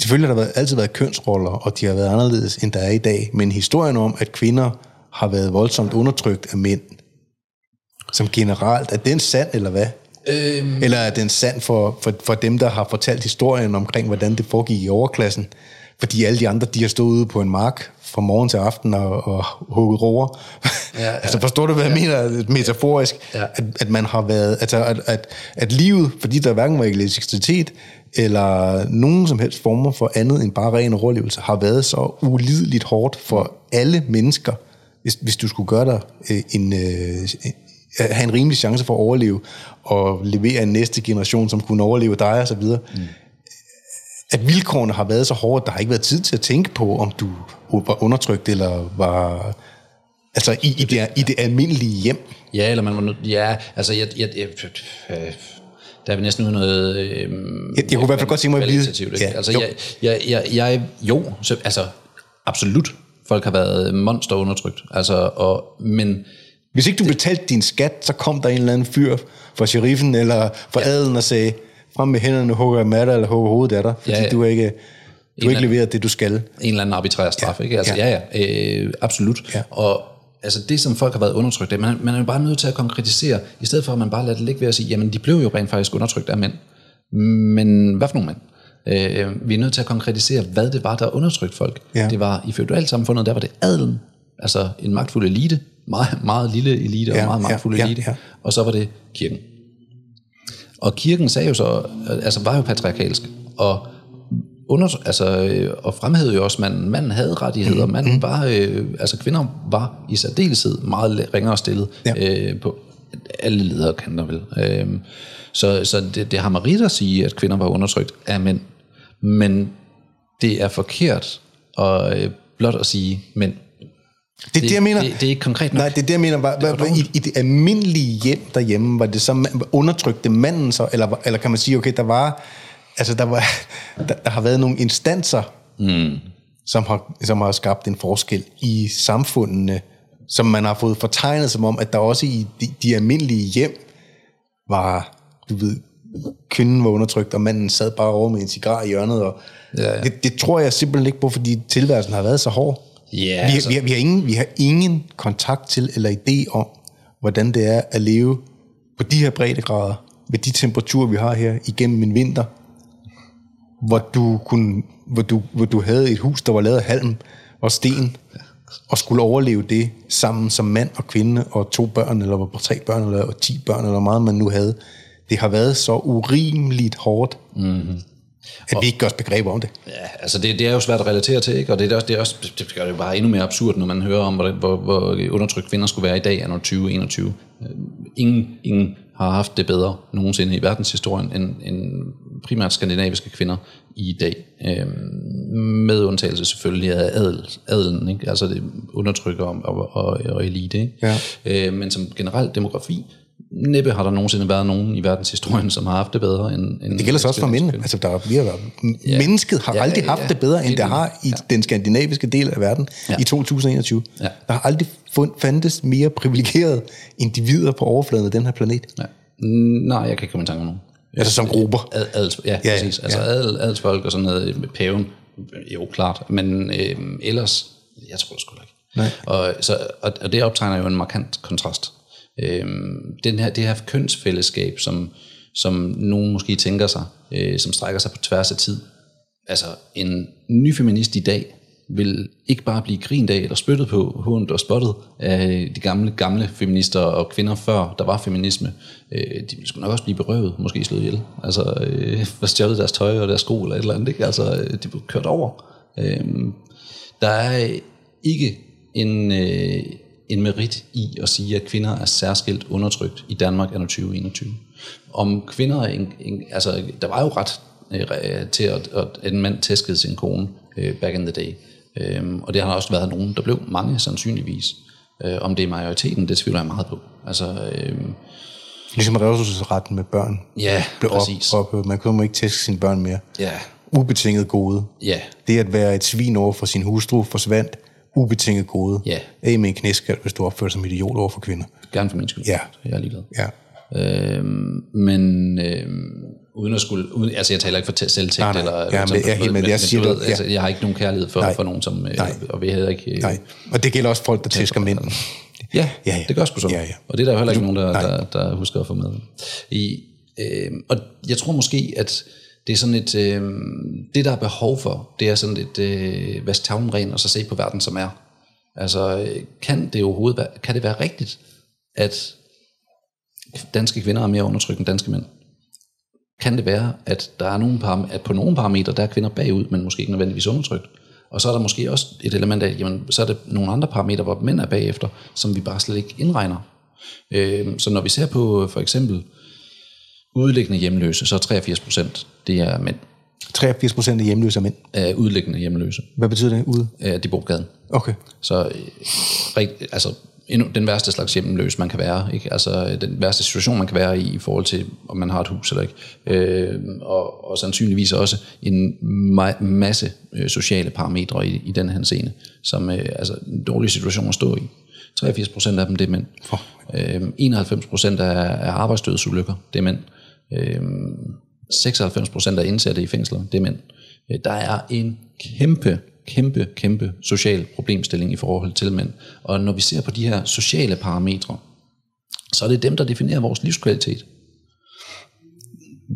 selvfølgelig har der været, altid været kønsroller, og de har været anderledes, end der er i dag, men historien om, at kvinder har været voldsomt undertrykt af mænd, som generelt, er den sand, eller hvad? Øhm, Eller er den sand for, for, for dem, der har fortalt historien omkring, hvordan det foregik i overklassen? Fordi alle de andre, de har stået ude på en mark fra morgen til aften og, og hugget roer. Ja, ja. altså forstår du, hvad jeg mener metaforisk? Ja. At, at man har været, altså at, at, at livet, fordi der hverken var elektricitet, eller nogen som helst former for andet end bare ren overlevelse, har været så ulideligt hårdt for alle mennesker, hvis, hvis du skulle gøre dig øh, en, øh, have en rimelig chance for at overleve, og levere en næste generation, som kunne overleve dig og så videre. Mm. At vilkårene har været så hårde, at der har ikke været tid til at tænke på, om du var undertrykt, eller var... Altså i, i, det, i det almindelige hjem. Ja, eller man var. Ja, altså, jeg, jeg, jeg, øh, der er vi næsten ude i noget... Øh, Jeg, jeg kunne i hvert fald godt tænke mig at vide... Ja, altså, jo. jeg, jeg, jeg, jeg, jo, så, altså, absolut. Folk har været monster undertrykt. Altså, og, men Hvis ikke du betalte din skat, så kom der en eller anden fyr fra sheriffen eller fra ja. adelen og sagde, frem med hænderne, hugger jeg dig, eller hugger hovedet af dig, fordi Ja, ja. du har ikke, du har ikke leveret det, du skal. en eller anden arbitrær straf, Ja, ikke? Altså, ja. ja, ja, øh, absolut. Ja. Og altså det, som folk har været undertrykt, det, man, man er jo bare nødt til at konkretisere, i stedet for at man bare lader det ligge ved at sige, jamen de blev jo rent faktisk undertrykt af mænd. Men hvad for nogle mænd? Øh, vi er nødt til at konkretisere, hvad det var, der undertrykte folk. Ja. Det var i feudalsamfundet, der var det adelen, altså en magtfuld elite, meget, meget lille elite og Ja, meget ja, magtfuld ja, elite, ja. og så var det kirken. Og kirken sagde jo så, altså var jo patriarkalsk, og under, altså, øh, og fremhævede jo også, at manden, manden havde rettigheder, Mm, manden var, øh, altså kvinder var i særdeleshed meget ringere stillet Ja. øh, på alle lederkanter vel. Øh, så så det, det har rigtigt at sige, at kvinder var undertrykt af mænd, men det er forkert at, øh, blot at sige mænd. Det er det, jeg mener. Det, det er ikke konkret nok. Nej, det er det, jeg mener. Var, var, var, i, I det almindelige hjem derhjemme, var det så undertrykte manden så, eller, eller kan man sige, okay, der var, altså der, var, der, der har været nogle instanser, mm. som, har, som har skabt en forskel i samfundene, som man har fået fortegnet som om, at der også i de, de almindelige hjem var, du ved, kvinden var undertrykt, og manden sad bare over med en cigar i hjørnet. Og Ja, ja. Det, det tror jeg simpelthen ikke på, fordi tilværelsen har været så hård. Ja, vi, altså. vi, har, vi, har ingen, vi har ingen kontakt til eller idé om, hvordan det er at leve på de her breddegrader, med de temperaturer, vi har her igennem en vinter, hvor du, kunne, hvor du, hvor du havde et hus, der var lavet af halm, og sten, og skulle overleve det sammen som mand og kvinde, og to børn, eller tre børn, eller og ti børn, eller hvor meget man nu havde. Det har været så urimeligt hårdt, mm-hmm. At vi ikke gør os begreb om det. Ja, altså det, det er jo svært at relatere til, ikke? og det, er også, det, er også, det gør det jo bare endnu mere absurd, når man hører om, hvor, hvor, hvor undertrykt kvinder skulle være i dag, anno 2021. Ingen, ingen har haft det bedre nogensinde i verdenshistorien end, end primært skandinaviske kvinder i dag. Øhm, med undtagelse selvfølgelig af adel, adelen, ikke? altså det undertrykker og, og, og, og elite. Ikke? Ja. Øh, men som generelt demografi, næppe har der nogensinde været nogen i verdenshistorien, som har haft det bedre end... end det gælder så også for mænd. Altså, der, vi har været, ja. Mennesket har ja, aldrig haft ja, det bedre, end det har i ja. den skandinaviske del af verden ja. i 2021. Ja. Der har aldrig fund, fandtes mere privilegerede individer på overfladen af den her planet. Ja. Nej, jeg kan ikke komme i tanke om nogen. Altså som grupper? Ad, adels, ja, ja, præcis. Altså ja. adel, adelsfolk og sådan noget med paven, jo klart. Men øh, ellers, jeg tror det sgu ikke. Nej. Og, så, og, og det optegner jo en markant kontrast Øhm, den her, det her kønsfællesskab, som, som nogen måske tænker sig, øh, som strækker sig på tværs af tid. Altså en ny feminist i dag vil ikke bare blive grint af eller spyttet på, hundt og spottet af de gamle, gamle feminister og kvinder før der var feminisme. Øh, de ville sgu nok også blive berøvet, måske slået ihjel. Altså, øh, stjålet deres tøj og deres sko eller et eller andet. Ikke? Altså, øh, de blev kørt over. Øh, der er ikke en, øh, en merit i at sige, at kvinder er særskilt undertrykt i Danmark anno 2021. Om kvinder, en, en, altså der var jo ret øh, til, at, at en mand tæskede sin kone øh, back in the day. Øhm, og det har også været nogen, der blev mange sandsynligvis. Øh, om det er majoriteten, det tvivler jeg meget på. Altså, øh, ligesom revselsesretten med børn. Ja, blev præcis. Op, op, man kunne ikke tæske sine børn mere. Ja. Ubetinget gode. Ja. Det at være et svin over for sin hustru forsvandt ubetinget gode. Ja. Af med en knæskald, hvis du opfører dig som idiot over for kvinder. Gerne for min skyld. Ja. Jeg er ligeglad. Ja. Øhm, men øhm, uden at skulle, uden, altså jeg taler ikke for selvtægt, nej, nej. eller ja, men, jeg, men, men, jeg, siger, ved, ja. altså, jeg har ikke nogen kærlighed for, for nogen, som, øh, nej. og vi havde ikke... Øh, nej, og det gælder også folk, der tæsker mænd. Ja, ja, ja, det gør sgu så. Ja, ja. Og det er der heller ikke nogen, der, der, der husker at få med. I, øh, og jeg tror måske, at det er sådan et, øh, det der er behov for, det er sådan et øh, vask ren, og så se på verden som er. Altså, kan det overhovedet være, kan det være rigtigt, at danske kvinder er mere undertrykt end danske mænd? Kan det være, at der er nogle par, at på nogle parametre, der er kvinder bagud, men måske ikke nødvendigvis undertrykt? Og så er der måske også et element af, jamen, så er det nogle andre parametre, hvor mænd er bagefter, som vi bare slet ikke indregner. Øh, så når vi ser på for eksempel udlæggende hjemløse, så er 83 procent, det er mænd. 83 procent af hjemløse er mænd? Af udlæggende hjemløse. Hvad betyder det, ude? de bor på gaden. Okay. Så øh, altså, endnu, den værste slags hjemløs, man kan være. Ikke? Altså den værste situation, man kan være i, i forhold til, om man har et hus eller ikke. Øh, og, og sandsynligvis også en ma- masse øh, sociale parametre i, i den her scene, som øh, altså en dårlig situation at stå i. 83 procent af dem, det er mænd. Oh. Øh, 91 procent af, af arbejdsdødsulykker, det er mænd. Øh, 96 procent af indsatte i fængsler, det er mænd. Øh, der er en kæmpe kæmpe, kæmpe social problemstilling i forhold til mænd. Og når vi ser på de her sociale parametre, så er det dem, der definerer vores livskvalitet.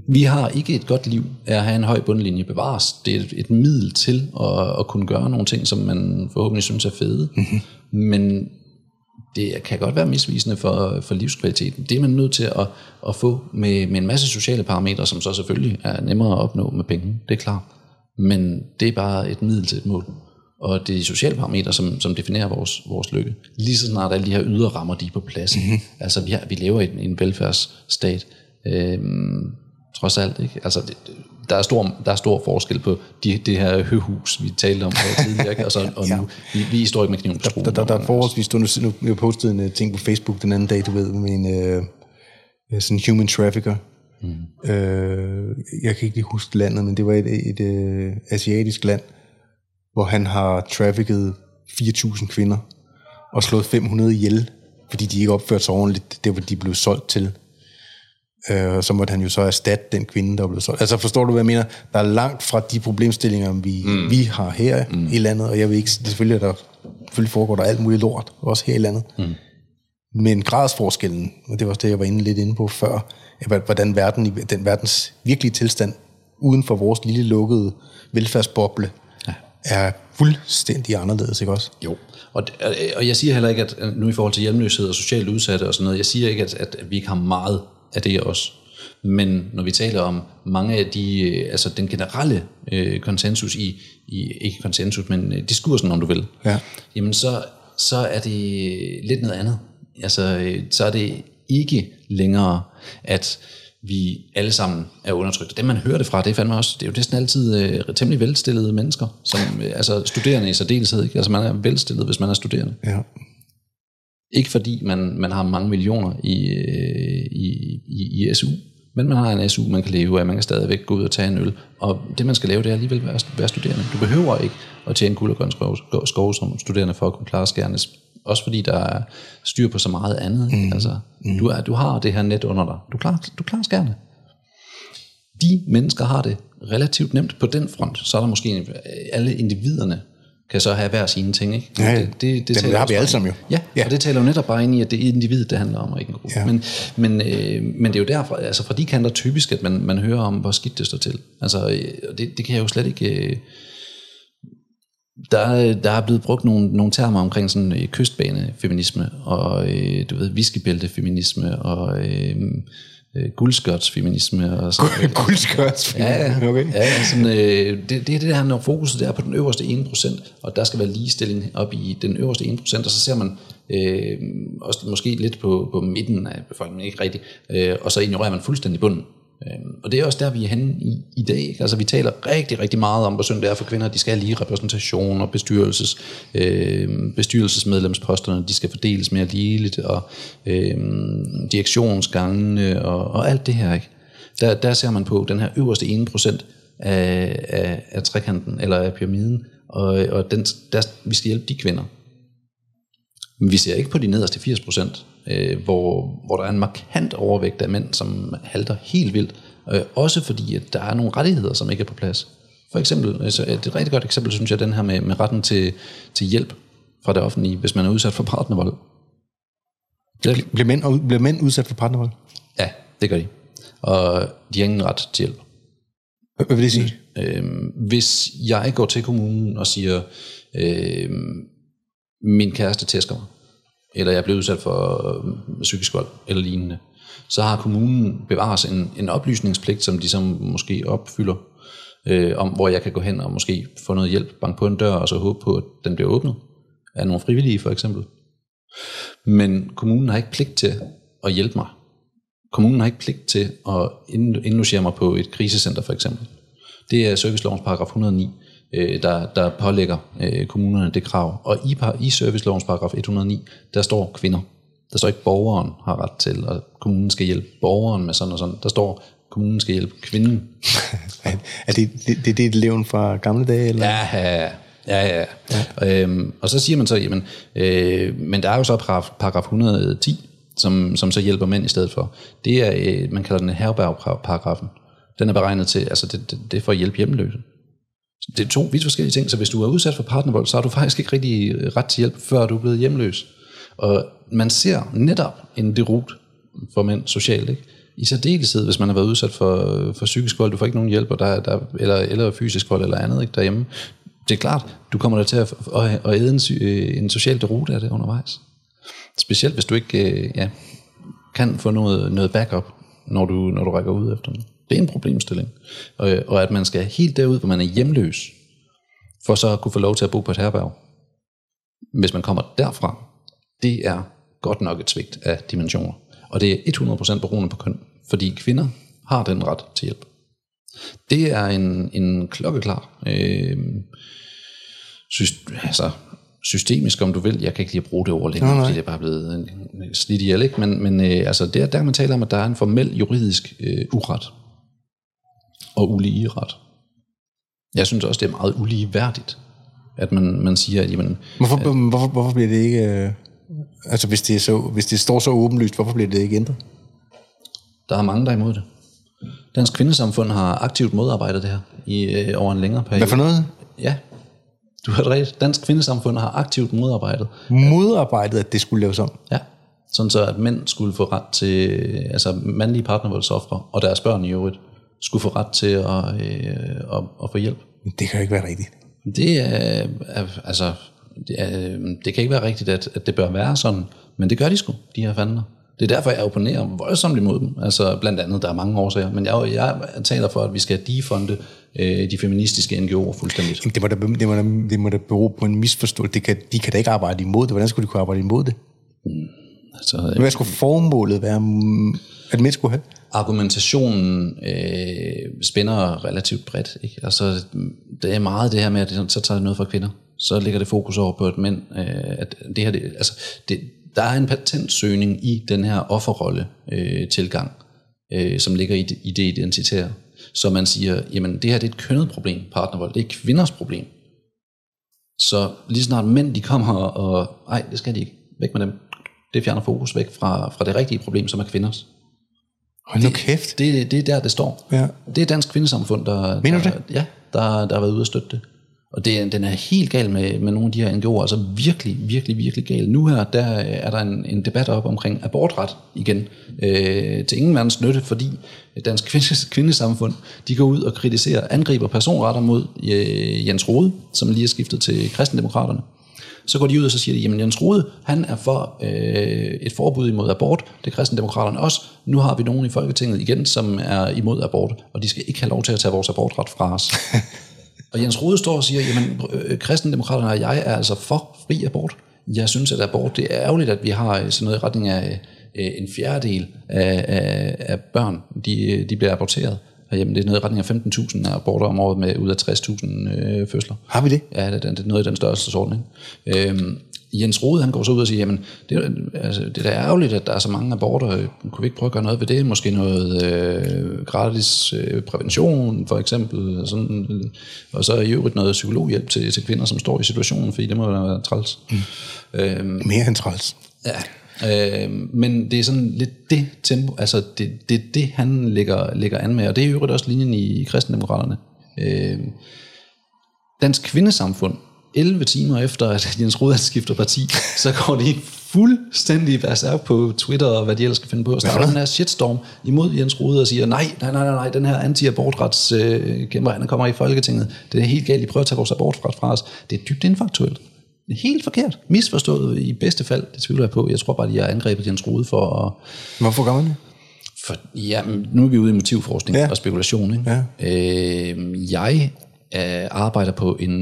Vi har ikke et godt liv af at have en høj bundlinje bevares. Det er et, et middel til at, at kunne gøre nogle ting, som man forhåbentlig synes er fede. Mm-hmm. Men det kan godt være misvisende for, for livskvaliteten. Det er man nødt til at, at få med, med en masse sociale parametre, som så selvfølgelig er nemmere at opnå med penge. Det er klart men det er bare et middel til et mål. Og det er de sociale parametre, som, som definerer vores, vores lykke. Lige så snart alle de her ydre rammer, de er på plads. Mm-hmm. Altså, vi, har, vi lever i en, en velfærdsstat. Øhm, trods alt, ikke? Altså, det, der, er stor, der er stor forskel på de, det her høhus, vi talte om her tidligere, ikke? Altså, og nu, vi, vi står ikke med kniven på skruen. Der, der, der, er forholdsvis, du, nu, nu jeg postede en uh, ting på Facebook den anden dag, du ved, med en uh, sådan human trafficker, Mm. Øh, jeg kan ikke lige huske landet, men det var et, et, et øh, asiatisk land, hvor han har trafficket 4.000 kvinder og slået 500 ihjel, fordi de ikke opførte sig ordentligt, det var de blev solgt til. Øh, så måtte han jo så erstatte den kvinde, der blev solgt. Altså forstår du, hvad jeg mener? Der er langt fra de problemstillinger, vi, mm. vi har her mm. i landet, og jeg vil ikke, selvfølgelig, der, selvfølgelig foregår der alt muligt lort, også her i landet. Mm. Men gradsforskellen, og det var også det, jeg var inde lidt inde på før, hvordan verden, den verdens virkelige tilstand uden for vores lille lukkede velfærdsboble ja. er fuldstændig anderledes, ikke også? Jo, og, og jeg siger heller ikke, at nu i forhold til hjemløshed og socialt udsatte og sådan noget, jeg siger ikke, at, at vi ikke har meget af det også. Men når vi taler om mange af de, øh, altså den generelle øh, konsensus i, i, ikke konsensus, men øh, diskursen, om du vil, Ja. jamen så, så er det lidt noget andet. Altså, øh, så er det ikke længere, at vi alle sammen er undertrykte. Dem man hører det fra, det er fandme også, det er jo næsten altid øh, temmelig velstillede mennesker, som, øh, altså studerende i særdeleshed, ikke? altså man er velstillet, hvis man er studerende. Ja. Ikke fordi man, man har mange millioner i, øh, i, i, i SU, men man har en SU, man kan leve af, man kan stadigvæk gå ud og tage en øl. Og det man skal lave, det er alligevel være, være studerende. Du behøver ikke at tjene guld og grøn skov, skov, som studerende for at kunne klare skærene. Også fordi der er styr på så meget andet. Mm. Altså, mm. du, er, du har det her net under dig. Du klarer, du klarer skærene. De mennesker har det relativt nemt på den front. Så er der måske alle individerne kan så have hver sine ting. Ikke? Ja, det, det, det Dem taler har vi alle sammen jo. Ja, Ja. og det taler jo netop bare ind i, at det er individet, det handler om, og ikke en gruppe. Ja. Men, men, øh, men det er jo derfor, altså fra de kanter typisk, at man, man hører om, hvor skidt det står til. Altså, øh, det, det kan jeg jo slet ikke... Øh, der, er- der er blevet brugt nogle, nogle termer omkring sådan øh, kystbanefeminisme, og øh, du ved, whiskybæltefeminisme, og øh, øh, guldskørtsfeminisme, og sådan Guldskørts. Ja, ja. Okay. ja sådan, øh, det, det er det der, når fokuset er på den øverste 1%, og der skal være ligestilling op i den øverste 1%, og så ser man øh, også måske lidt på, på midten af befolkningen, ikke rigtigt, øh, og så ignorerer man fuldstændig bunden. Øh, og det er også der, vi er henne i, i dag. Ikke? Altså, vi taler rigtig, rigtig meget om, hvor synd det er for kvinder, at de skal have lige repræsentation, og bestyrelses, øh, bestyrelsesmedlemsposterne, de skal fordeles mere ligeligt, og øh, direktionsgangene, og, og alt det her. Ikke? Der, der ser man på den her øverste 1% af, af, af trekanten, eller af pyramiden, og, og den, der, vi skal hjælpe de kvinder. Men vi ser ikke på de nederste 80%, øh, hvor, hvor der er en markant overvægt af mænd, som halter helt vildt. Øh, også fordi, at der er nogle rettigheder, som ikke er på plads. For eksempel, altså, et rigtig godt eksempel, synes jeg, den her med, med retten til, til hjælp fra det offentlige, hvis man er udsat for partnervold. Det, Bliver mænd, bliver mænd udsat for partnervold? ja, det gør de. Og de har ingen ret til hjælp. Hvad vil det sige? Øhm, hvis jeg går til kommunen og siger, øhm, min kæreste tæsker mig, eller jeg bliver udsat for øh, psykisk vold eller lignende, så har kommunen bevares en, en oplysningspligt, som de så måske opfylder, øh, om hvor jeg kan gå hen og måske få noget hjælp, banke på en dør, og så håbe på, at den bliver åbnet af nogle frivillige for eksempel. Men kommunen har ikke pligt til at hjælpe mig. Kommunen har ikke pligt til at indlogere mig på et krisecenter for eksempel. Det er servicelovens paragraf 109, øh, der, der pålægger øh, kommunerne det krav. Og i, i servicelovens paragraf 109, der står kvinder. Der står ikke, borgeren har ret til, at kommunen skal hjælpe borgeren med sådan og sådan. Der står, kommunen skal hjælpe kvinden. Er, er det, det, det, det er et levn fra gamle dage? Eller? Ja, ja, ja. ja. ja. Øhm, og så siger man så, jamen, øh, men der er jo så paragraf, paragraf 110, som, som så hjælper mænd i stedet for. Det er, øh, man kalder den herbergparagrafen. Den er beregnet til, altså det, det, det er for at hjælpe hjemløse. Det er to vidt forskellige ting, så hvis du er udsat for partnervold, så har du faktisk ikke rigtig øh, ret til hjælp, før du er blevet hjemløs. Og man ser netop en derut for mænd socialt, ikke? I særdeleshed, hvis man har været udsat for, for psykisk vold, du får ikke nogen hjælp, og der, der, eller, eller fysisk vold eller andet ikke, derhjemme. Det er klart, du kommer der til at, at, at æde en, øh, en social derute af det undervejs. Specielt hvis du ikke øh, ja, kan få noget, noget backup, når du, når du rækker ud efter den. Det er en problemstilling. Og, og at man skal helt derud, hvor man er hjemløs, for så at kunne få lov til at bo på et herberg. Hvis man kommer derfra, det er godt nok et svigt af dimensioner. Og det er 100% beroende på køn, fordi kvinder har den ret til hjælp. Det er en, en klokkeklar øh, syst, altså, systemisk, om du vil. Jeg kan ikke lige bruge det ord længere, Nej, nej. fordi det er bare blevet en, en slidt ihjel. Ikke? Men, men øh, altså, det er der, man taler om, at der er en formel juridisk øh, uret og ulige ret. Jeg synes også, det er meget ulige værdigt, at man, man siger, at jamen, Hvorfor, hvorfor, hvorfor bliver det ikke... Øh, altså hvis det, er så, hvis det står så åbenlyst, hvorfor bliver det ikke ændret? der er mange, der er imod det. Dansk Kvindesamfund har aktivt modarbejdet det her i, øh, over en længere periode. Hvad for noget? Ja, du har rigtigt. Dansk Kvindesamfund har aktivt modarbejdet. Modarbejdet, at det skulle laves om. Ja. Sådan så, at mænd skulle få ret til, altså mandlige partnervoldsoffre og deres børn i øvrigt, skulle få ret til at, øh, at, at få hjælp. Det kan jo ikke være rigtigt. Det er, altså, det, er, det kan ikke være rigtigt, at, at det bør være sådan, men det gør de sgu, de her fandme. Det er derfor, jeg opponerer voldsomt imod dem. Altså blandt andet, der er mange årsager. Men jeg, jeg taler for, at vi skal defunde øh, de feministiske NGO'er fuldstændigt. Jamen, det, må da, det, må da, det må da bero på en misforståelse. Det kan, de kan da ikke arbejde imod det. Hvordan skulle de kunne arbejde imod det? Altså, Hvad skulle formålet være, mm, at mænd skulle have? argumentationen øh, spænder relativt bredt. Ikke? Altså, det er meget det her med, at det, så tager det noget fra kvinder. Så ligger det fokus over på, at mænd, øh, at det her, det, altså, det, der er en patentsøgning i den her offerrolle-tilgang, øh, øh, som ligger i det, i det identitære. Så man siger, jamen det her det er et kønnet problem, partnervold, det er kvinders problem. Så lige snart mænd de kommer og, nej, det skal de ikke, væk med dem. Det fjerner fokus væk fra, fra det rigtige problem, som er kvinders. Hold nu kæft. Det, det er der, det står. Ja. Det er Dansk Kvindesamfund, der, Mener du der, det? Ja, der, der har været ude at støtte det. Og det, den er helt gal med, med nogle af de her NGO'er, altså virkelig, virkelig, virkelig gal. Nu her, der er der en, en debat op omkring abortret igen, øh, til ingen verdens nytte, fordi Dansk Kvindes, Kvindesamfund, de går ud og kritiserer, angriber personretter mod øh, Jens Rode, som lige er skiftet til kristendemokraterne. Så går de ud og så siger de, jamen Jens Rode, han er for øh, et forbud imod abort, det er kristendemokraterne også. Nu har vi nogen i Folketinget igen, som er imod abort, og de skal ikke have lov til at tage vores abortret fra os. og Jens Rode står og siger, jamen øh, kristendemokraterne og jeg er altså for fri abort. Jeg synes, at abort, det er ærgerligt, at vi har øh, sådan noget i retning af øh, en fjerdedel af, af, af børn, de, de bliver aborteret. Herhjemme, det er noget i retning af 15.000 aborter om året med ud af 60.000 øh, fødsler. Har vi det? Ja, det, er- det er noget i den størrelsesorden. Ikke? Øhm, Jens Rode, han går så ud og siger, jamen, det, er, altså, det er da ærgerligt, at der er så mange aborter. Kunne vi ikke prøve at gøre noget ved det? Måske noget øh, gratis øh, prævention, for eksempel. Sådan, øh, og så i øvrigt noget psykologhjælp til, til kvinder, som står i situationen, fordi det må være træls. Mm. Øhm, Mere end træls. Ja, øh, men det er sådan lidt det tempo, altså det, det er det, han lægger, lægger an med, og det er jo øvrigt også linjen i kristendemokraterne. Øh, Dansk Kvindesamfund, 11 timer efter, at Jens Rode skifter parti, så går de fuldstændig berserk på Twitter og hvad de ellers skal finde på, og starter den her shitstorm imod Jens Rode og siger, nej, nej, nej, nej, nej den her anti-abortrets øh, kommer i Folketinget, det er helt galt, I prøver at tage vores abortret fra os. Det er dybt infaktuelt. Helt forkert. Misforstået i bedste fald, det tvivler jeg på. Jeg tror bare, de har angrebet Jens Rode for at... Hvorfor gør man det? For, ja, nu er vi ude i motivforskning Ja. og spekulation. Ikke? Ja. Øh, jeg øh, arbejder på en,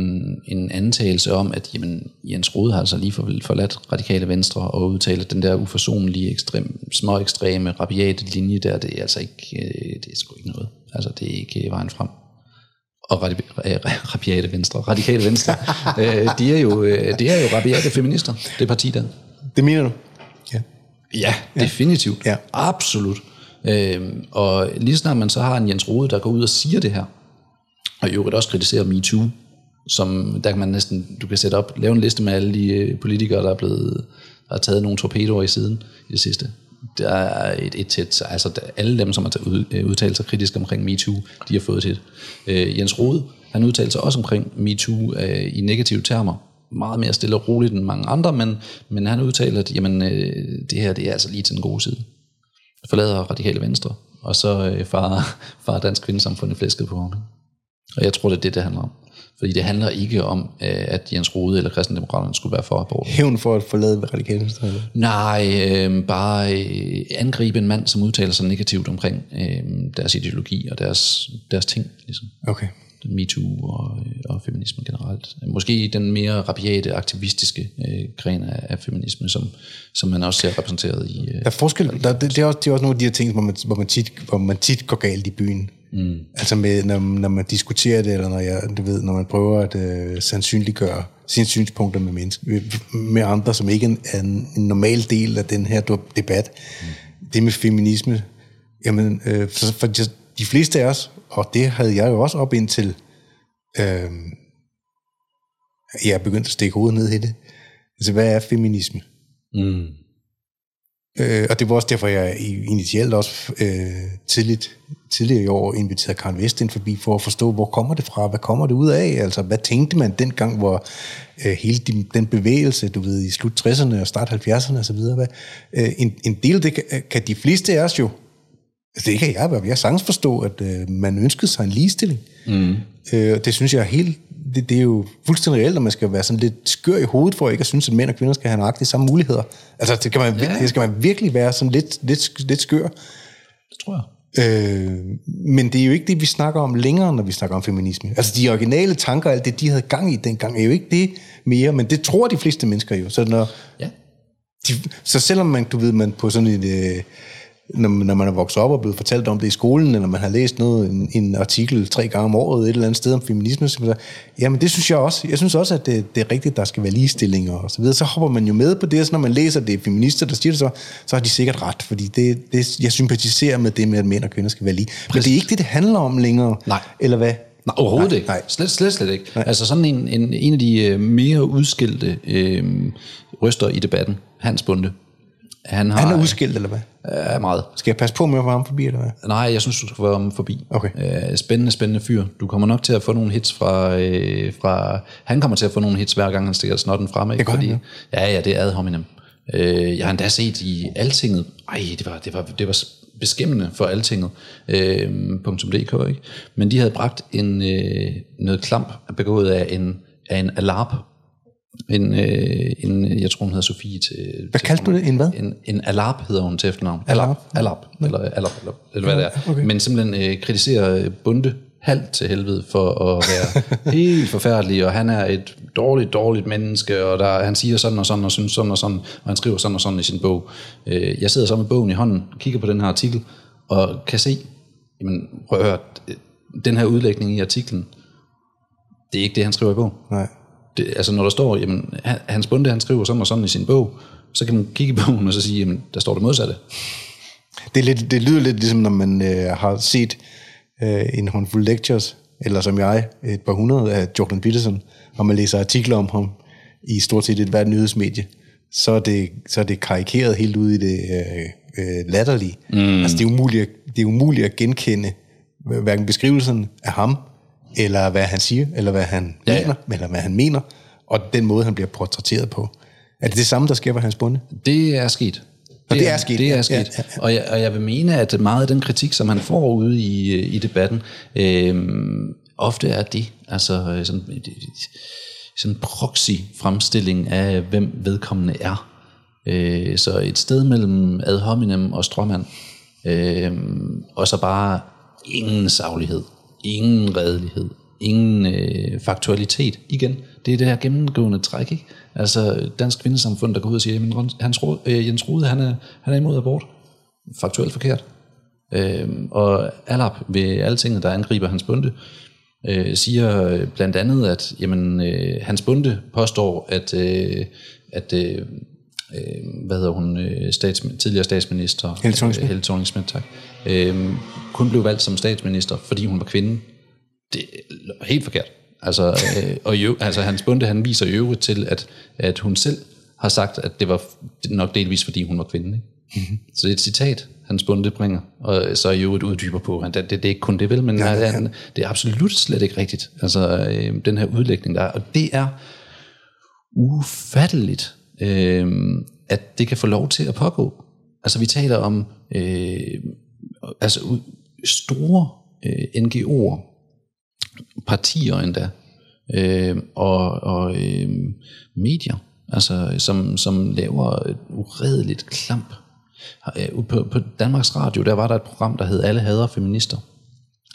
en antagelse om, at jamen, Jens Rode har altså lige for, forladt radikale venstre og udtalt, at den der uforsonlige, ekstrem, små ekstreme, rabiate linje der, det er altså ikke, øh, det er sgu ikke noget. Altså, det er ikke vejen frem og radi- øh, rabiate venstre, radikale venstre, øh, de er jo, øh, det er jo rabiate feminister, det parti der. Det mener du? Ja. Ja, definitivt. Ja. Absolut. Øhm, og lige snart man så har en Jens Rode, der går ud og siger det her, og i øvrigt også kritiserer MeToo, som der kan man næsten, du kan sætte op, lave en liste med alle de øh, politikere, der er blevet, der har taget nogle torpedoer i siden i det sidste. Der er et, et tæt, altså der, alle dem, som har taget ud, øh, udtalt sig kritisk omkring MeToo, de har fået et. Øh, Jens Rode, han udtalte sig også omkring MeToo øh, i negative termer, meget mere stille og roligt end mange andre, men, men han udtalte, at jamen, øh, det her det er altså lige til den gode side. Forlader radikale venstre, og så øh, far, far dansk kvindesamfund i flæsket på ham. Og jeg tror, det er det, det handler om. Fordi det handler ikke om, øh, at Jens Rode eller kristendemokraterne skulle være for abort. Hævn for at forlade radikale venstre. Nej, øh, bare øh, angribe en mand, som udtaler sig negativt omkring øh, deres ideologi og deres, deres ting. Ligesom. Okay. MeToo og, øh, og feminisme generelt. Måske den mere rabiate, aktivistiske øh, gren af, af feminisme, som, som man også ser repræsenteret i... Øh, Der er forskel. Der, det, det, er også, det er også nogle af de her ting, hvor man, hvor man, tit, hvor man tit går galt i byen. Mm. Altså med, når, når man diskuterer det, eller når, jeg, du ved, når man prøver at øh, sandsynliggøre sine synspunkter med, mennesker, med, andre, som ikke er en, en normal del af den her debat. Mm. Det med feminisme, jamen, øh, for, for de fleste af os, og det havde jeg jo også op indtil, øh, jeg er begyndt at stikke hovedet ned i det. Altså, hvad er feminisme? mm. Øh, og det var også derfor, jeg initielt også øh, tidligt, tidligere i år inviterede Karen Vest ind forbi for at forstå, hvor kommer det fra, hvad kommer det ud af? Altså, hvad tænkte man dengang, hvor øh, hele de, den bevægelse, du ved, i slut 60'erne og start 70'erne osv., hvad, øh, en, en del det kan, kan de fleste af os jo, altså det kan jeg, jeg kan sagtens forstå, at øh, man ønskede sig en ligestilling. Mm. Øh, og det synes jeg er helt, det, det er jo fuldstændig reelt, at man skal være sådan lidt skør i hovedet for ikke at synes, at mænd og kvinder skal have nøjagtigt samme muligheder. Altså, det, kan man, ja. det skal man virkelig være sådan lidt, lidt, lidt skør. Det tror jeg. Øh, men det er jo ikke det, vi snakker om længere, når vi snakker om feminisme. Altså de originale tanker, alt det, de havde gang i dengang, er jo ikke det mere, men det tror de fleste mennesker jo. Så, når Ja. de, så selvom man, du ved, man på sådan et... Øh, når, man- når man er vokset op og blevet fortalt om det i skolen, eller man har læst noget, en, en artikel tre gange om året et eller andet sted om feminisme, så, så, jamen det synes jeg også. Jeg synes også, at det, det er rigtigt, der skal være ligestilling og så videre. Så hopper man jo med på det, og så når man læser, det er feminister, der siger det så, så har de sikkert ret, fordi det, det, jeg sympatiserer med det med, at mænd og kvinder skal være lige. Men det er ikke det, det handler om længere. Nej. Eller hvad? Nej, overhovedet Nej, ikke. nej. Slet, slet, slet ikke. Nej. Altså sådan en, en, en af de øh, mere udskilte øh, røster i debatten, Hans Bunde, han har... Han er udskilt, eller hvad? er meget. Skal jeg passe på med at være ham forbi, eller hvad? Nej, jeg synes, du skal være om forbi. Okay. Øh, spændende, spændende fyr. Du kommer nok til at få nogle hits fra, øh, fra... Han kommer til at få nogle hits, hver gang han stikker snotten frem. Ikke? Det gør han, Fordi, ja, ja, det er ad hominem. Øh, jeg har endda set i Altinget. Ej, det var, det var, det var beskæmmende for Altinget. Øh, .dk, ikke? Men de havde bragt en, øh, noget klamp begået af en, af en alarp. En, øh, en, jeg tror, hun hedder Sofie til... Hvad kaldte du det? En hvad? En, en alarp hedder hun til efternavn. Alarp? Alarp, eller Alarp, eller, eller hvad det er. Okay. Men simpelthen øh, kritiserer øh, Bunde halvt til helvede for at være helt forfærdelig, og han er et dårligt, dårligt menneske, og der, han siger sådan og sådan, og synes sådan og sådan, og han skriver sådan og sådan i sin bog. Øh, jeg sidder så med bogen i hånden, kigger på den her artikel, og kan se, jamen, prøv at høre, den her udlægning i artiklen, det er ikke det, han skriver i bogen. Nej. Det, altså når der står, jamen, han- Hans Bunde, han skriver sådan og sådan i sin bog, så kan man kigge i bogen og så sige, jamen, der står det modsatte. Det, er lidt, det lyder lidt ligesom, når man øh, har set øh, en håndfuld lectures, eller som jeg, et par hundrede af Jordan Peterson, og man læser artikler om ham i stort set et hvert nyhedsmedie, så er det, så er det karikeret helt ud i det øh, øh, latterlige. Mm. Altså det er, umuligt, det er umuligt at genkende hverken beskrivelsen af ham, eller hvad han siger, eller hvad han Ja, ja, ja. mener, eller hvad han mener, og den måde, han bliver portrætteret på. Er det det samme, der sker for hans bunde? Det er sket. Og det er sket, Det er sket. ja, Ja. Og, jeg, og jeg vil mene, at meget af den kritik, som han får ude i, i debatten, øh, ofte er det. Altså øh, sådan, sådan en proxy-fremstilling af, hvem vedkommende er. Øh, så et sted mellem ad hominem og stråmand. Øh, og så bare ingen saglighed, ingen redelighed, ingen øh, faktualitet. Igen, det er det her gennemgående træk, ikke? Altså Dansk Kvindesamfund, der går ud og siger, at Hans Rode, øh, Jens Rode, han er, han er imod abort. Faktuelt forkert. Øh, og Alap ved alle tingene, der angriber hans bunde, øh, siger blandt andet, at jamen, øh, hans bunde påstår, at, øh, at øh, øh, hvad hedder hun, øh, stats, tidligere statsminister, Helle Thorning-Schmidt, tak, øh, kun blev valgt som statsminister, fordi hun var kvinde. Det er helt forkert. Altså, øh, og jo, altså hans bunde, han viser i øvrigt til, at, at hun selv har sagt, at det var nok delvis, fordi hun var kvinde. Ikke? Mm-hmm. Så det er et citat, hans bunde bringer, og så i øvrigt uddyber på, at det, det, det er ikke kun det vel, men ja, ja, ja. det er absolut slet ikke rigtigt. Altså, øh, den her udlægning, der er, og det er ufatteligt, øh, at det kan få lov til at pågå. Altså, vi taler om øh, altså, store øh, NGO'er, partier endda, øh, og, og øh, medier, altså, som, som laver et uredeligt klamp. Øh, på, på Danmarks Radio, der var der et program, der hed Alle hader feminister,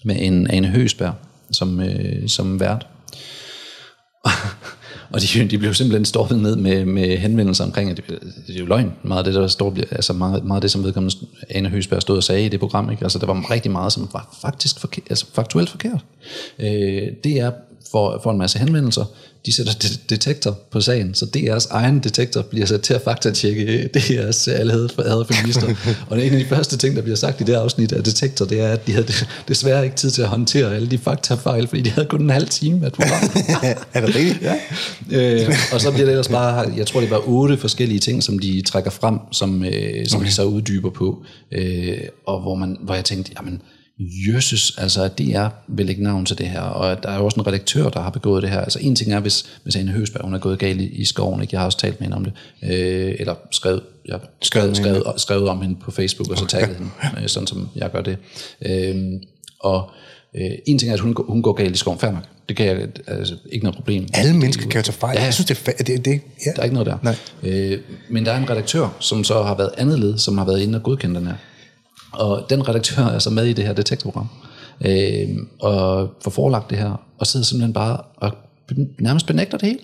med en Ane Høsberg som, øh, som vært. Og de, de blev simpelthen stoppet ned med, med henvendelser omkring, at det, det er jo løgn, meget af det, der står, altså meget, meget af det, som vedkommende Anne Høsberg stod og sagde i det program. Ikke? Altså, der var rigtig meget, som var faktisk forkert, altså, faktuelt forkert. Øh, det er for, for en masse henvendelser. De sætter de- detektor på sagen, så DR's egen detektor bliver sat til at faktatjekke DR's alle havde havde feminister. og det er en af de første ting, der bliver sagt i det afsnit af detektor, det er, at de havde desværre ikke tid til at håndtere alle de faktafejl, fordi de havde kun en halv time af programmet. er det rigtigt? Ja. øh, og så bliver det ellers bare, jeg tror det var otte forskellige ting, som de trækker frem, som, øh, som okay. de så uddyber på, øh, og hvor, man, hvor jeg tænkte, jamen, jøsses, altså at det er vil lægge navn til det her, og at der er jo også en redaktør, der har begået det her. Altså en ting er, hvis, hvis Anne Høsberg, hun er gået galt i, i skoven, ikke? jeg har også talt med hende om det, øh, eller skrevet, jeg har skrevet, skrevet, skrevet om hende på Facebook, og så tagget hende, øh, sådan som jeg gør det. Øh, og Øh, en ting er, at hun, går- hun går galt i skoven, fair nok. Det kan jeg, altså, ikke noget problem. Alle mennesker kan jo tage fejl. Ja. Jeg synes, det er det, det ja. Der er ikke noget der. Nej. Øh, men der er en redaktør, som så har været andet led, som har været inde og godkendt den her. Og den redaktør er så med i det her detektorprogram. Øh, og får forelagt det her, og sidder simpelthen bare og nærmest benægter det hele.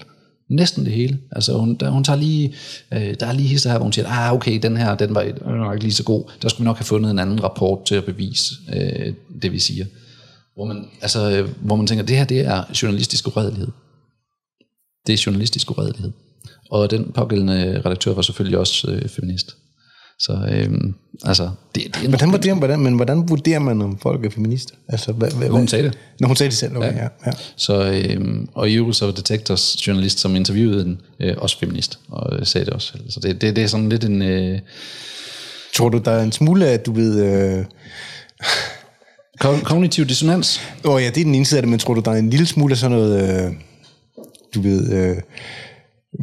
Næsten det hele. Altså hun, der, hun tager lige, øh, der er lige hister her, hvor hun siger, ah okay, den her, den var, den var ikke lige så god. Der skulle vi nok have fundet en anden rapport til at bevise øh, det, vi siger. Hvor man, altså, øh, hvor man tænker, det her, det er journalistisk uredelighed. Det er journalistisk uredelighed. Og den pågældende redaktør var selvfølgelig også øh, feminist. Så øhm, altså, det, det er Hvordan vurderer, hvordan, men hvordan vurderer man, om folk er feminister? Altså, hvad, hvad, Hun sagde det. Når hun sagde det selv, okay, ja. ja. Så, øhm, og i øvrigt så var Detectors journalist, som interviewede den, øh, også feminist, og øh, sagde det også. Så det, det, det er sådan lidt en... Øh, Tror du, der er en smule af, du ved... Øh, ko- kognitiv dissonans. Åh oh ja, det er den ene side af det, men tror du, der er en lille smule af sådan noget, øh, du ved, øh,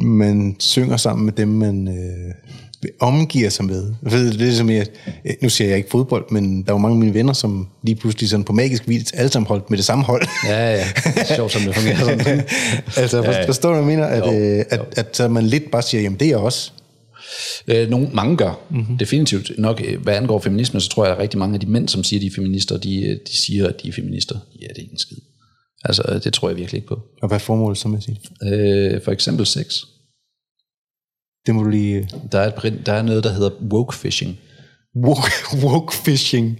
man synger sammen med dem, man øh, omgiver sig med. Ved, det er som jeg, nu siger jeg ikke fodbold, men der er jo mange af mine venner, som lige pludselig sådan på magisk vis alle sammen holdt med det samme hold. Ja, ja. Sjovt, som det fungerer sådan. altså, ja, ja. forstår du, hvad jeg mener? At, Jo, øh, at, at, at man lidt bare siger, jamen det er jeg også. Øh, nogle, mange gør. Mm-hmm. Definitivt. Nok, øh, hvad angår feminisme, så tror jeg, at rigtig mange af de mænd, som siger, de er feminister, de, øh, de siger, at de er feminister. Ja, det er ikke en skid. Altså, det tror jeg virkelig ikke på. Og hvad er formålet så med at sige det? Øh, for eksempel sex. Det må du lige... øh, Der er, et, der er noget, der hedder woke fishing. Woke, woke fishing.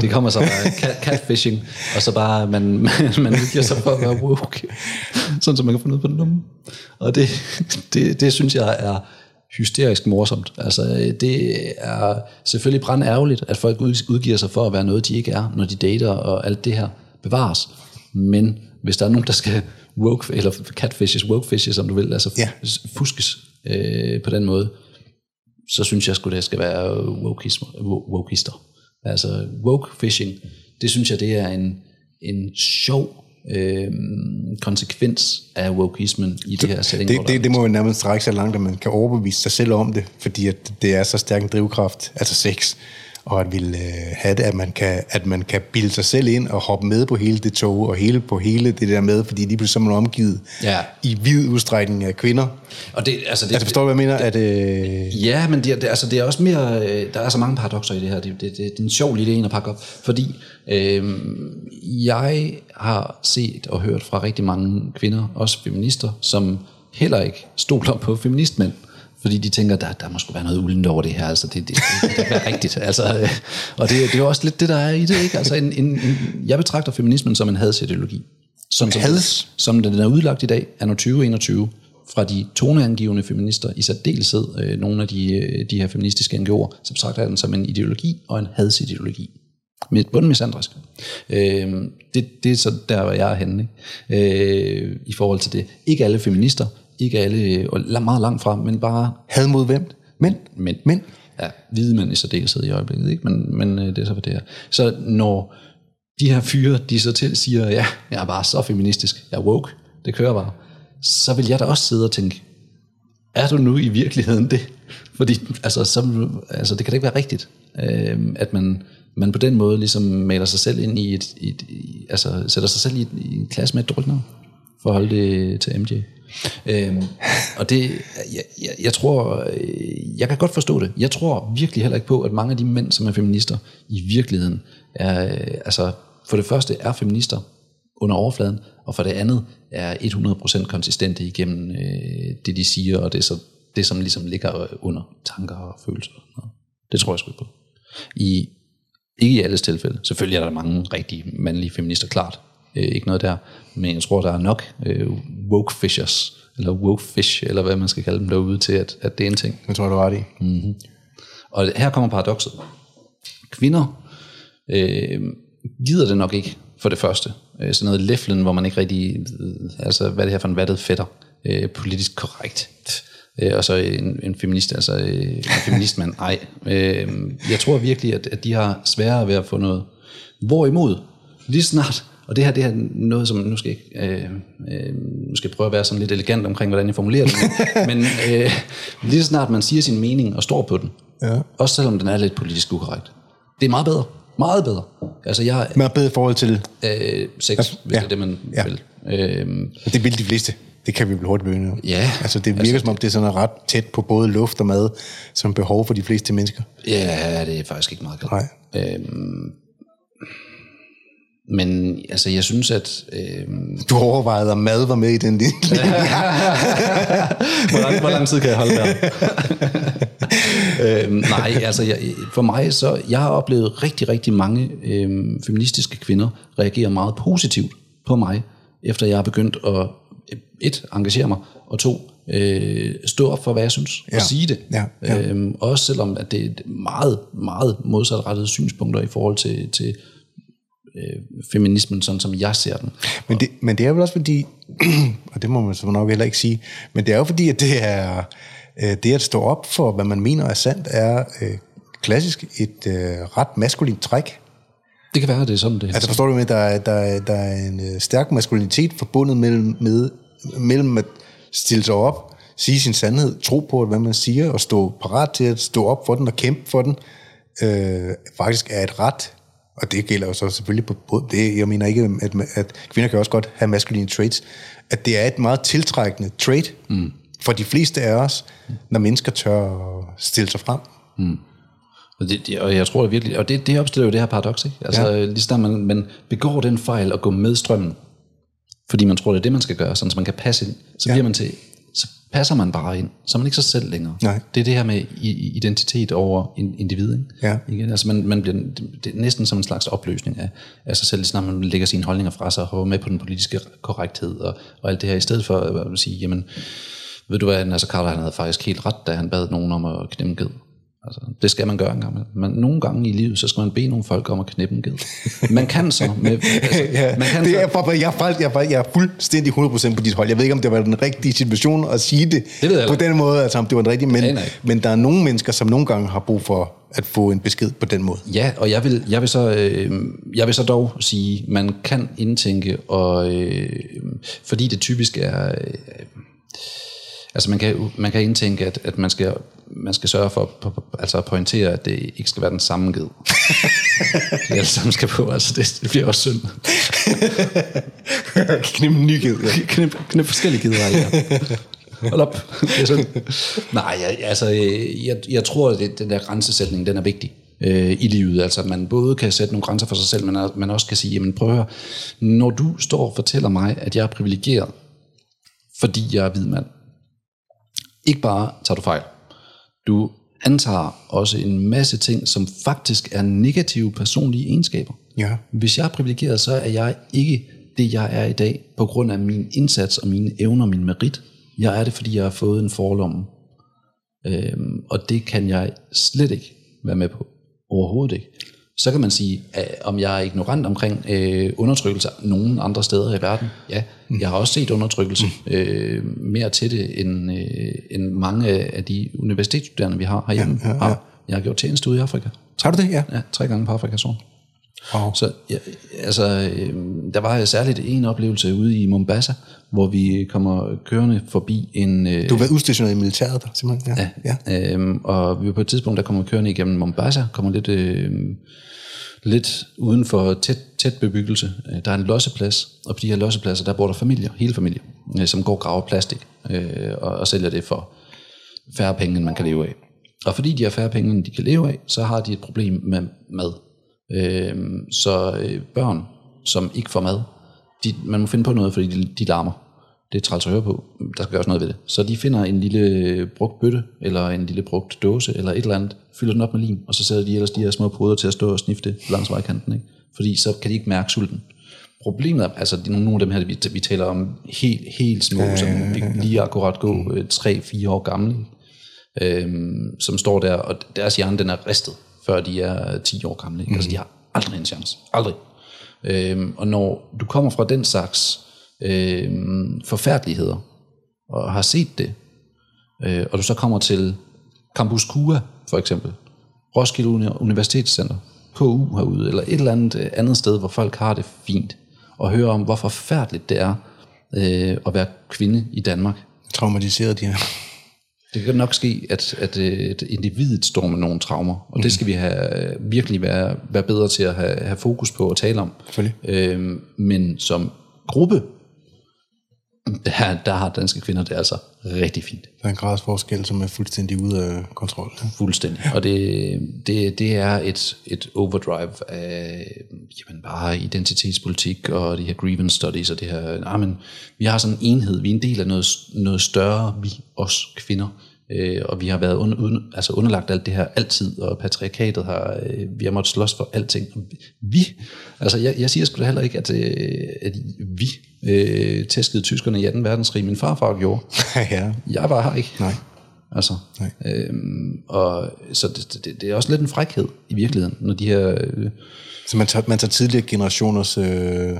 Det kommer så bare cat, catfishing, og så bare, man, man, man udgiver sig for at være woke, sådan så man kan få noget på den dumme. Og det, det, det synes jeg er hysterisk morsomt. Altså, det er selvfølgelig brand ærgerligt, at folk ud- udgiver sig for at være noget, de ikke er, når de dater og alt det her bevares. Men hvis der er nogen, der skal woke, eller catfishes, wokefishes, som du vil, altså fuskes øh, på den måde, så synes jeg sgu, det skal være wokeism- wo- wokeister. Altså woke fishing, det synes jeg, det er en, en sjov øh, konsekvens af wokeismen i det her setting. Det, det, det må jo nærmest strække sig langt, at man kan overbevise sig selv om det, fordi at det er så stærk en drivkraft, altså sex, og at vil øh, have det, at man, kan, at man kan bilde sig selv ind og hoppe med på hele det tog, og hele på hele det der med, fordi lige pludselig er man omgivet Ja. i vid udstrækning af kvinder. og det, altså det, Altså forstår du, hvad jeg mener? At, øh, Ja, men det, det, altså, det er også mere, øh, der er så mange paradokser i det her. Det, det, det, det er en sjov lille en at pakke op, fordi øh, jeg har set og hørt fra rigtig mange kvinder, også feminister, som heller ikke stoler på feministmænd, fordi de tænker, der, der må sgu være noget uldent over det her, altså det, det, det, det kan være rigtigt. Altså, øh, og det, det er jo også lidt det, der er i det, ikke? Altså en, en, en, jeg betragter feminismen som en hadsideologi. Som, som, Hads? som den er udlagt i dag, er 2021, fra de toneangivende feminister, i særdeleshed øh, nogle af de, øh, de her feministiske NGO'er, så betragter jeg den som en ideologi og en hadsideologi. Med bundmisandrisk. Øh, det, det er så der, hvor jeg er henne, ikke? Øh, i forhold til det. Ikke alle feminister, ikke alle, og meget langt fra, men bare had mod hvem? Mænd? mænd. Mænd? Ja, hvide mænd i særdeleshed i øjeblikket, ikke? Men, men øh, det er så, hvad det er. Så når de her fyre, de så til siger, ja, jeg er bare så feministisk, jeg er woke, det kører bare, så vil jeg da også sidde og tænke, er du nu i virkeligheden det? Fordi altså, så, altså, det kan da ikke være rigtigt, øh, at man, man på den måde ligesom maler sig selv ind i et, et i, altså sætter sig selv i, et, i en klasse med et dårligt navn, for at holde det til MJ. Øhm, og det, jeg, jeg, jeg tror, øh, jeg kan godt forstå det. Jeg tror virkelig heller ikke på, at mange af de mænd, som er feminister, i virkeligheden er, øh, altså for det første er feminister under overfladen, og for det andet er 100% konsistente igennem øh, det, de siger, og det, så, det som ligesom ligger øh, under tanker og følelser. Det tror jeg sgu på. I, ikke i alles tilfælde. Selvfølgelig er der mange rigtige mandlige feminister, klart. Øh, ikke noget der. Men jeg tror, der er nok øh, woke fishers, eller woke fish, eller hvad man skal kalde dem derude, til at, at det er en ting. Jeg tror, du ret i. Og her kommer paradokset. Kvinder øh, gider det nok ikke, for det første. Øh, sådan noget leflen, hvor man ikke rigtig, øh, altså hvad er det her for en vattet fætter, øh, politisk korrekt. Øh, og så en, en feminist, altså øh, en feministmand, ej. Øh, jeg tror virkelig, at, at de har sværere ved at få noget. Hvorimod, lige snart, og det her det er noget, som nu skal jeg, ikke, øh, øh, nu skal jeg prøve at være sådan lidt elegant omkring, hvordan jeg formulerer det, men øh, lige så snart man siger sin mening og står på den, Ja. også selvom den er lidt politisk ukorrekt, det er meget bedre. Meget bedre. Altså jeg er bedre i forhold til, øh, sex, hvis ja. det er det, man Ja. vil. Og det vil de fleste. Det kan vi blive hurtigt begynde. Ja. Altså det virker altså, som om, det er sådan ret tæt på både luft og mad, som behov for de fleste mennesker. ja, det er faktisk ikke meget godt. Nej. Øhm, men altså, jeg synes, at... Øhm, Du overvejede, om mad var med i den lille. hvor, lang, hvor lang tid kan jeg holde der? øhm, nej, altså jeg, for mig så, jeg har oplevet rigtig, rigtig mange øhm, feministiske kvinder reagere meget positivt på mig, efter jeg har begyndt at øh, et, engagere mig, og to, øh, stå op for, hvad jeg synes, ja. Og sige det. Ja, ja. Øhm, også selvom at det er meget, meget modsatrettede synspunkter i forhold til, til øh, feminismen, sådan som jeg ser den. Men det, men det er vel også fordi, og det må man så nok heller ikke sige, men det er jo fordi, at det er øh, det at stå op for, hvad man mener er sandt, er øh, klassisk et øh, ret maskulint træk. Det kan være, at det er sådan, det er. Altså forstår du med, der, er- der, er- der er en øh, stærk maskulinitet forbundet mellem, med, mellem at stille sig op, sige sin sandhed, tro på, hvad man siger, og stå parat til at stå op for den og kæmpe for den, øh, faktisk er et ret. Og det gælder jo så selvfølgelig på både det. Jeg mener ikke, at, at kvinder kan også godt have maskuline traits. At det er et meget tiltrækkende trait mm. for de fleste af os, når mennesker tør stille sig frem. Og, det, det- og jeg tror det virkelig, og det, det opstiller jo det her paradoks, ikke? Altså, ja. lige snart man, man begår den fejl at gå med strømmen, fordi man tror, det er det, man skal gøre, sådan så man kan passe ind, så ja. bliver man til, passer man bare ind, så er man ikke sig selv længere. Nej. Det er det her med identitet over in- individ, ikke? Ja. Altså man, man bliver, det, det er næsten som en slags opløsning af, af sig selv, lige snart man lægger sine holdninger fra sig og hopper med på den politiske korrekthed og, og alt det her, i stedet for at sige, jamen, ved du hvad, Nasser Carter, han havde faktisk helt ret, da han bad nogen om at knemme ged. Altså, det skal man gøre en gang. imellem. Men nogle gange i livet, så skal man bede nogle folk om at knippe en ged. Man kan så. Med, altså, Ja, man kan det så, er, for, jeg, jeg, faktisk- jeg er fuldstændig 100% på dit hold. Jeg ved ikke, om det var den rigtige situation at sige det, ved jeg på den måde, altså om det var den rigtige, men, Aner ikke. men der er nogle mennesker, som nogle gange har brug for at få en besked på den måde. Ja, og jeg vil, jeg vil, så, øh, jeg vil så dog sige, man kan indtænke, og, øh, fordi det typisk er... Øh, altså man kan, man kan indtænke, at, at man, skal, man skal sørge for på, på, altså at pointere, at det ikke skal være den samme ged. De alle sammen skal på, altså det, det bliver også synd. Knip en ny ged. Ja. knip, knip forskellige gider af Hold op. Det er sådan. Nej, jeg, altså, jeg, jeg tror, at den der grænsesætning, den er vigtig øh, i livet. Altså, at man både kan sætte nogle grænser for sig selv, men at man også kan sige, jamen prøv at høre, når du står og fortæller mig, at jeg er privilegeret, fordi jeg er hvid mand, ikke bare tager du fejl. Du antager også en masse ting, som faktisk er negative personlige egenskaber. Ja. Hvis jeg er privilegeret, så er jeg ikke det, jeg er i dag, på grund af min indsats og mine evner og min merit. Jeg er det, fordi jeg har fået en forlomme. Øhm, og det kan jeg slet ikke være med på. Overhovedet ikke. Så kan man sige, at om jeg er ignorant omkring øh, undertrykkelse nogen andre steder i verden. Ja, jeg har også set undertrykkelse øh, mere til det, end, øh, end mange af de universitetsstuderende, vi har herhjemme. Ja, ja, ja. Jeg har gjort tjeneste ude i Afrika. Har du det? Ja. Ja, tre gange på Afrikas Horn. Wow. Så ja, altså, øh, der var særligt en oplevelse ude i Mombasa, hvor vi kommer kørende forbi en... Øh, Du været udstationeret i militæret der, simpelthen? Ja. ja. ja. Øhm, og vi var på et tidspunkt, der kommer kørende igennem Mombasa, kommer lidt, øh, lidt uden for tæt, tæt bebyggelse. Øh, Der er en losseplads, og på de her lossepladser, der bor der familier, hele familier, øh, som går og graver plastik øh, og, og sælger det for færre penge, end man kan leve af. Og fordi de har færre penge, end de kan leve af, så har de et problem med mad. Øhm, så øh, børn, som ikke får mad, de, man må finde på noget, fordi de, de larmer. Det er træls at høre på. Der skal gøres noget ved det. Så de finder en lille brugt bøtte, eller en lille brugt dåse, eller et eller andet, fylder den op med lim, og så sætter de ellers de her små puder til at stå og snifte langs vejkanten. Ikke? Fordi så kan de ikke mærke sulten. Problemet er, altså nogle af dem her, vi, vi taler om helt, helt små, ja, som lige akkurat gå 3-4 år gamle, øhm, som står der, og deres hjerne den er ristet, før de er 10 år gamle. Ikke? Altså de har aldrig en chance. Aldrig. Øhm, og når du kommer fra den slags øhm, forfærdeligheder, og har set det, øh, og du så kommer til Campus Kua, for eksempel, Roskilde Uni- Universitetscenter, KU herude, eller et eller andet øh, andet sted, hvor folk har det fint, og høre om, hvor forfærdeligt det er øh, at være kvinde i Danmark. Traumatiseret de her. Det kan nok ske, at, at, øh, at individet står med nogle traumer, og mm. det skal vi have, virkelig være, være bedre til at have, have fokus på at tale om. Øhm, men som gruppe, der, der har danske kvinder det altså rigtig fint. Der er en gradsforskel, som er fuldstændig ude af kontrol. Ja. Fuldstændig. Og det, det, det er et, et overdrive af jamen bare identitetspolitik og de her grievance studies og det her. Nej, men vi har sådan en enhed, vi er en del af noget, noget større, vi os kvinder. Øh, og vi har været under, altså underlagt alt det her altid, og patriarkatet har, øh, vi har måttet slås for alting. Vi, altså jeg, jeg siger sgu da heller ikke, at, øh, at vi øh, tæskede tyskerne i 2. verdenskrig. Min farfar gjorde. ja. Jeg var her ikke. Nej. Altså, Nej. Øhm, og så det, det, det er også lidt en frækhed i virkeligheden, når de her... Øh, Så man tager, man tager tidligere generationers... Øh,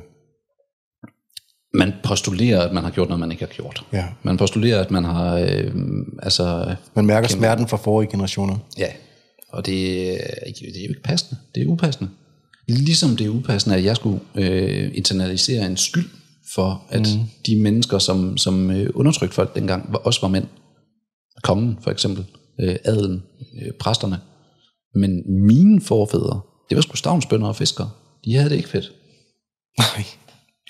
man postulerer, at man har gjort noget, man ikke har gjort. ja. Man postulerer, at man har... Øh, altså, Man mærker smerten fra forrige generationer. Ja, og det, er ikke- det er jo ikke passende. Det er upassende. Ligesom det er upassende, at jeg skulle øh, internalisere en skyld for, at mm. de mennesker, som, som øh, undertrykte folk dengang, var, også var mænd. Kongen for eksempel, øh, adelen, øh, præsterne. Men mine forfædre, det var sgu stavnsbønder og fiskere. De havde det ikke fedt. Nej.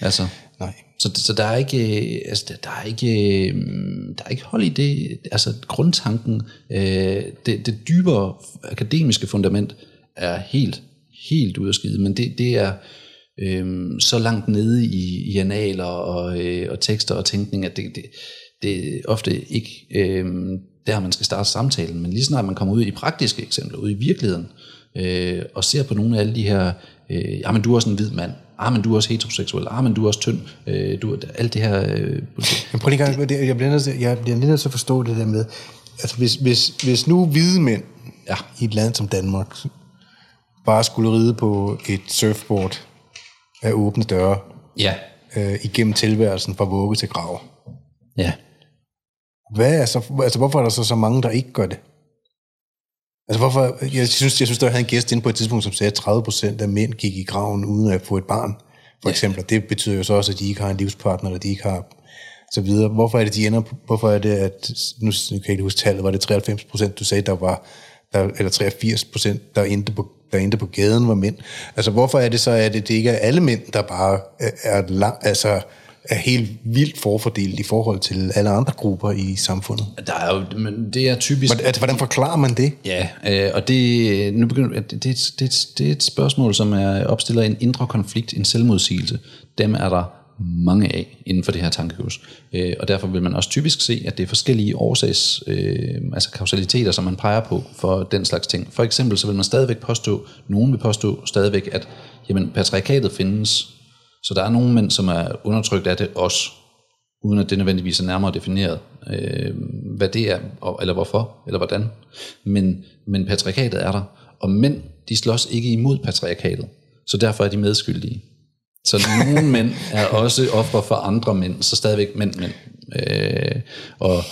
Altså, Nej så, så der er ikke, øh, altså, der, der er ikke, øh, der er ikke hold i det, altså grundtanken, øh, det, det dybere akademiske fundament er helt, helt ud af skide, men det, det er øh, så langt nede i, i analer og, øh, og tekster og tænkning, at det, det, det er ofte ikke øh, der, man skal starte samtalen, men lige snart man kommer ud i praktiske eksempler, ud i virkeligheden, øh, og ser på nogle af alle de her, øh, ja, men du er også en hvid mand, ah, men du er også heteroseksuel, ah, men du er også tynd, øh, du, alt det her, øh, Men prøv lige gang, jeg bliver nødt til, jeg bliver nødt til at forstå det der med, altså hvis, hvis, hvis nu hvide mænd Ja. i et land som Danmark bare skulle ride på et surfboard af åbne døre ja, øh, igennem tilværelsen fra vugge til grav. ja, Hvad er så, altså hvorfor er der så så mange, der ikke gør det? Altså hvorfor, jeg synes, jeg synes, der havde en gæst inde på et tidspunkt, som sagde, at 30% af mænd gik i graven uden at få et barn, for eksempel. Og det betyder jo så også, at de ikke har en livspartner, eller de ikke har så videre. Hvorfor er det, de ender, hvorfor er det, at, nu, kan jeg ikke huske tallet, var det 93%, du sagde, der var, der, eller 83%, der endte på der endte på gaden var mænd. Altså hvorfor er det så, at det ikke er alle mænd, der bare er, er, lang, altså, er helt vildt forfordelt i forhold til alle andre grupper i samfundet? der er jo, men det er typisk, Hvordan- Altså, hvordan forklarer man det? Ja, øh, og det, nu begynder, det, det, et- det, et- det er et spørgsmål, som er opstiller en indre konflikt, en selvmodsigelse. Dem er der mange af inden for det her tankehus. Øh, og derfor vil man også typisk se, at det er forskellige årsags, øh, altså kausaliteter, som man peger på for den slags ting. For eksempel så vil man stadigvæk påstå, nogen vil påstå stadigvæk, at jamen, patriarkatet findes, så der er nogle mænd, som er undertrykt af det også, uden at det nødvendigvis er nærmere defineret, øh, hvad det er, og, eller hvorfor, eller hvordan. Men, men patriarkatet er der, og mænd, de slås ikke imod patriarkatet, så derfor er de medskyldige. Så nogle mænd er også ofre for andre mænd, så stadigvæk mænd, mænd. Øh, og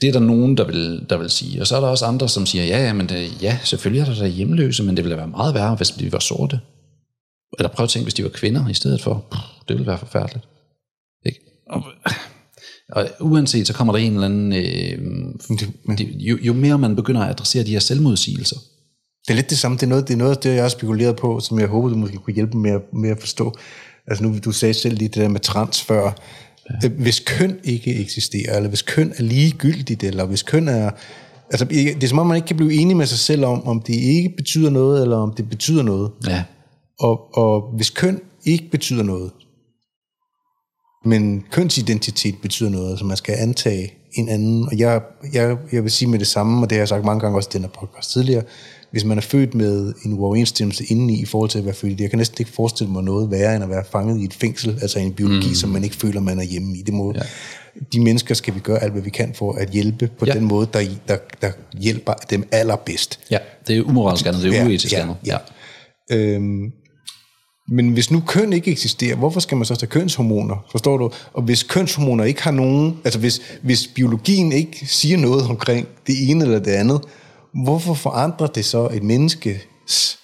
det er der nogen, der vil, der vil sige. Og så er der også andre, som siger, ja, ja, men det, ja, selvfølgelig er der der hjemløse, men det ville være meget værre, hvis de var sorte. Eller prøv at tænke, hvis de var kvinder i stedet for. Puh, Det ville være forfærdeligt. Ikke? Og, og uanset, så kommer der en eller anden... Øh, det, jo, jo mere man begynder at adressere de her selvmodsigelser, Det er lidt det samme. Det er noget, det er noget af det, jeg har spekuleret på, som jeg håber, du måske kunne hjælpe med, at- med at forstå. Altså nu, du sagde selv lige det der med trans før. Ja. Hvis køn ikke eksisterer, eller hvis køn er ligegyldigt, eller hvis køn er... Altså, det er som om, man ikke kan blive enig med sig selv om, om det ikke betyder noget, eller om det betyder noget. ja, Og, og hvis køn ikke betyder noget, men kønsidentitet betyder noget, altså man skal antage en anden, og jeg, jeg, jeg vil sige med det samme, og det har jeg sagt mange gange også i den her podcast tidligere, hvis man er født med en uoverensstemmelse indeni i forhold til at være født jeg kan næsten ikke forestille mig noget værre, end at være fanget i et fængsel, altså en biologi, mm. som man ikke føler, man er hjemme i. Det må, ja. De mennesker skal vi gøre alt, hvad vi kan for at hjælpe på Ja. ja. den måde, der, der, der hjælper dem allerbedst. ja, det er umoralsk andet, det er Ja, uetisk ja, andet. ja. Øhm, men hvis nu køn ikke eksisterer, hvorfor skal man så tage kønshormoner? Forstår du? Og hvis kønshormoner ikke har nogen... Altså hvis, hvis biologien ikke siger noget omkring det ene eller det andet, hvorfor forandrer det så et menneskes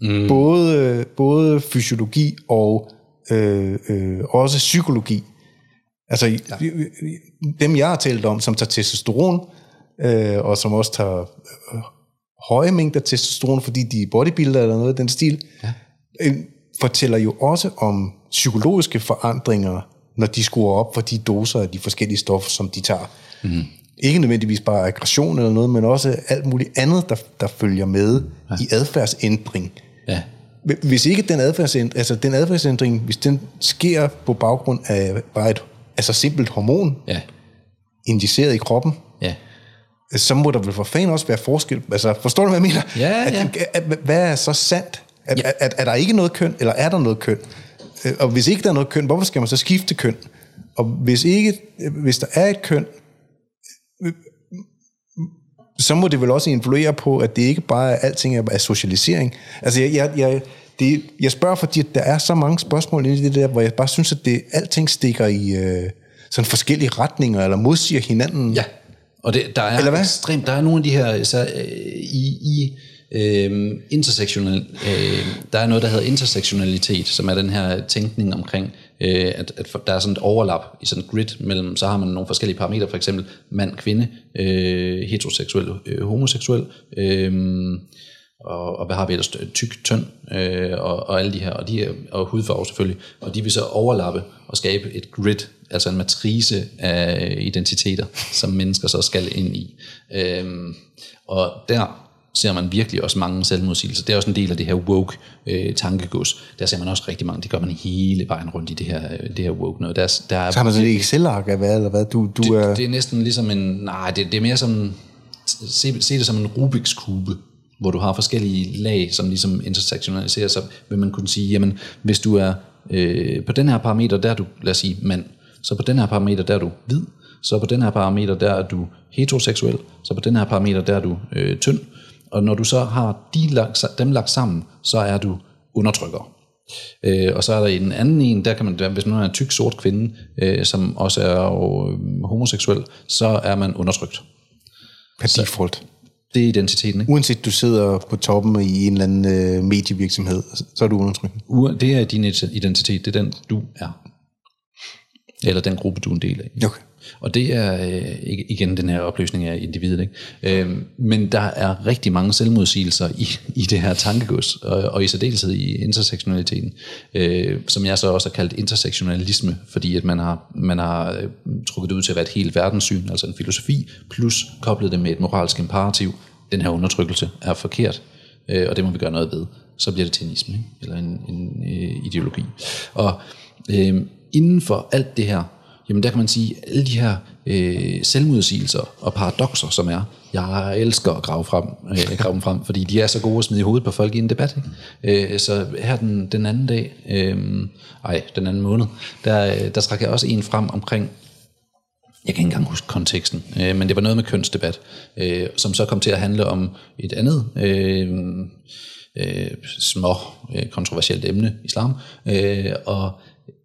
mm. både, både fysiologi og øh, øh, også psykologi? Altså, ja. dem jeg har talt om, som tager testosteron, øh, og som også tager øh, høje mængder testosteron, fordi de er bodybuilder eller noget af den stil, ja. Fortæller jo også om psykologiske forandringer, når de skruer op for de doser af de forskellige stoffer, som de tager. Mm. Ikke nødvendigvis bare aggression eller noget, men også alt muligt andet, der, der følger med ja. i adfærdsændring. Ja. Hvis ikke den adfærdsændring, altså den adfærdsændring, hvis den sker på baggrund af bare et altså simpelt hormon, ja. injiceret i kroppen, ja. så må der vel for fanden også være forskel. Altså, forstår du, hvad jeg mener? Ja, ja. At, at, at, hvad er så sandt? Er, ja. er, er der ikke noget køn, eller er der noget køn? Øh, og hvis ikke der er noget køn, hvorfor skal man så skifte køn? Og hvis, ikke, hvis der er et køn, så må det vel også influere på, at det ikke bare er alting er socialisering. Altså, jeg, jeg, jeg, det, jeg spørger, fordi der er så mange spørgsmål i det der, hvor jeg bare synes, at det, alting stikker i øh, sådan forskellige retninger, eller modsiger hinanden. Ja, og det, der er eller hvad? ekstremt, der er nogle af de her, så, øh, i, i øh, intersektionel, øh, der er noget, der hedder intersektionalitet, som er den her tænkning omkring, øh, at, at der er sådan et overlap i sådan et grid mellem, så har man nogle forskellige parametre, for eksempel mand, kvinde, øh, heteroseksuel, øh, homoseksuel, øh, og, og hvad har vi ellers, tyk, tynd, øh, og, og alle de her, og, de, og hudfarve selvfølgelig, og de vil så overlappe og skabe et grid, altså en matrice af identiteter, som mennesker så skal ind i. Øh, og der ser man virkelig også mange selvmodsigelser. Det er også en del af det her woke øh, tankegods. Der ser man også rigtig mange, det gør man hele vejen rundt i det her, øh, det her woke noget. Der, der er, så har man sådan et Excel-ark af hvad, eller hvad? Du, du det, er... det er næsten ligesom en, nej, det, det er mere som, se, se det som en Rubiks kube, hvor du har forskellige lag, som ligesom intersektionaliserer sig, vil man kunne sige, jamen, hvis du er øh, på den her parameter, der er du, lad os sige, mand, så på den her parameter, der er du hvid, så på den her parameter, der er du heteroseksuel, så på den her parameter, der er du øh, tynd, og når du så har de lagt, dem lagt sammen, så er du undertrykker. Øh, og så er der en anden en, der kan man, hvis man er en tyk sort kvinde, øh, som også er jo, øh, homoseksuel, så er man undertrykt. Per default. Det er identiteten, ikke? Uanset du sidder på toppen i en eller anden øh, medievirksomhed, så er du undertrykt. Det er din identitet, det er den, du er. Eller den gruppe, du er en del af. Okay. Og det er øh, igen den her opløsning af individet. Ikke? Øh, men der er rigtig mange selvmodsigelser i, i det her tankegods, og, og i særdeleshed i intersektionaliteten, øh, som jeg så også har kaldt intersektionalisme, fordi at man har, man har øh, trukket det ud til at være et helt verdenssyn, altså en filosofi, plus koblet det med et moralsk imperativ. Den her undertrykkelse er forkert, øh, og det må vi gøre noget ved. Så bliver det tennisme, ikke? eller en, en øh, ideologi. Og øh, inden for alt det her, jamen der kan man sige, alle de her øh, selvmodsigelser og paradoxer, som er, jeg elsker at grave, frem, øh, grave dem frem, fordi de er så gode at smide i hovedet på folk i en debat. Ikke? Øh, så her den, den anden dag, øh, ej, den anden måned, der, øh, der trak jeg også en frem omkring, jeg kan ikke engang huske konteksten, øh, men det var noget med kønsdebat, øh, som så kom til at handle om et andet øh, øh, små øh, kontroversielt emne, islam, øh, og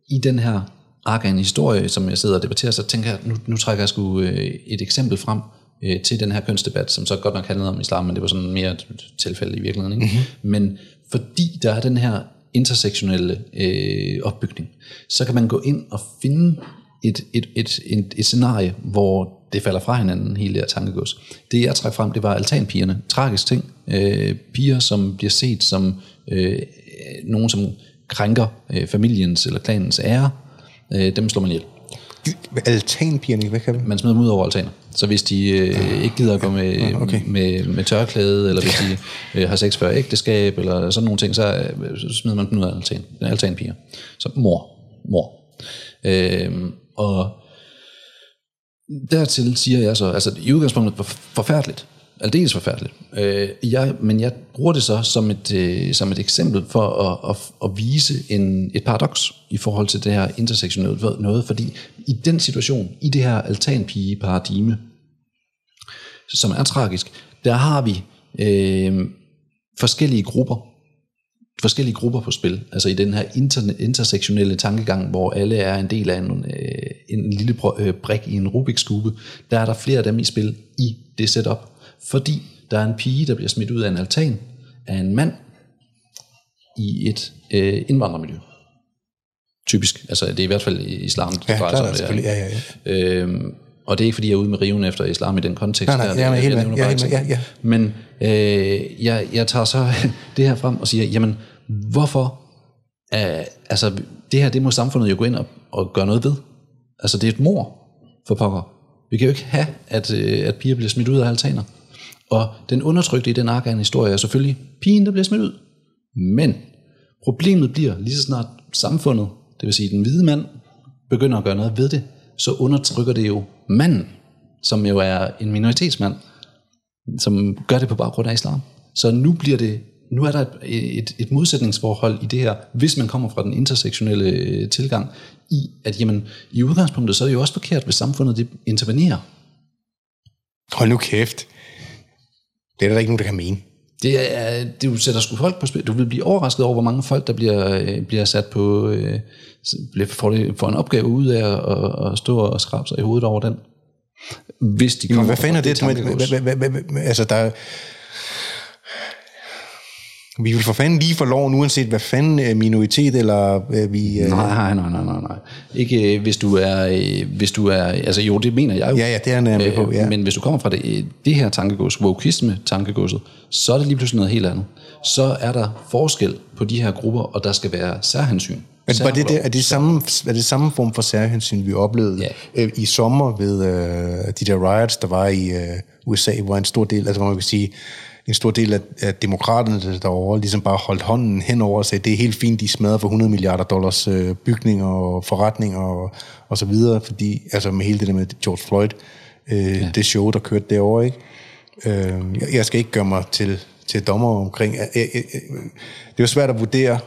i den her ark af en historie, som jeg sidder og debatterer, så tænker jeg, nu, nu trækker jeg sgu øh, et eksempel frem øh, til den her kønsdebat, som så godt nok handlede om islam, men det var sådan mere et tilfælde i virkeligheden. Ikke? Mm-hmm. Men fordi der er den her intersektionelle øh, opbygning, så kan man gå ind og finde et, et, et, et, et scenarie, hvor det falder fra hinanden, hele det her tankegods. Det jeg trækker frem, det var altanpigerne. Tragisk ting. Øh, piger, som bliver set som øh, nogen, som krænker øh, familiens eller klanens ære, øh, dem slår man ihjel. Altanpigerne, hvad kan vi? Man smider dem ud over altaner. Så hvis de øh, ikke gider at gå med, ah, okay. med, med tørklæde, eller hvis de øh, har sex før ægteskab, eller sådan nogle ting, så, øh, så smider man dem ud af altan, altanpiger. Så mor. Mor. Øh, og dertil siger jeg så, altså i udgangspunktet for, forfærdeligt, aldeles forfærdeligt. Øh, jeg, men jeg bruger det så som et, øh, som et eksempel for at, at, at vise en, et paradoks i forhold til det her intersektionelle noget, fordi i den situation, i det her altanpige-paradigme, som er tragisk, der har vi øh, forskellige grupper, forskellige grupper på spil, altså i den her inter, intersektionelle tankegang, hvor alle er en del af en, øh, en lille øh, brik i en Rubiks kube, der er der flere af dem i spil i det setup fordi der er en pige, der bliver smidt ud af en altan af en mand i et øh, indvandrermiljø. typisk. Altså, det er i hvert fald islam, det Ja, drejer sig om det selvfølgelig. Ja, ja, ja. Øhm, og det er ikke, fordi jeg er ude med riven efter islam i den kontekst. Nej, nej, der, jeg jeg. Ja, ja. Men øh, jeg, jeg tager så det her frem og siger, jamen, hvorfor? Øh, altså, det her, det må samfundet jo gå ind og, og gøre noget ved. Altså, det er et mor for pokker. Vi kan jo ikke have, at, øh, at piger bliver smidt ud af altaner. Og den undertrykte i den arkane historie er selvfølgelig pigen, der bliver smidt ud. Men problemet bliver, lige så snart samfundet, det vil sige den hvide mand, begynder at gøre noget ved det, så undertrykker det jo manden, som jo er en minoritetsmand, som gør det på baggrund af islam. Så nu bliver det nu er der et, et, et modsætningsforhold i det her, hvis man kommer fra den intersektionelle øh, tilgang, i at jamen, i udgangspunktet, så er det jo også forkert, hvis samfundet det intervenerer. Hold nu kæft. Det er der ikke nogen, der kan mene. Det er, det du sætter sgu folk på spil. Du vil blive overrasket over, hvor mange folk, der bliver, øh, bliver sat på, øh, bliver, får, det, får en opgave ud af at, at, stå og skrabe sig i hovedet over den. Hvis de kommer hvad fanden er fra det? Med, hvad, hvad, hvad, hvad, altså, der er- vi vil for fanden lige for loven, uanset hvad fanden er minoritet, eller øh, vi... Øh, Nej, nej, nej, nej, nej. Ikke øh, hvis du er, øh, hvis du er, altså jo, det mener jeg jo. Ja, ja, det er jeg med på, ja. Øh, Men hvis du kommer fra det, øh, det her tankegods, wokisme tankegodset, så er det lige pludselig noget helt andet. Så er der forskel på de her grupper, og der skal være særhensyn. Men var det, det, er, det samme, er det samme form for særhensyn, vi oplevede Ja. øh, i sommer ved øh, de der riots, der var i øh, USA, hvor en stor del, altså hvor man kan sige, en stor del af, af demokraterne derovre ligesom bare holdt hånden henover og sagde, det er helt fint, de smadrer for 100 milliarder dollars øh, bygninger og forretninger og, og så videre, fordi, altså med hele det der med George Floyd, øh, ja. det show, der kørte derovre, ikke? Øh, jeg, jeg skal ikke gøre mig til, til dommer omkring. Øh, øh, øh, det er jo svært at vurdere,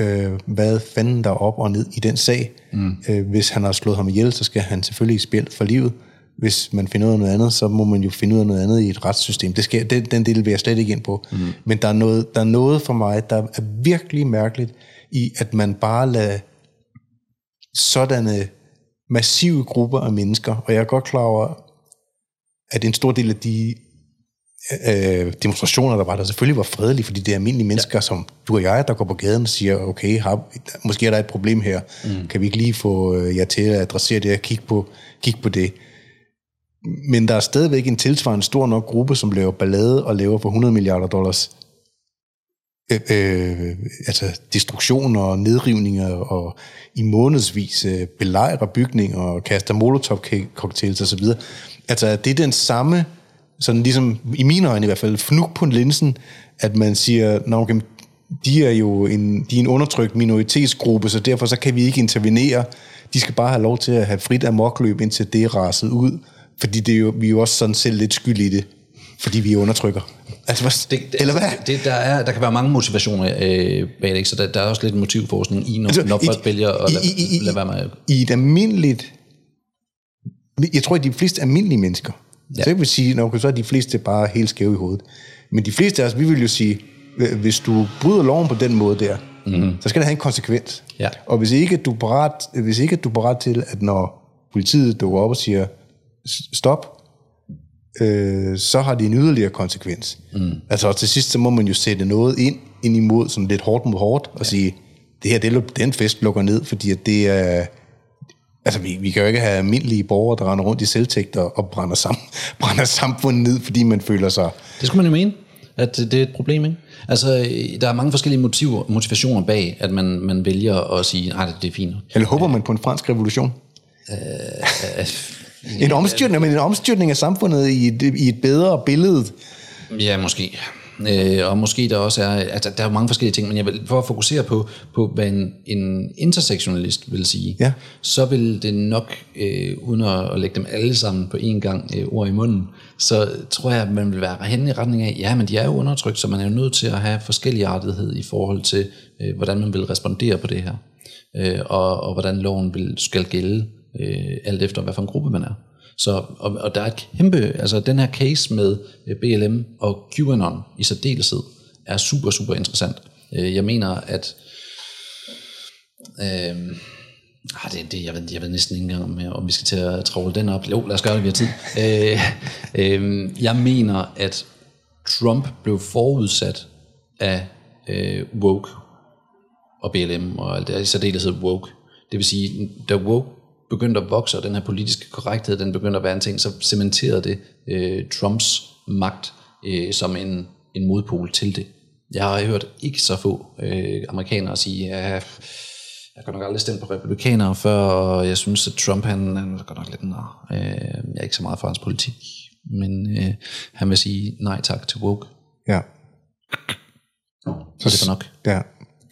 øh, hvad fanden der er op og ned i den sag. Mm. Øh, hvis han har slået ham ihjel, så skal han selvfølgelig i spil for livet. Hvis man finder ud af noget andet, så må man jo finde ud af noget andet i et retssystem. Det skal, den, den del vil jeg slet ikke ind på. Mm. Men der er, noget, der er noget for mig, der er virkelig mærkeligt i, at man bare lader sådanne massive grupper af mennesker, og jeg er godt klar over, at en stor del af de øh, demonstrationer, der var der, selvfølgelig var fredelige, fordi det er almindelige mennesker, ja. som du og jeg, der går på gaden og siger, okay, har, måske er der et problem her, mm. kan vi ikke lige få øh, jer til at adressere det og kigge på, kigge på det. Men der er stadigvæk en tilsvarende stor nok gruppe, som laver ballade og laver for 100 milliarder dollars øh, øh, altså destruktioner og nedrivninger og i månedsvis øh, belejrer bygninger og kaster molotov-cocktails osv. Altså det er den samme, sådan ligesom i mine øjne i hvert fald, fnuk på linsen, at man siger, Nå, okay, de er jo en, de er en undertrykt minoritetsgruppe, så derfor så kan vi ikke intervenere. De skal bare have lov til at have frit amokløb, indtil det er raset ud. Fordi det er jo, vi er jo også sådan selv lidt skyld i det, fordi vi undertrykker. Altså, Det, det, eller hvad? Det, der, er, der kan være mange motivationer øh, bag det, ikke? så der, der er også lidt motivforskning i, når, altså, når folk vælger at lade, i, i, lade være med at I et almindeligt... Jeg tror, at de fleste almindelige mennesker, ja. så jeg vil sige, nok, så er de fleste bare helt skæve i hovedet. Men de fleste af os, vi vil jo sige, hvis du bryder loven på den måde der, mm-hmm. så skal det have en konsekvens. Ja. Og hvis ikke du er parat, hvis ikke du er parat til, at når politiet dukker op og siger, "S- stop, øh, så har det en yderligere konsekvens. Mm. Altså og til sidst, så må man jo sætte noget ind, ind imod, sådan lidt hårdt mod hårdt, og ja. sige, det her, det, den fest lukker ned, fordi at det er... Altså, vi, vi kan jo ikke have almindelige borgere, der render rundt i selvtægt og, brænder, sam, brænder samfundet ned, fordi man føler sig... Det skulle man jo mene, at det er et problem, ikke? Altså, øh, der er mange forskellige motiver, motivationer bag, at man, man vælger at sige, nej, det er fint. Eller håber man på en fransk revolution? En, omstyrtning, men en omstyrtning af samfundet i et, i et bedre billede. Ja, måske. Øh, og måske der også er, altså der er mange forskellige ting, men jeg vil, for at fokusere på, på hvad en, en intersektionalist vil sige, Ja. så vil det nok, øh, uden at, at lægge dem alle sammen på én gang øh, ord i munden, så tror jeg, at man vil være hen i retning af, ja, men de er jo undertrykt, så man er jo nødt til at have forskellige artighed i forhold til, øh, hvordan man vil respondere på det her, øh, og, og hvordan loven vil, skal gælde, øh, alt efter hvad for en gruppe man er. Så, og, og der er et kæmpe, altså den her case med øh, BLM og QAnon i særdeleshed, er super, super interessant. Øh, jeg mener, at øh, ah, det, det, jeg, ved, jeg ved næsten ikke engang, om, jeg- om vi skal til at travle den op. Jo, lad os gøre det, vi har tid. øh, øh, jeg mener, at Trump blev forudsat af øh, woke og BLM og alt det, i særdeleshed woke. Det vil sige, da woke begyndte at vokse, og den her politiske korrekthed, den begyndte at være en ting, så cementerede det øh, Trumps magt øh, som en, en modpol til det. Jeg har hørt ikke så få øh, amerikanere sige, ja, jeg kan nok aldrig stemme på republikanere før, og jeg synes, at Trump, han, han er godt nok lidt nar. Øh, jeg er ikke så meget for hans politik, men øh, han vil sige nej tak til woke. Ja. Så det var nok. Ja.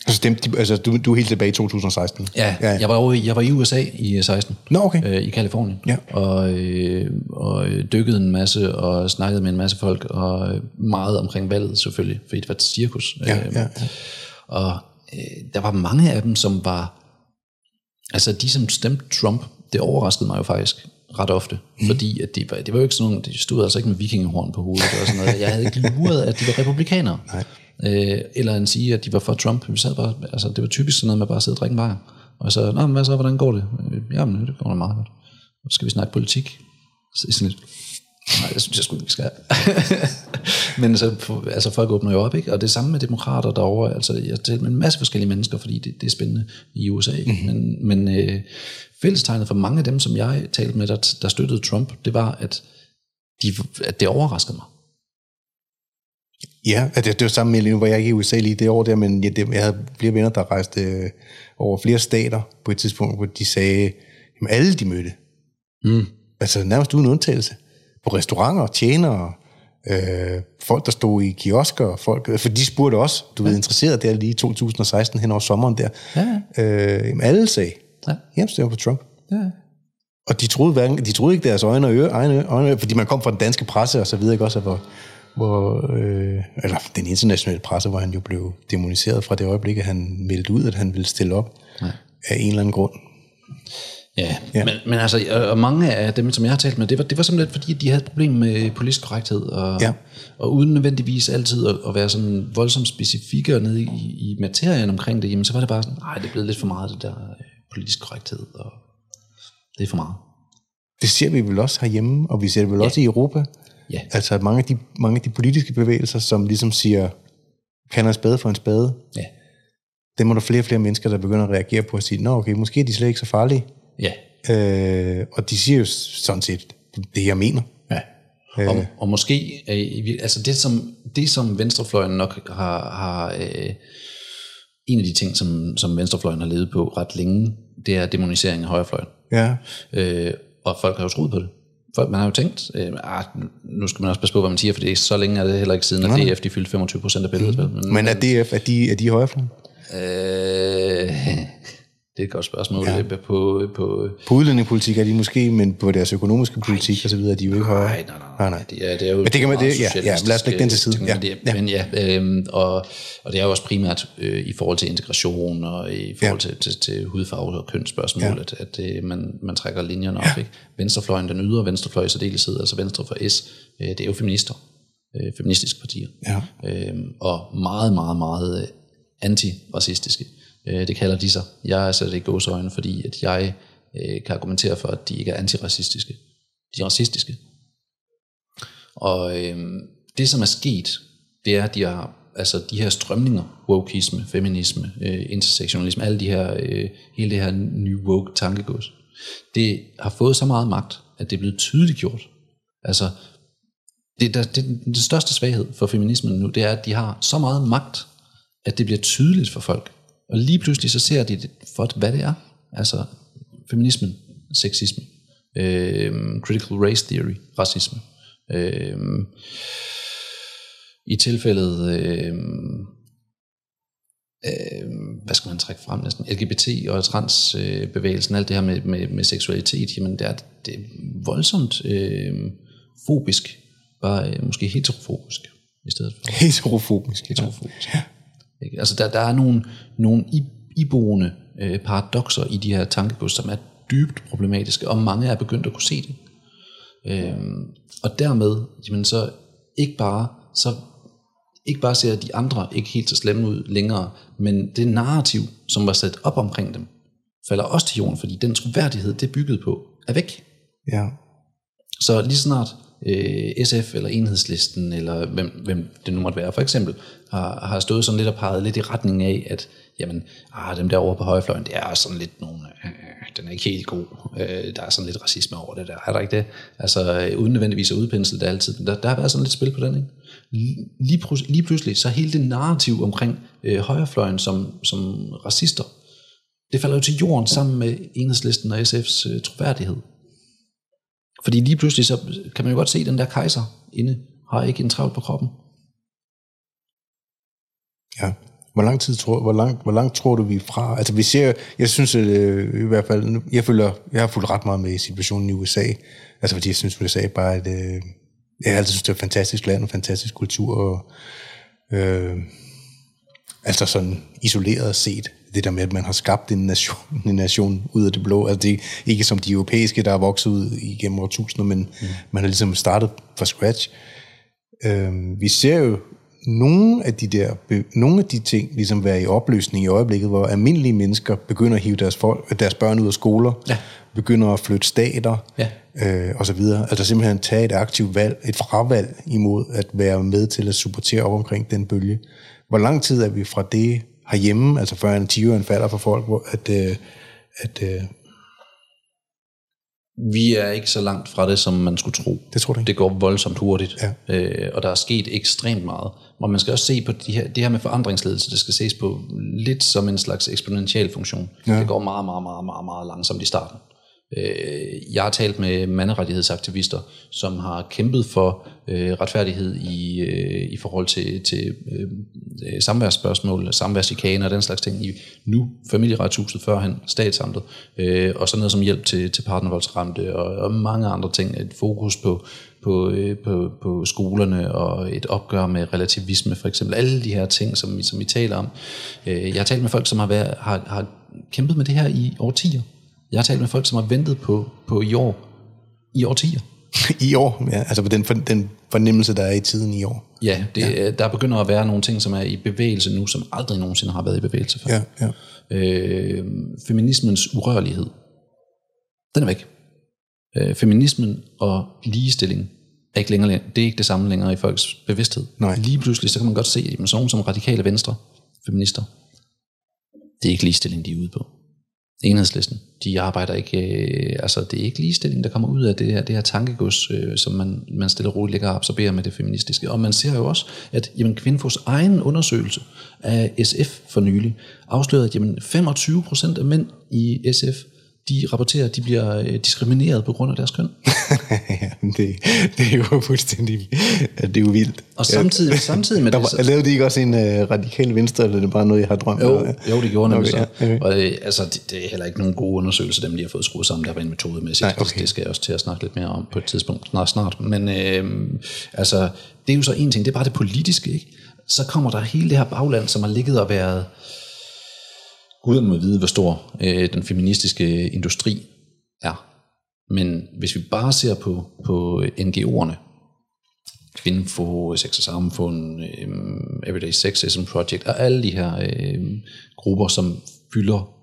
Så stemte de, altså, du, du er helt tilbage i 2016? Ja, ja, jeg var over, i- jeg var i USA i 16. Nå, okay. øh, i Kalifornien. Ja. Og, øh, og dykkede en masse og snakkede med en masse folk, og øh, meget omkring valget selvfølgelig, fordi det var et cirkus. Ja, ja, ja. Og øh, der var mange af dem, som var, altså de som stemte Trump, det overraskede mig jo faktisk ret ofte, mm. fordi at de var, det var jo ikke sådan nogle, de stod altså ikke med vikingehorn på hovedet og sådan noget. Jeg havde ikke luret, at de var republikanere. Nej. Øh, eller en sige, at de var for Trump. Vi sad bare, altså, det var typisk sådan noget med bare at sidde og drikke en bajer. Og så, Nå, men hvad så, hvordan går det? Øh, Jamen, det går da meget godt. Så skal vi snakke politik. Så sådan lidt, nej, det synes jeg sgu ikke, vi skal. men så, altså, folk åbner jo op, ikke? Og det samme med demokrater derovre. Altså, jeg har talt med en masse forskellige mennesker, fordi det, det er spændende i USA. Mhm. Men, men øh, fællestegnet for mange af dem, som jeg talte med, der, der støttede Trump, det var, at, de, at det overraskede mig. Ja, det, det var samme med, var jeg ikke i USA lige det år der, men jeg, det, jeg havde flere venner, der rejste øh, over flere stater på et tidspunkt, hvor de sagde, jamen alle de mødte, Mm. altså nærmest uden undtagelse, på restauranter, tjenere, øh, folk, der stod i kiosker, folk, for de spurgte også, du ved, interesseret der lige i 2016 hen over sommeren der, Ja, øh, jamen alle sagde, ja, jamen stemmer på Trump. ja. Og de troede, hverken, de troede ikke deres øjne og øre, egne øjne, fordi man kom fra den danske presse og så videre, ikke også, hvor, hvor øh, eller den internationale presse, hvor han jo blev demoniseret fra det øjeblik, at han meldte ud, at han ville stille op Ja. af en eller anden grund. Ja, Ja. Men, men altså, og- og mange af dem, som jeg har talt med, det var, det var simpelthen fordi, de havde et problem med politisk korrekthed, og, Ja. og uden nødvendigvis altid at, at være sådan voldsomt specifikke og nede i, i materien omkring det, jamen så var det bare sådan, nej, det er blevet lidt for meget det der øh, politisk korrekthed, og det er for meget. Det ser vi vel også herhjemme, og vi ser det vel ja. også i Europa. Ja. Altså mange af, de, mange af de politiske bevægelser, som ligesom siger, kan en spade for en spade, Ja, dem er der flere og flere mennesker, der begynder at reagere på at sige, nå okay, måske er de slet ikke så farlige. ja, Øh, og de siger jo sådan set det, jeg mener. ja. Og, og måske, øh, altså det som, det som venstrefløjen nok har, har øh, en af de ting, som, som venstrefløjen har levet på ret længe, det er demonisering af højrefløjen. Ja, Øh, og folk har jo troet på det. Folk, man har jo tænkt, øh, ah, nu skal man også passe på, hvad man siger, for det er så længe er det heller ikke siden, at DF de fyldte 25 procent af billedet. Mm. Men, men er DF, er de, er de højrefløjen? øh, det er et godt spørgsmål. Ja. På, på, På udlændingepolitik er de måske, men på deres økonomiske politik og så videre, er de jo ikke højere. Nej, nej, nej. nej. Det, er, det er jo Men det kan man- det- ja, ja, lad os lægge den til side. Ja, men det, ja. Men ja, øhm, og, og det er jo også primært øh, i forhold til integration og i forhold Ja. til, til, til hudfarve og kønsspørgsmål, Ja. ja. at, at øh, man, man trækker linjerne op. Ikke? Venstrefløjen, den ydre venstrefløj i særdeleshed, altså venstre for S, øh, det er jo feminister, øh, feministiske partier. Ja. Øhm, og meget, meget, meget øh, antiracistiske. Øh, Øh, det kalder de sig. Jeg er sat i gåsøjne, fordi at jeg øh, kan argumentere for, at de ikke er antiracistiske. De er racistiske. Og øh, det, som er sket, det er, at de har altså de her strømninger, wokeisme, feminisme, øh, intersektionalisme, alle de her, øh, hele det her nye woke tankegods, det har fået så meget magt, at det er blevet tydeligt gjort. Altså, det, der, det, den største svaghed for feminismen nu, det er, at de har så meget magt, at det bliver tydeligt for folk. Og lige pludselig så ser de det for, hvad det er. Altså feminismen, sexisme, øh, critical race theory, racisme. Øh, I tilfældet, øh, øh, hvad skal man trække frem næsten, LGBT og transbevægelsen, alt det her med, med, med seksualitet, jamen det er, det er voldsomt øh, fobisk, bare øh, måske heterofobisk i stedet for Heterofobisk. Ja. Ikke? Altså der, der er nogle, nogle iboende øh, paradoxer i de her tankegods, som er dybt problematiske, og mange er begyndt at kunne se det. Øhm, og dermed, jamen så ikke bare, så ikke bare ser de andre ikke helt så slemme ud længere, men det narrativ, som var sat op omkring dem, falder også til jorden, fordi den troværdighed, det er bygget på, er væk. ja. Så lige snart, øh, SF eller Enhedslisten, eller hvem, hvem det nu måtte være, for eksempel, har, har stået sådan lidt og peget lidt i retning af, at jamen, ah, dem der over på højrefløjen, det er sådan lidt nogle, øh, den er ikke helt god. Øh, der er sådan lidt racisme over det der, er der ikke det? Altså, øh, uden nødvendigvis at udpensle det altid, men der, der har været sådan lidt spil på den, ikke? Lige, lige pludselig, så hele det narrativ omkring øh, højrefløjen som, som racister, det falder jo til jorden sammen med enhedslisten og SF's øh, troværdighed. Fordi lige pludselig, så kan man jo godt se, at den der kejser inde har ikke en travl på kroppen. Ja. Hvor lang tid tror, hvor langt, hvor langt tror du, vi er fra? Altså vi ser, jeg synes at, øh, i hvert fald, jeg følger, jeg har fulgt ret meget med i situationen i USA. Altså fordi jeg synes, at USA bare er et, øh, jeg har altid synes, det er et fantastisk land, en fantastisk kultur, og øh, altså sådan isoleret set, det der med, at man har skabt en nation, en nation ud af det blå. Altså det er ikke som de europæiske, der er vokset ud igennem årtusinder, men mm. man har ligesom startet fra scratch. Øh, vi ser jo nogle af de der, nogle af de ting ligesom være i opløsning i øjeblikket, hvor almindelige mennesker begynder at hive deres, folk, deres børn ud af skoler, ja. begynder at flytte stater, ja. øh, og så videre. Altså simpelthen tage et aktivt valg, et fravalg imod at være med til at supportere op omkring den bølge. Hvor lang tid er vi fra det herhjemme, altså før en 10 falder for folk, hvor at, øh, at øh, vi er ikke så langt fra det, som man skulle tro. Det tror du ikke? Det går voldsomt hurtigt, ja. øh, og der er sket ekstremt meget. Og man skal også se på de her, det her med forandringsledelse, det skal ses på lidt som en slags eksponentiel funktion. Ja. Det går meget, meget, meget, meget, meget langsomt i starten. Øh, jeg har talt med manderettighedsaktivister, som har kæmpet for øh, retfærdighed i, øh, i forhold til, til øh, samværsspørgsmål, samværschikane og den slags ting i nu familieretshuset, førhen statsamtet, øh, og sådan noget som hjælp til, til partnervoldsramte og, og mange andre ting. Et fokus på, på, øh, på, på skolerne og et opgør med relativisme for eksempel. Alle de her ting, som vi, som vi taler om. Øh, jeg har talt med folk, som har, været, har, har kæmpet med det her i årtier. Jeg har talt med folk, som har ventet på, på i år, i årtier. I år, ja. Altså på den, for, den fornemmelse, der er i tiden i år. Ja, det, ja, der begynder at være nogle ting, som er i bevægelse nu, som aldrig nogensinde har været i bevægelse før. Ja, ja. Øh, feminismens urørlighed, den er væk. Øh, feminismen og ligestilling er ikke længere, det er ikke det samme længere i folks bevidsthed. Nej. Lige pludselig, så kan man godt se, at sådan som radikale venstre, feminister, det er ikke ligestilling, de er ude på enhedslisten. De arbejder ikke, øh, altså det er ikke ligestilling, der kommer ud af det her, det her tankegods, øh, som man, man stille og roligt ligger og absorberer med det feministiske. Og man ser jo også, at jamen, Kvinfos egen undersøgelse af SF for nylig afslørede, at jamen, 25% af mænd i SF de rapporterer, at de bliver øh, diskrimineret på grund af deres køn. det, det er jo fuldstændig det er jo vildt. Og samtidig, samtidig med der, det... Så, lavede de ikke også en uh, radikal venstre, eller det er bare noget, jeg har drømt jo, om? Jo, det gjorde nemlig okay, så. Ja, okay. Og øh, altså, det, det, er heller ikke nogen gode undersøgelser, dem de har fået skruet sammen, der var en metode med. Nej, okay. Det skal jeg også til at snakke lidt mere om på et tidspunkt, snart snart. Men øh, altså, det er jo så en ting, det er bare det politiske, ikke? Så kommer der hele det her bagland, som har ligget og været Guden må vide, hvor stor øh, den feministiske industri er. Men hvis vi bare ser på, på NGO'erne, Kvinfo, Sex og Samfund, øh, Everyday Sexism Project, og alle de her øh, grupper, som fylder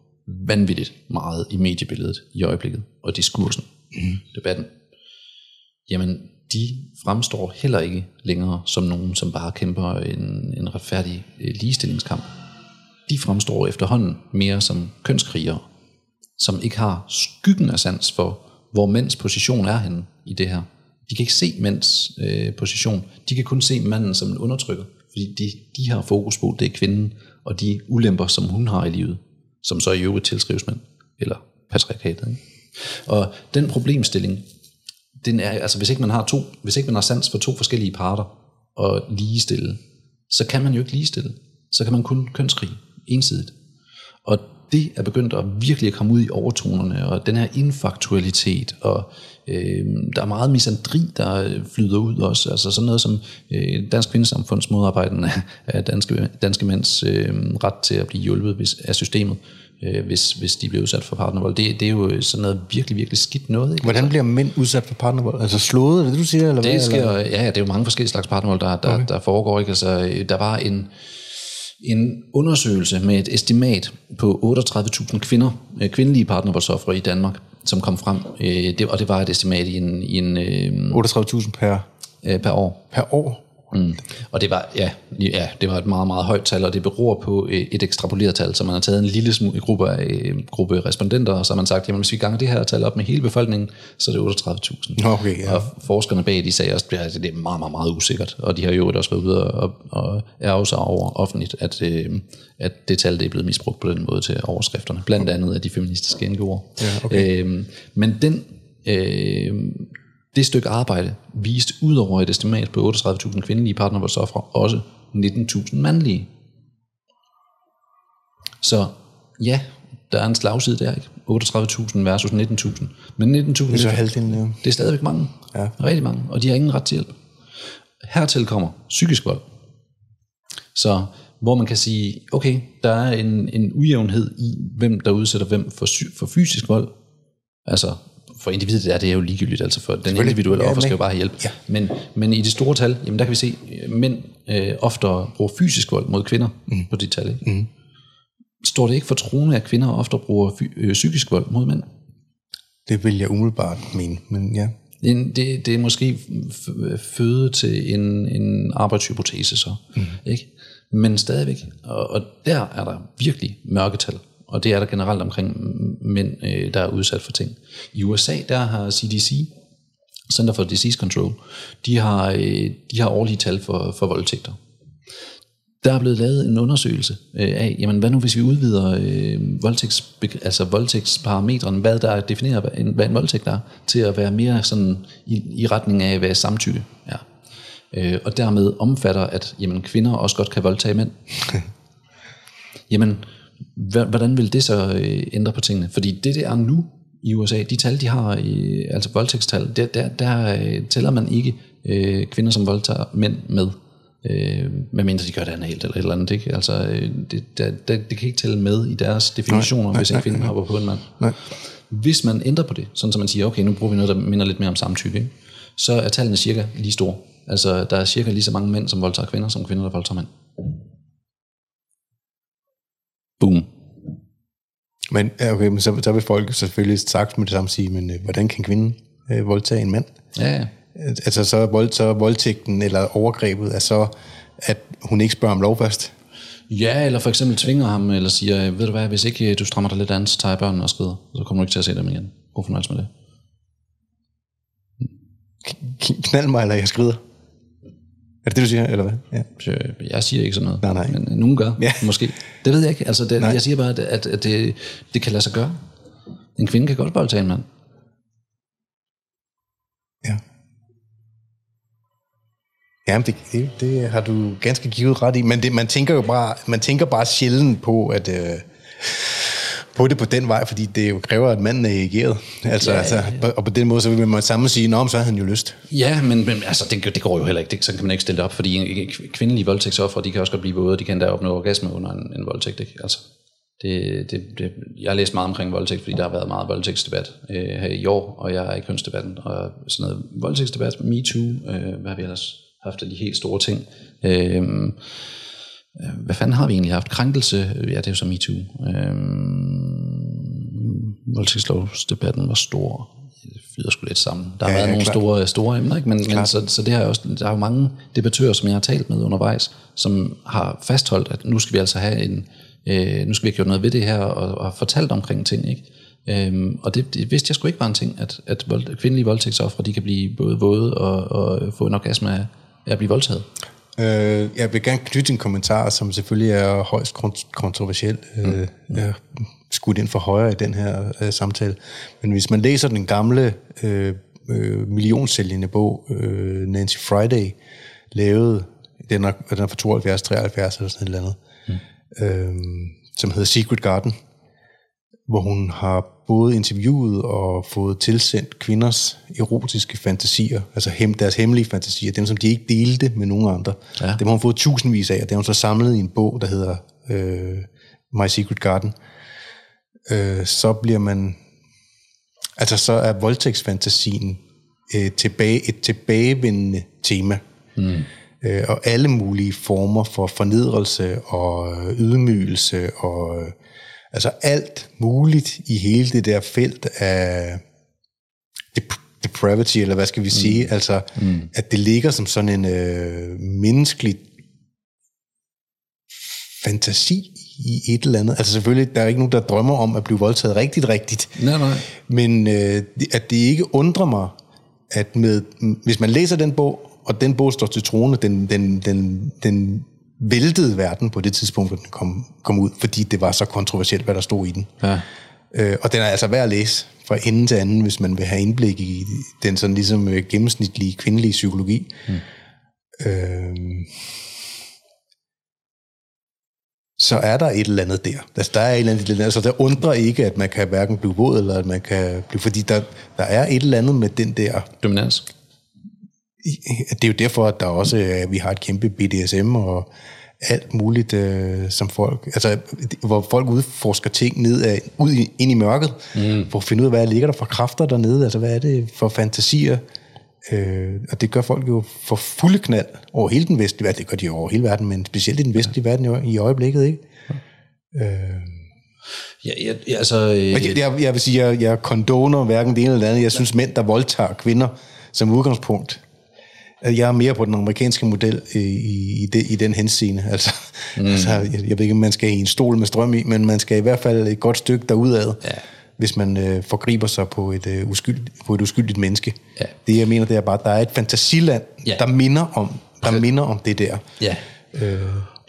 vanvittigt meget i mediebilledet i øjeblikket, og diskursen, mm. debatten, jamen de fremstår heller ikke længere som nogen, som bare kæmper en, en retfærdig øh, ligestillingskamp de fremstår efterhånden mere som kønskrigere, som ikke har skyggen af sans for, hvor mænds position er henne i det her. De kan ikke se mænds øh, position. De kan kun se manden som en undertrykker, fordi de, de har fokus på, det er kvinden, og de ulemper, som hun har i livet, som så i øvrigt tilskrives mænd, eller patriarkatet. Ikke? Og den problemstilling, den er, altså hvis ikke man har to, hvis ikke man har sans for to forskellige parter og ligestille, så kan man jo ikke ligestille. Så kan man kun kønskrige ensidigt. Og det er begyndt at virkelig at komme ud i overtonerne, og den her infaktualitet, og øh, der er meget misandri, der flyder ud også. Altså sådan noget som øh, Dansk Kvindesamfunds modarbejdende af danske, danske mænds øh, ret til at blive hjulpet hvis, af systemet, øh, hvis, hvis de bliver udsat for partnervold. Det, det er jo sådan noget virkelig, virkelig skidt noget. Ikke? Hvordan bliver mænd udsat for partnervold? Altså slået, er det det, du siger? Eller det hvad, sker, eller? ja, det er jo mange forskellige slags partnervold, der, der, okay. der foregår. Ikke? Altså, der var en en undersøgelse med et estimat på 38.000 kvinder, øh, kvindelige partnervoldsoffere i Danmark som kom frem, øh, det, og det var et estimat i en, i en øh, 38.000 per, øh, per år. per år. Mm. Og det var, ja, ja, det var et meget, meget højt tal, og det beror på øh, et ekstrapoleret tal, så man har taget en lille smule gruppe, af, øh, gruppe respondenter, og så har man sagt, jamen hvis vi ganger det her tal op med hele befolkningen, så er det 38.000. Nå, okay, ja. Og forskerne bag, de sagde også, at det er meget, meget, meget usikkert, og de har jo også været ude og, og ærge sig over offentligt, at, øh, at det tal det er blevet misbrugt på den måde til overskrifterne, blandt andet af de feministiske NGO'er. Ja, okay. øh, men den, øh, det stykke arbejde viste ud over et estimat på 38.000 kvindelige partnervoldsoffre også 19.000 mandlige. Så ja, der er en slagside der, ikke? 38.000 versus 19.000. Men 19.000, Det er så halvdelen, ja. det er stadigvæk mange. Ja. Rigtig mange. Og de har ingen ret til hjælp. Hertil kommer psykisk vold. Så hvor man kan sige, okay, der er en, en ujævnhed i, hvem der udsætter hvem for, for fysisk vold. Altså, for individet er det jo ligegyldigt, altså for den individuelle offer skal jo bare have hjælp. Ja. Men, men i det store tal, jamen der kan vi se, at mænd øh, oftere bruger fysisk vold mod kvinder mm. på det tal. Ikke? Mm. Står det ikke for troende, at kvinder oftere bruger fy, øh, psykisk vold mod mænd? Det vil jeg umiddelbart mene, men ja. Det, er en- det, det er måske f- føde til en, en arbejdshypotese så, mm. ikke? Men stadigvæk, og, og der er der virkelig mørketal, og det er der generelt omkring mænd, øh, der er udsat for ting. I USA, der har CDC, Center for Disease Control, de har, øh, de har årlige tal for, for voldtægter. Der er blevet lavet en undersøgelse øh, af, jamen hvad nu hvis vi udvider øh, voldtægts, altså voldtægtsparametrene, hvad der definerer, hvad en, hvad en voldtægt er, til at være mere sådan i, i retning af, hvad samtykke er. Øh, og dermed omfatter, at jamen, kvinder også godt kan voldtage mænd. jamen, hvordan vil det så øh, ændre på tingene? Fordi det, det er nu i USA, de tal, de har, i, altså voldtægtstal, der, der, der øh, tæller man ikke øh, kvinder, som voldtager mænd med. Øh, medmindre de gør det analt eller et eller andet. Ikke? Altså, øh, det, der, der, det kan ikke tælle med i deres definitioner, hvis en kvinde hopper på en mand. Nej. Hvis man ændrer på det, sådan så man siger, okay, nu bruger vi noget, der minder lidt mere om samtykke, ikke? så er tallene cirka lige store. Altså, der er cirka lige så mange mænd, som voldtager kvinder, som kvinder, der voldtager mænd. Boom. Men, okay, men så, så vil folk selvfølgelig sagt med det samme sige, men øh, hvordan kan kvinden øh, voldtage en mand? Ja, ja. Altså så, er vold, så voldtægten eller overgrebet er så, at hun ikke spørger om lov først. Ja, eller for eksempel tvinger ham, eller siger, ved du hvad, hvis ikke øh, du strammer dig lidt an, så tager jeg børnene og skrider. Så kommer du ikke til at se dem igen. God fornøjelse med det. K- Knald mig, eller jeg skrider. Er det det, du siger, eller hvad? Ja. Så jeg siger ikke sådan noget, Nej, nej. men øh, nogen gør, Ja. måske. Det ved jeg ikke. Altså, det, Nej. jeg siger bare, at, at, at det, det kan lade sig gøre. En kvinde kan godt voldtage en mand. Ja. Jamen, det, det, det har du ganske givet ret i, men det, man tænker jo bare, man tænker bare sjældent på, at, øh, på det på den vej, fordi det jo kræver, at manden er reageret. Altså, ja, Ja, altså, og på den måde, så vil man sammen sige, men så har han jo lyst. Ja, men, men altså, det, det går jo heller ikke. Det, så kan man ikke stille det op, fordi kvindelige voldtægtsoffere, de kan også godt blive våde, de kan da opnå orgasme under en, en voldtægt. Ikke? Altså, det, det, det, jeg har læst meget omkring voldtægt, fordi der har været meget voldtægtsdebat øh, her i år, og jeg er i kønsdebatten, og sådan noget voldtægtsdebat, MeToo, øh, hvad har vi ellers haft af de helt store ting. Øh, øh, hvad fanden har vi egentlig haft? Krænkelse, ja, det er jo så MeToo. Øh, voldtægtslovsdebatten var stor. Det flyder sgu lidt sammen. Der har Ja, ja, været ja, nogle klart. store, store emner, ikke? men, men så, så det har jeg også, der er jo mange debattører, som jeg har talt med undervejs, som har fastholdt, at nu skal vi altså have en, øh, nu skal vi have gjort noget ved det her, og, og fortalt omkring ting, ikke? Øhm, og det, det vidste jeg sgu ikke var en ting, at, at vold, kvindelige voldtægtsoffre, de kan blive både våde og, og få en orgasme af, af at blive voldtaget. Øh, jeg vil gerne knytte en kommentar, som selvfølgelig er højst kont- kontroversiel. Øh, jeg er skudt ind for højre i den her øh, samtale. Men hvis man læser den gamle øh, øh, millionsælgende bog, øh, Nancy Friday lavede, den er, den er fra 72, 73 eller sådan et eller andet, mm. øh, som hedder Secret Garden, hvor hun har både interviewet og fået tilsendt kvinders erotiske fantasier, altså hem, deres hemmelige fantasier, dem som de ikke delte med nogen andre. Ja. Dem har hun fået tusindvis af, og det har hun så samlet i en bog, der hedder øh, My Secret Garden. Øh, så bliver man... Altså så er voldtægtsfantasien øh, tilbage, et tilbagevendende tema. Mm. Øh, og alle mulige former for fornedrelse og øh, ydmygelse og... Øh, Altså alt muligt i hele det der felt af dep- depravity, eller hvad skal vi sige, mm. altså mm. at det ligger som sådan en øh, menneskelig fantasi i et eller andet. Altså selvfølgelig, der er ikke nogen, der drømmer om at blive voldtaget rigtigt, rigtigt. Nej, nej. Men øh, at det ikke undrer mig, at med, hvis man læser den bog, og den bog står til trone, den, den, den, den væltede verden på det tidspunkt, hvor den kom, kom ud, fordi det var så kontroversielt, hvad der stod i den. Ja. Øh, og den er altså værd at læse fra ende til anden, hvis man vil have indblik i den sådan ligesom øh, gennemsnitlige kvindelige psykologi. Mm. Øh, så er der et eller andet der. Altså, der er et eller andet, der, altså, der undrer ikke, at man kan hverken blive våd, eller at man kan blive... Fordi der, der er et eller andet med den der... Dominans. Det er jo derfor, at der også at vi har et kæmpe BDSM og alt muligt, øh, som folk... Altså, hvor folk udforsker ting ned af, ud i, ind i mørket, mm. for at finde ud af, hvad ligger der for kræfter dernede, altså hvad er det for fantasier, Øh, og det gør folk jo for fulde knald over hele den vestlige verden. Det gør de over hele verden, men specielt i den vestlige ja. verden i øjeblikket, ikke? Ja. Øh. Ja, ja, altså, øh, jeg, jeg, jeg vil sige, jeg, jeg kondoner hverken det ene eller det andet. Jeg synes, mænd, der voldtager kvinder som udgangspunkt, at jeg er mere på den amerikanske model i, i, det, i den henseende. Altså, mm. altså jeg, jeg ved ikke, om man skal i en stol med strøm i, men man skal i hvert fald et godt stykke derudad. Ja hvis man øh, forgriber sig på et, øh, uskyld, på et uskyldigt menneske. Ja. Det jeg mener, det er bare, at der er et fantasiland, ja. der minder om der minder om det der. Ja. Øh.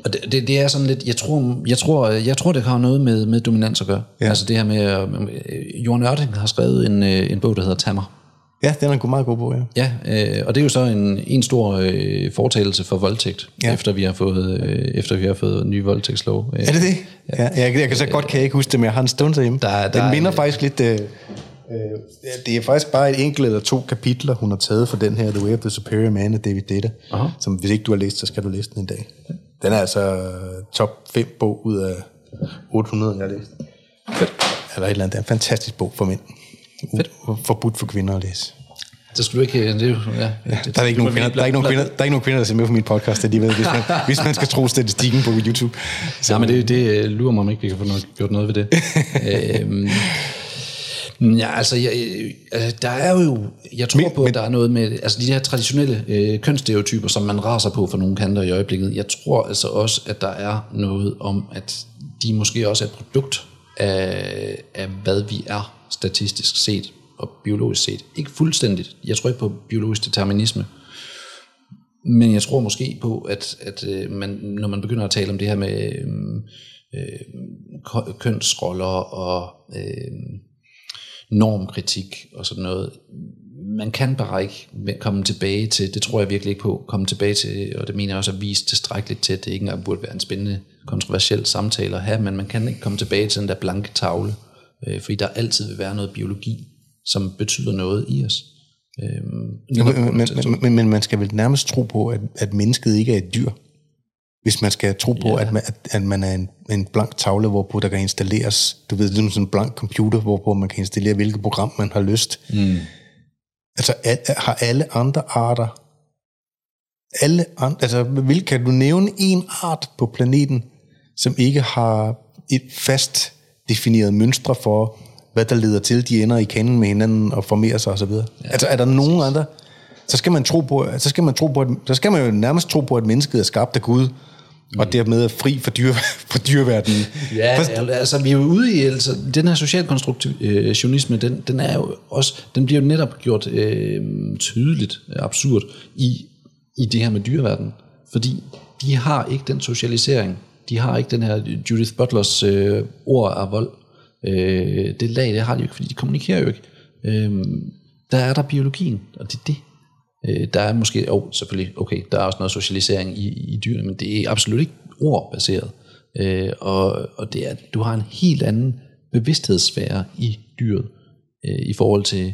Og det, det, det er sådan lidt, jeg tror, jeg tror, jeg tror det har noget med, med dominans at gøre. Ja. Altså det her med, øh, Johan Ørting har skrevet en, øh, en bog, der hedder Tammer. Ja, den er en meget god bog, ja. Ja, øh, og det er jo så en, en stor øh, fortagelse for voldtægt, ja. efter, vi har fået, øh, efter vi har fået ny voldtægtslov. Er det det? Ja, ja jeg, jeg kan så godt kan jeg ikke huske det, men jeg har en stund derhjemme. Der, der den minder en, faktisk lidt... Øh, øh, det er faktisk bare et enkelt eller to kapitler, hun har taget for den her The Way of the Superior Man af David Data, Aha. som hvis ikke du har læst, så skal du læse den en dag. Den er altså top 5 bog ud af 800, jeg har læst. Fedt. Eller et eller andet. Det er en fantastisk bog for mænd. Fedt. Forbudt for kvinder at læse. Det skulle du ikke... Det, ja, ja, det, der, er ikke nogen kvinder, der, er ikke nogen kvinder, der er ikke nogen kvinder, der ser med på min podcast alligevel, hvis man, hvis man skal tro statistikken på YouTube. Så, ja, men det, det øh, lurer mig, om ikke vi kan få noget, gjort noget ved det. øhm, Ja, altså, jeg, altså, der er jo, jeg tror men, på, at men, der er noget med, altså de her traditionelle øh, kønsstereotyper, som man raser på for nogle kanter i øjeblikket. Jeg tror altså også, at der er noget om, at de måske også er et produkt af, af hvad vi er statistisk set og biologisk set. Ikke fuldstændigt. Jeg tror ikke på biologisk determinisme. Men jeg tror måske på, at, at øh, man, når man begynder at tale om det her med øh, øh, kønsroller og øh, normkritik og sådan noget, man kan bare ikke komme tilbage til, det tror jeg virkelig ikke på, komme tilbage til, og det mener jeg også at vise tilstrækkeligt til, at det ikke engang burde være en spændende, kontroversiel samtale at have, men man kan ikke komme tilbage til den der blanke tavle, øh, fordi der altid vil være noget biologi som betyder noget i os. Ja, men, men, men, men man skal vel nærmest tro på, at, at mennesket ikke er et dyr. Hvis man skal tro på, ja. at, man, at, at man er en, en blank tavle, hvorpå der kan installeres, du ved, er sådan en blank computer, hvorpå man kan installere, hvilket program man har lyst. Mm. Altså, al, har alle andre arter, alle andre, altså, vil, kan du nævne en art på planeten, som ikke har et fast defineret mønstre for, hvad der leder til, de ender i kanden med hinanden og formerer sig osv. Ja, altså er der nogen andre, så skal man tro på, så skal man tro på, at, så skal man jo nærmest tro på, at mennesket er skabt af Gud, og mm. dermed er fri for, dyr, for dyreverdenen. Ja, for, altså vi er jo ude i, altså den her socialkonstruktionisme, den, den er jo også, den bliver jo netop gjort øh, tydeligt absurd i, i det her med dyreverdenen, fordi de har ikke den socialisering, de har ikke den her Judith Butlers øh, ord af vold, Øh, det lag, det har de jo ikke, fordi de kommunikerer jo ikke. Øh, der er der biologien, og det er det. Øh, der er måske, oh, selvfølgelig, okay, der er også noget socialisering i, i dyrene, men det er absolut ikke ordbaseret. Øh, og, og det er, du har en helt anden bevidsthedssfære i dyret, øh, i forhold til,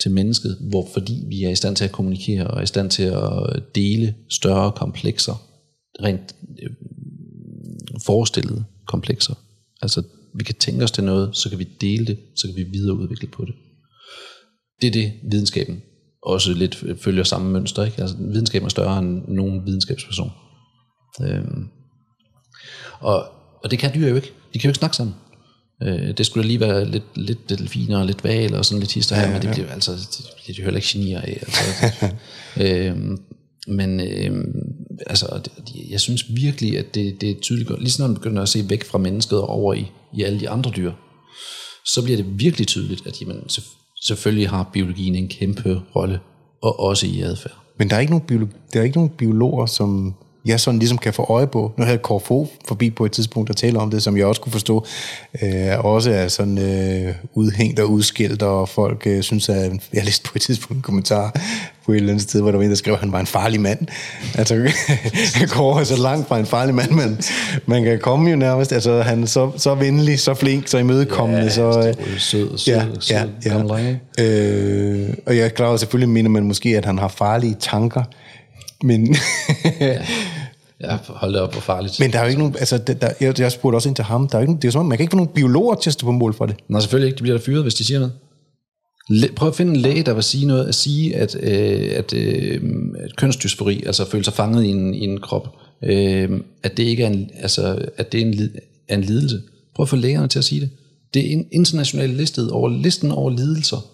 til mennesket, hvor fordi vi er i stand til at kommunikere, og er i stand til at dele større komplekser, rent øh, forestillede komplekser. Altså vi kan tænke os til noget, så kan vi dele det, så kan vi videreudvikle på det. Det er det, videnskaben også lidt følger samme mønster. Ikke? Altså, videnskaben er større end nogen videnskabsperson. Øhm, og, og det kan dyr jo ikke. De kan jo ikke snakke sammen. Øh, det skulle da lige være lidt, lidt delfiner og lidt val og sådan lidt hister her, ja, men det bliver altså, det bliver de heller ikke genier af. Altså, øh, men øh, altså, jeg synes virkelig, at det, det er tydeligt, lige når man begynder at se væk fra mennesket og over i, i alle de andre dyr, så bliver det virkelig tydeligt, at jamen, selvfølgelig har biologien en kæmpe rolle, og også i adfærd. Men der er ikke nogen, biolog, der er ikke nogen biologer, som jeg sådan ligesom kan få øje på. Nu havde Corfo forbi på et tidspunkt, der taler om det, som jeg også kunne forstå, øh, også er sådan øh, udhængt og udskilt, og folk øh, synes, at jeg læste på et tidspunkt en kommentar på et eller andet sted, hvor der var en, der skrev, at han var en farlig mand. Altså, han går så langt fra en farlig mand, men man kan komme jo nærmest, altså han er så, så venlig, så flink, så imødekommende, ja, så... Øh, sød, sød, ja, sød, ja, ja. Øh, og jeg er klar over, selvfølgelig mener man måske, at han har farlige tanker, men... ja. Ja, hold op, hvor farligt. Men der er jo ikke nogen, altså, der, jeg, jeg spurgte også ind til ham, der er ikke, det er som om, man kan ikke få nogen biologer til at stå på mål for det. Nej, selvfølgelig ikke, de bliver der fyret, hvis de siger noget. Prøv at finde en læge, der vil sige noget, at sige, at, øh, at, øh, at kønsdysfori, altså at føle sig fanget i en, i en krop, øh, at det ikke er en, altså, at det er en, er en lidelse. Prøv at få lægerne til at sige det. Det er en international listet over listen over lidelser,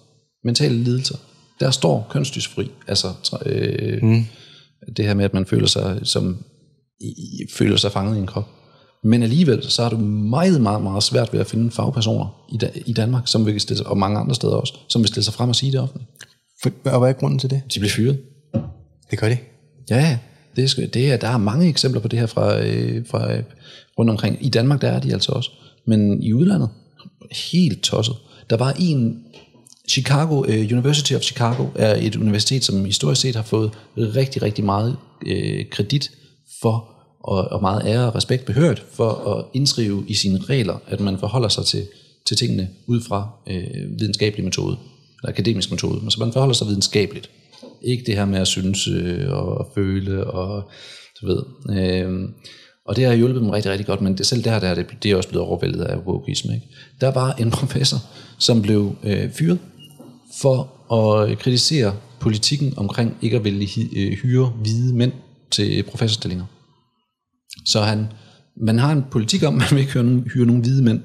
mentale lidelser. Der står kønsdysfori, altså øh, mm. Det her med, at man føler sig som i, føler sig fanget i en krop. Men alligevel, så er det meget, meget, meget svært ved at finde fagpersoner i, da, i Danmark, som vil stille, og mange andre steder også, som vil stille sig frem og sige det offentligt. Og hvad er grunden til det? De bliver fyret. Det gør de? Ja, det er, det er, der er mange eksempler på det her fra, øh, fra øh, rundt omkring. I Danmark, der er de altså også. Men i udlandet, helt tosset. Der var en Chicago, uh, University of Chicago er et universitet, som historisk set har fået rigtig, rigtig meget uh, kredit for, og, og meget ære og respekt behørt, for at indskrive i sine regler, at man forholder sig til, til tingene ud fra øh, videnskabelig metode, eller akademisk metode, så man forholder sig videnskabeligt. Ikke det her med at synes øh, og føle, og du ved. Øh, og det har hjulpet dem rigtig, rigtig godt, men det, selv der, der er det, det er også blevet overvældet af wokeisme. Ikke? Der var en professor, som blev øh, fyret for at kritisere politikken omkring ikke at ville øh, hyre hvide mænd til professorstillinger. Så han, man har en politik om, at man vil ikke hyre nogen, hyre nogen hvide mænd.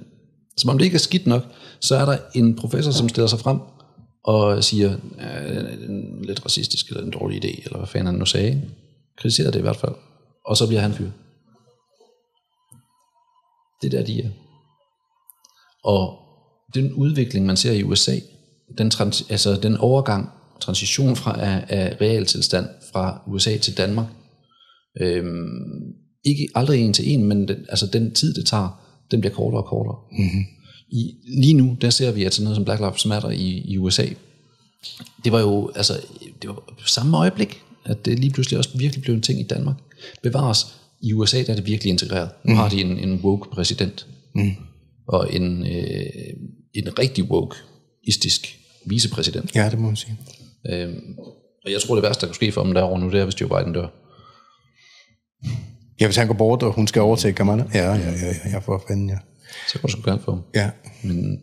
Som om det ikke er skidt nok, så er der en professor, som stiller sig frem og siger, det er en lidt racistisk eller en dårlig idé, eller hvad fanden han nu sagde. Kritiserer det i hvert fald. Og så bliver han fyret. Det der, de er. Og den udvikling, man ser i USA, den, trans, altså den overgang, transition fra af, af realtilstand fra USA til Danmark, øhm, ikke aldrig en til en, men den, altså den tid, det tager, den bliver kortere og kortere. Mm-hmm. I, lige nu, der ser vi, at sådan noget som Black Lives Matter i, i USA, det var jo altså, det var samme øjeblik, at det lige pludselig også virkelig blev en ting i Danmark. Bevares, i USA der er det virkelig integreret. Nu mm. har de en, en woke præsident, mm. og en, øh, en rigtig woke-istisk vicepræsident. Ja, det må man sige. Øhm, og jeg tror, det værste, der kunne ske for dem derovre nu, det er, hvis Joe Biden dør. Ja, hvis han går bort, og hun skal overtage Kamala. Ja, ja, ja, ja, ja for fanden, ja. Så kunne du sgu gerne få ham. Ja. Men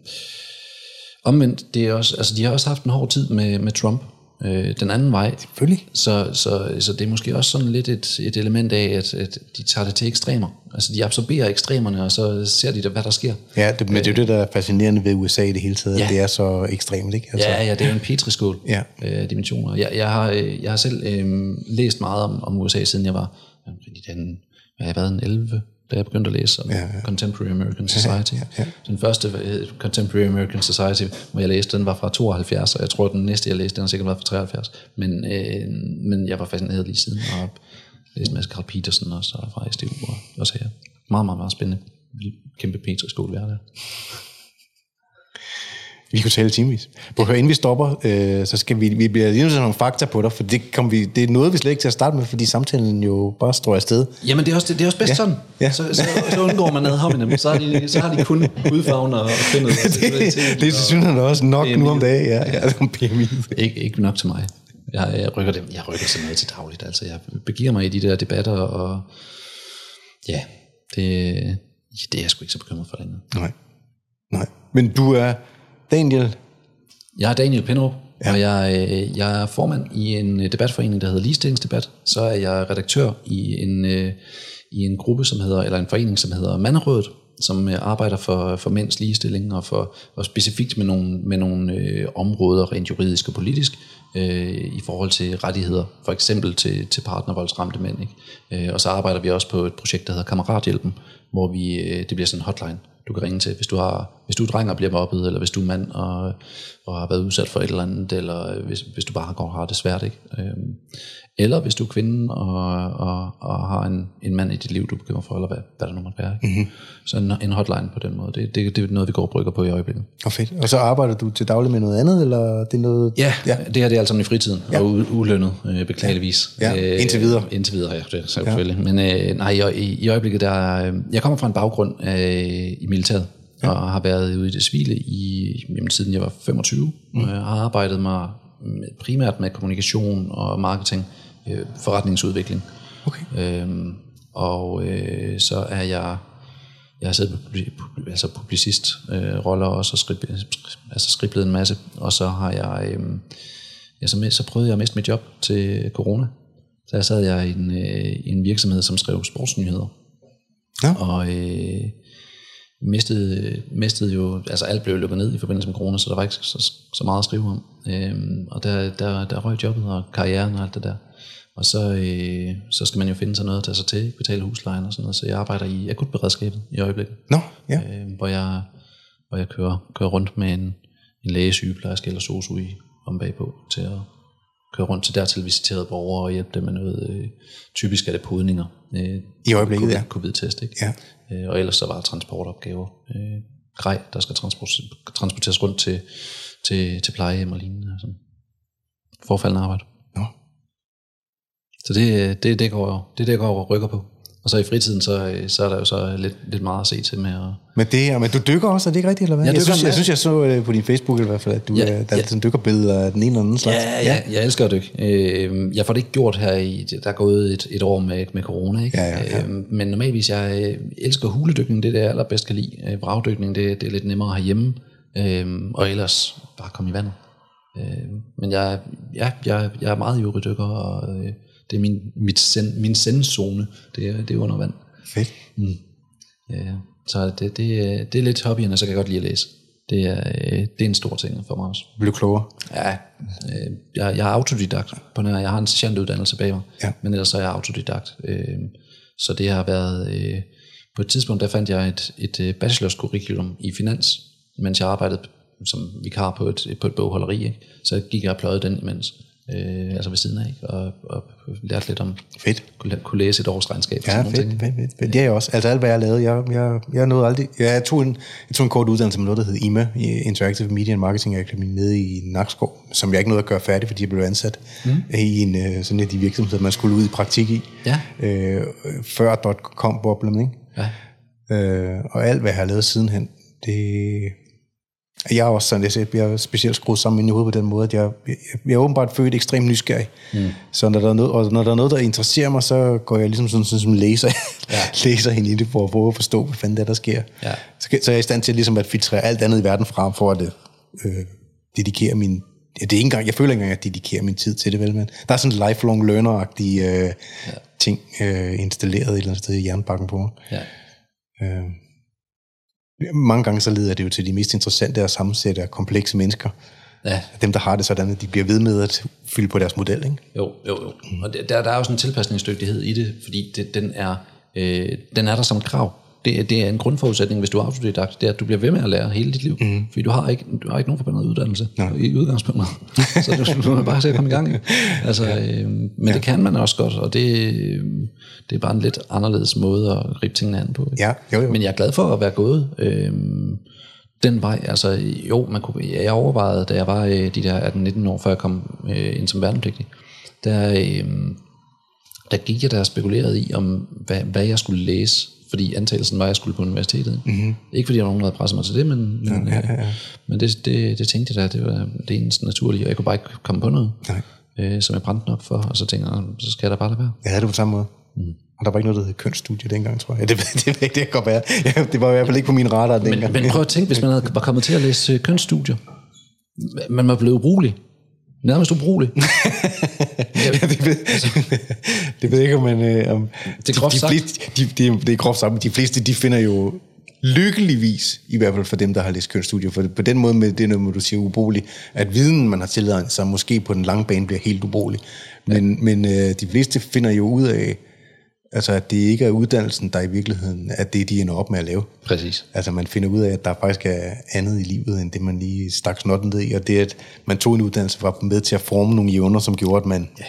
omvendt, det er også, altså, de har også haft en hård tid med, med Trump. Øh, den anden vej. Selvfølgelig. Så, så, så det er måske også sådan lidt et, et element af, at, at de tager det til ekstremer. Altså de absorberer ekstremerne, og så ser de, hvad der sker. Ja, det, men det er jo det, der er fascinerende ved USA i det hele taget, ja. at det er så ekstremt, ikke? Altså. Ja, ja, det er jo en petriskål ja. øh, dimensioner. Jeg, jeg, har, øh, jeg har selv øh, læst meget om, om USA, siden jeg var i den jeg har været en 11, da jeg begyndte at læse om ja, ja. Contemporary American Society. Ja, ja, ja. Den første Contemporary American Society, hvor jeg læste, den var fra 72, og jeg tror, den næste, jeg læste, den har sikkert været fra 73. Men, øh, men jeg var fascineret lige siden, og læste masse Carl Peterson også, og fra SDU, og også her. Meget, meget, meget spændende. Kæmpe Petri-skole, vi har der. Vi kunne tale timevis. På høre, inden vi stopper, øh, så skal vi, vi bliver lige nødt til nogle fakta på dig, for det, kom vi, det er noget, vi slet ikke til at starte med, fordi samtalen jo bare står afsted. Jamen, det er også, det, det er også bedst ja. sådan. Ja. Så, så, så, undgår man ad hommene. Så har de, så har de kun hudfarven og findet. det, det, synes han også nok BMI. nu om dagen. Ja, ja. ja BMI. Ikke, ikke nok til mig. Jeg, jeg rykker dem. Jeg rykker sådan noget til dagligt. Altså, jeg begiver mig i de der debatter, og ja, det, det er jeg sgu ikke så bekymret for længere. Nej. Nej. Men du er Daniel? Jeg er Daniel Penrup, ja. og jeg, øh, jeg er formand i en øh, debatforening, der hedder Ligestillingsdebat. Så er jeg redaktør i en, øh, i en gruppe, som hedder, eller en forening, som hedder Manderådet, som arbejder for, for mænds ligestilling og, for, og specifikt med nogle, med nogle øh, områder rent juridisk og politisk øh, i forhold til rettigheder, for eksempel til, til partnervoldsramte mænd. Ikke? Øh, og så arbejder vi også på et projekt, der hedder Kammerathjælpen, hvor vi, øh, det bliver sådan en hotline, du kan ringe til, hvis du, har, hvis du er dreng og bliver mobbet, eller hvis du er mand og, og har været udsat for et eller andet, eller hvis, hvis du bare går og har det svært. Ikke? Øhm, eller hvis du er kvinde og, og, og har en, en mand i dit liv, du bekymrer for, eller hvad, hvad der nu måtte være. Ikke? Mm-hmm. Så en, en hotline på den måde, det, det, det er noget, vi går og brygger på i øjeblikket. Og fedt. Og så arbejder du til daglig med noget andet, eller det er noget... Ja, ja. det her det er altså i fritiden, ja. og ulønnet, øh, beklageligvis. Ja, øh, indtil videre. Indtil videre, ja, det er selvfølgelig. Ja. Men øh, nej, i, i øjeblikket, der, øh, jeg kommer fra en baggrund øh, i militæret, ja. og har været ude i det civile i, jamen, siden jeg var 25, mm. jeg har arbejdet mig primært med kommunikation og marketing, øh, forretningsudvikling. Okay. Øhm, og øh, så er jeg, jeg har siddet på altså publicist øh, roller også, og skrib, altså skriblet en masse, og så har jeg, øh, ja, så, med, så prøvede jeg at miste mit job til corona. Så jeg sad jeg i en, øh, en virksomhed, som skrev sportsnyheder. Ja. Og øh, mistede, mistede jo, altså alt blev lukket ned i forbindelse med corona, så der var ikke så, så meget at skrive om. Øhm, og der, der, der røg jobbet og karrieren og alt det der. Og så, øh, så skal man jo finde sig noget at tage sig til, betale huslejen og sådan noget. Så jeg arbejder i akutberedskabet i øjeblikket. Nå, ja. Øh, hvor jeg, hvor jeg kører, kører rundt med en, en læge, sygeplejerske eller sosu i om bagpå til at køre rundt til dertil visiterede borgere og hjælpe dem med noget. Øh, typisk er det podninger. Øh, I øjeblikket, COVID, ja. Covid-test, ikke? Ja. Øh, og ellers så var transportopgaver. Øh, grej, der skal transporteres, rundt til, til, til plejehjem og lignende. Sådan. Forfaldende arbejde. Nå. Så det, det, det, går, det, det går og rykker på. Og så i fritiden, så, så er der jo så lidt, lidt meget at se til med. At, Men, det, men du dykker også, er det ikke rigtigt, eller hvad? Jeg Jeg, synes, jeg synes, jeg så øh, på din Facebook i hvert fald, at du, Ja, ja, der er ja. sådan dykkerbilleder af den ene eller anden slags. Ja, ja, jeg elsker at dykke. Øh, jeg får det ikke gjort her i, der er gået et, et år med, med corona, ikke? Ja, ja, ja. Øh, men normalvis, jeg øh, elsker huledykning, det er det, jeg allerbedst kan lide. Øh, vragdykning, det, det er lidt nemmere herhjemme, øh, og ellers bare komme i vandet. Øh, men jeg, ja, jeg, jeg er meget ivrig dykker, og øh, det er min, mit send, min sendzone, det er, det er under vand. Fedt. Ja, så det, det, er- det er lidt hobbyen, og så kan jeg godt lide at læse. Det er, øh, det er en stor ting for mig også. Blev klogere. Ja, øh, jeg, jeg er autodidakt på nær, jeg har en sergeantuddannelse bag mig, Ja. men ellers så er jeg autodidakt. Øh, så det har været, på et tidspunkt der fandt jeg et, et bachelorskurriculum i finans, mens jeg arbejdede som vikar på et, på et bogholderi, ikke? så gik jeg og pløjede den imens, øh, altså ved siden af, ikke? Og, og lærte lidt om, Fedt. kunne, kunne læse et års regnskab. Ja, fedt, ting. fedt, fedt, fedt. Det er jeg også. Altså alt, hvad jeg lavede, jeg, jeg, jeg nåede aldrig... Jeg, tog en, jeg tog en kort uddannelse med noget, der hed IMA, Interactive Media and Marketing Academy, nede i Nakskov, som jeg ikke nåede at gøre færdig, fordi jeg blev ansat mm. i en, øh, sådan en af de virksomheder, man skulle ud i praktik i. Ja. Øh, før .com-boblen, ikke? Ja. Øh, og alt, hvad jeg har lavet sidenhen, det... Jeg er også sådan, jeg, siger, jeg er specielt skruet sammen i hovedet på den måde, at jeg, jeg, jeg er åbenbart født ekstremt nysgerrig. Mm. Så når der, er noget, og når der er noget, der interesserer mig, så går jeg ligesom sådan, sådan som læser, ja. læser ind i det, for at prøve at forstå, hvad fanden det er, der sker. Ja. Så, så er jeg i stand til ligesom at filtrere alt andet i verden frem, for at øh, dedikere min... Ja, det er ikke engang, jeg føler ikke engang, at jeg dedikerer min tid til det, vel, men der er sådan en lifelong learner-agtig øh, ja. ting øh, installeret et eller andet sted i jernbakken på mig. Ja. Øh, mange gange så leder det jo til de mest interessante og sammensatte og komplekse mennesker. ja. Dem, der har det sådan, at de bliver ved med at fylde på deres model. Ikke? Jo, jo, jo. Og der, der er jo sådan en tilpasningsdygtighed i det, fordi det, den, er, øh, den er der som et krav. Det, er- det er en grundforudsætning, hvis du er autodidakt, det er, at du bliver ved med at lære hele dit liv. Mm. Fordi du har ikke, du har ikke nogen forbandet uddannelse Nej. i udgangspunktet. så du, du er bare se at komme i gang. Altså, øh, men ja. det kan man også godt, og det, øh, det er bare en lidt anderledes måde at gribe tingene an på. Ikke? Ja, jo, jo. Men jeg er glad for at være gået øh, den vej. Altså, jo, man kunne, jeg overvejede, da jeg var øh, de der 18-19 år, før jeg kom øh, ind som værnepligtig, der, øh, der gik jeg der og spekulerede i, om hvad, hvad jeg skulle læse. Fordi antagelsen var, at jeg skulle på universitetet. Mm-hmm. Ikke fordi der var nogen, der havde presset mig til det, men, men, ja, ja, ja. men det, det, det tænkte jeg da, det var det eneste naturlige, og jeg kunne bare ikke komme på noget, Nej. øh, som jeg brændte op for, og så tænkte jeg, så skal jeg da bare lade være. Havde det på samme måde. Mm. Og der var ikke noget, der hed kønsstudie dengang, tror jeg. Det, det, det, det kan godt være. Ja, det var i hvert fald ikke på min radar dengang. Men, men prøv at tænke, hvis man havde, var kommet til at læse øh, kønsstudier, man var blevet ubrugelig. Nærmest ubrugelig. ja, det, ved, det ved jeg ikke, om man... Øh, om Det er groft de, de, fleste, de, de, det er groft sagt, men de fleste, de finder jo lykkeligvis, i hvert fald for dem, der har læst kønsstudier, for på den måde med det, når du siger ubrugelig, at viden, man har tilegnet sig, måske på den lange bane bliver helt ubrugelig. Men, ja. men øh, de fleste finder jo ud af, altså at det ikke er uddannelsen, der i virkeligheden er det, de ender op med at lave. Præcis. Altså man finder ud af, at der faktisk er andet i livet, end det man lige stak snotten ned i, og det at man tog en uddannelse var med til at forme nogle jævner, som gjorde, at man ja,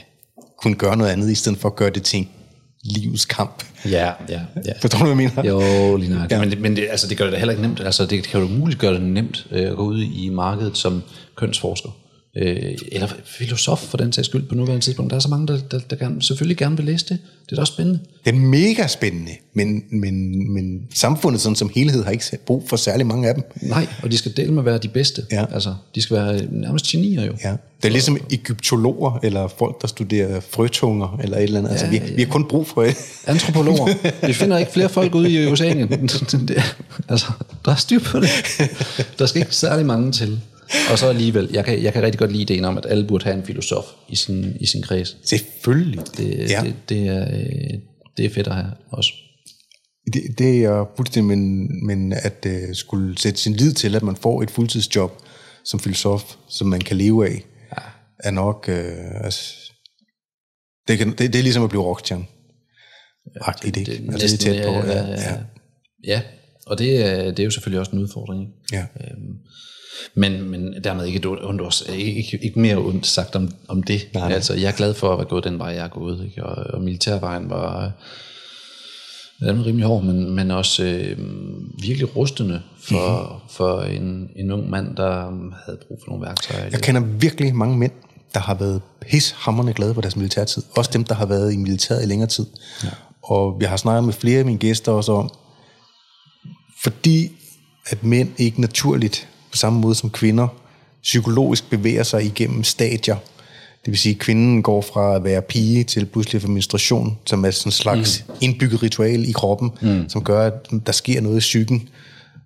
kunne gøre noget andet, i stedet for at gøre det til en livskamp. Ja, ja, ja. Forstår du, hvad jeg mener? Jo, lige nok. Ja. Men, men det, altså, det gør det heller ikke nemt. Altså, det kan jo muligt gøre det nemt øh, at gå ud i markedet som kønsforsker. Øh, eller filosof for den sags skyld på nuværende tidspunkt. Der er så mange, der, der, der gerne, selvfølgelig gerne vil læse det. Det er da også spændende. Det er mega spændende, men, men, men samfundet sådan som helhed har ikke brug for særlig mange af dem. Nej, og de skal dele med at være de bedste. Ja. Altså, de skal være nærmest genier jo. Ja. Det er ligesom egyptologer, eller folk, der studerer frøtunger, eller et eller andet. Ja, altså, vi, ja. vi har kun brug for det. Antropologer. Vi finder ikke flere folk ude i Oceanien. Altså, der er styr på det. Der skal ikke særlig mange til. Og så alligevel, jeg kan, jeg kan rigtig godt lide ideen om, at alle burde have en filosof i sin, i sin kreds. Selvfølgelig. Det, Ja. det, det, er, øh, det er fedt at have også. Det, det er jeg fuldstændig, men, men at uh, skulle sætte sin lid til, at man får et fuldtidsjob som filosof, som man kan leve af, ja. er nok... Uh, altså, det, kan, det, det er ligesom at blive rockstjerne. Ja, det, det, det, altså, det er tæt på. ja, Ja, ja, ja. ja. og det er, det er jo selvfølgelig også en udfordring. ikke? ja. Øhm, men, men dermed ikke, ondt, ord- ikke, ikke mere ondt sagt om, om det. Nej, nej. Altså, jeg er glad for at være gået den vej, jeg er gået. Ikke? Og, og militærvejen var den var rimelig hård, men, men også øh, virkelig rustende for, mm-hmm. for en, en ung mand, der um, havde brug for nogle værktøjer. Jeg kender virkelig mange mænd, der har været pishammerende glade for deres militærtid. Også dem, der har været i militæret i længere tid. Ja. Og jeg har snakket med flere af mine gæster også om, fordi at mænd ikke naturligt, på samme måde som kvinder, psykologisk bevæger sig igennem stadier. Det vil sige, at kvinden går fra at være pige til pludselig få menstruation, som er sådan en slags mm. indbygget ritual i kroppen, mm. som gør, at der sker noget i psyken.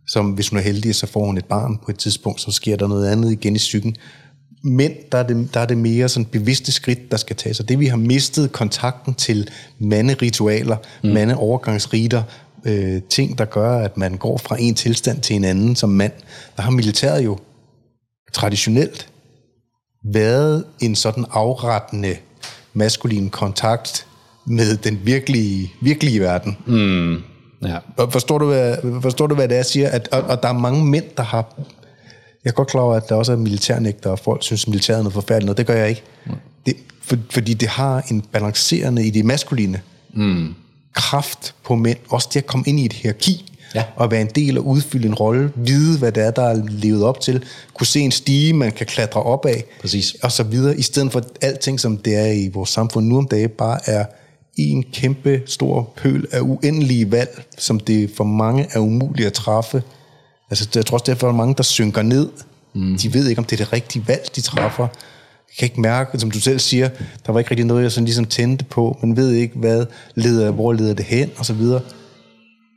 Som hvis hun er heldig, så får hun et barn på et tidspunkt, så sker der noget andet igen i psyken. Men der er det, der er det mere sådan bevidste skridt, der skal tages. Og det vi har mistet kontakten til manderitualer, mm. mandeovergangsriter, øh, ting, der gør, at man går fra en tilstand til en anden som mand. Der har militæret jo traditionelt været en sådan afrettende maskulin kontakt med den virkelige, virkelige verden. Mm. Ja. Og Forstår du, hvad, forstår du, hvad det er, jeg siger? At, og, og der er mange mænd, der har... Jeg er godt klar over, at der også er militærnægter, og folk synes, at militæret er noget forfærdeligt, og det gør jeg ikke. Det, for, fordi det har en balancerende i det maskuline Mm. Kraft på mænd. Også det at komme ind i et hierarki, Ja. og være en del og udfylde en rolle, vide, hvad det er, der er levet op til, kunne se en stige, man kan klatre op af, Præcis. og så videre, i stedet for alting, som det er i vores samfund nu om dagen, bare er en kæmpe stor pøl af uendelige valg, som det for mange er umuligt at træffe. Altså, jeg tror også, derfor er mange, der synker ned. Mm. De ved ikke, om det er det rigtige valg, de træffer. Jeg kan ikke mærke, som du selv siger, der var ikke rigtig noget, jeg sådan ligesom tændte på. Man ved ikke, hvad leder, hvor leder det hen, og så videre.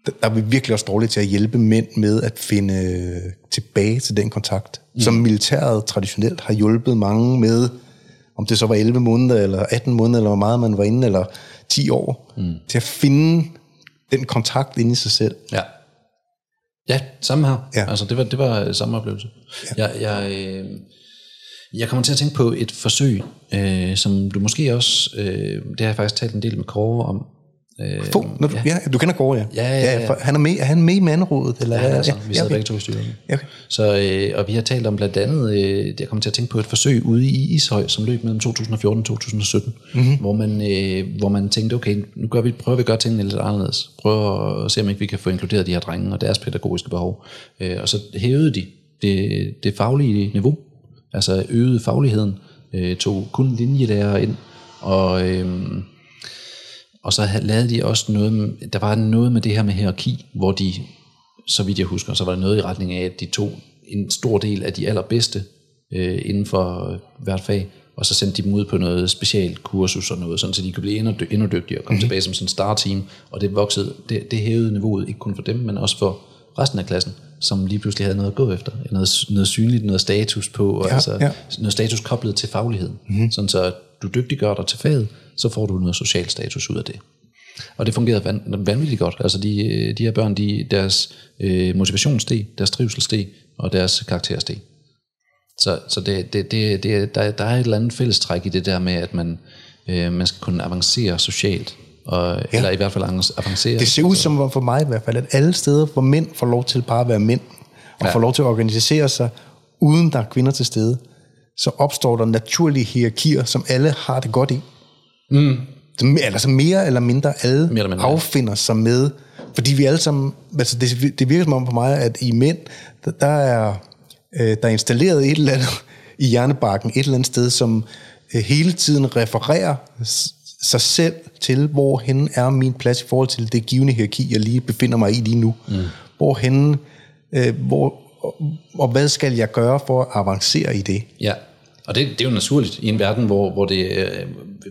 Der der er vi virkelig også dårlige til at hjælpe mænd med at finde øh, tilbage til den kontakt, mm. som militæret traditionelt har hjulpet mange med, om det så var 11 måneder, eller 18 måneder, eller hvor meget man var inde, eller 10 år, mm. til at finde den kontakt inde i sig selv. Ja. Ja, samme her. Ja. Altså, det var, det var øh, samme oplevelse. Ja. Jeg, jeg, øh, jeg kommer til at tænke på et forsøg, øh, som du måske også, øh, det har jeg faktisk talt en del med Kåre om. Øh, Få, når du, ja. ja, du kender Gård, ja. Ja, ja, ja. for han, er med, er han med i manderådet? Eller, Ja, hvad? altså, vi sidder okay. begge to i styret. Ja, okay. Så, øh, og vi har talt om blandt andet, øh, jeg kommer til at tænke på et forsøg ude i Ishøj, som løb mellem 2014 og 2017, mm-hmm. hvor, man, øh, hvor man tænkte, okay, nu gør vi, prøver vi at gøre tingene lidt anderledes. Prøver at se, om ikke vi kan få inkluderet de her drenge og deres pædagogiske behov. Øh, og så hævede de det, det faglige niveau, altså øgede fagligheden, øh, tog kun linjelærer ind, og... Øh, og så havde- lavede de også noget, der var noget med det her med hierarki, hvor de, så vidt jeg husker, så var der noget i retning af, at de tog en stor del af de allerbedste øh, inden for øh, hvert fag, og så sendte de dem ud på noget specialt kursus og noget, sådan så de kunne blive endnu, endnu dygtigere og komme mm-hmm. tilbage som sådan en star-team, og det voksede, det, det hævede niveauet, ikke kun for dem, men også for resten af klassen, som lige pludselig havde noget at gå efter, noget, noget synligt, noget status på, og Ja, altså ja. noget status koblet til fagligheden, mm-hmm. sådan så du dygtiggør dig til faget, så får du noget social status ud af det. Og det fungerede van, vanvittigt godt. Altså de, de her børn, de, deres øh, motivation steg, deres trivsel steg, og deres karakter steg. Så, så det, det, det, det, der, der er et eller andet fællestræk i det der med, at man, øh, man skal kunne avancere socialt, og, ja. eller i hvert fald avancere. Det ser ud som for mig i hvert fald, at alle steder, hvor mænd får lov til bare at være mænd, og ja. får lov til at organisere sig, uden der er kvinder til stede, så opstår der naturlige hierarkier, som alle har det godt i. Mm. Altså mere eller mindre alle mere eller mindre, affinder sig med, fordi vi alle sammen, altså det, det virker som om for mig, at i mænd, der, der er øh, der er installeret et eller andet i hjernebarken, et eller andet sted, som øh, hele tiden refererer sig selv til, hvor hen er min plads i forhold til det givende hierarki, jeg lige befinder mig i lige nu. Mm. Hvor hen, øh, hvor, og, og hvad skal jeg gøre for at avancere i det? Ja, og det, det er jo naturligt i en verden, hvor, hvor det, øh,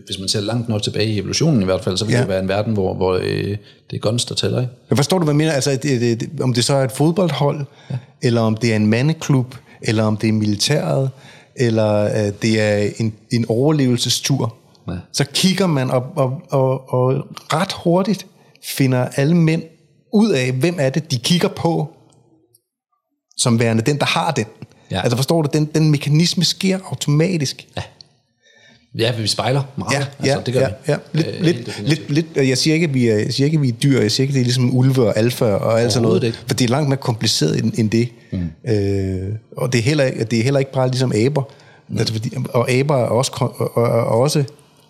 hvis man ser langt nok tilbage i evolutionen i hvert fald, så vil ja. det være en verden, hvor, hvor øh, det er guns, der tæller. Ikke? Jeg forstår du, hvad jeg mener? Altså, det, det, det, om det så er et fodboldhold, ja. eller om det er en mandeklub, eller om det er militæret, eller øh, det er en, en overlevelsestur, så kigger man og, og, og, og ret hurtigt finder alle mænd ud af, hvem er det, de kigger på, som værende den, der har den. Ja. Altså forstår du, den, den mekanisme sker automatisk. Ja. Ja, vi spejler meget. Ja, altså, ja, det gør ja, vi. Ja. Lidt, øh, lidt, lidt, lidt, jeg, siger ikke, at vi er, jeg siger ikke, at vi er dyr, jeg siger ikke, at det er ligesom ulve og alfa og alt sådan noget, ikke. for det er langt mere kompliceret end, end det. Mm. Øh, og det er, heller, det er heller ikke bare ligesom aber. Mm. Altså, fordi, og aber er også, og, og, og også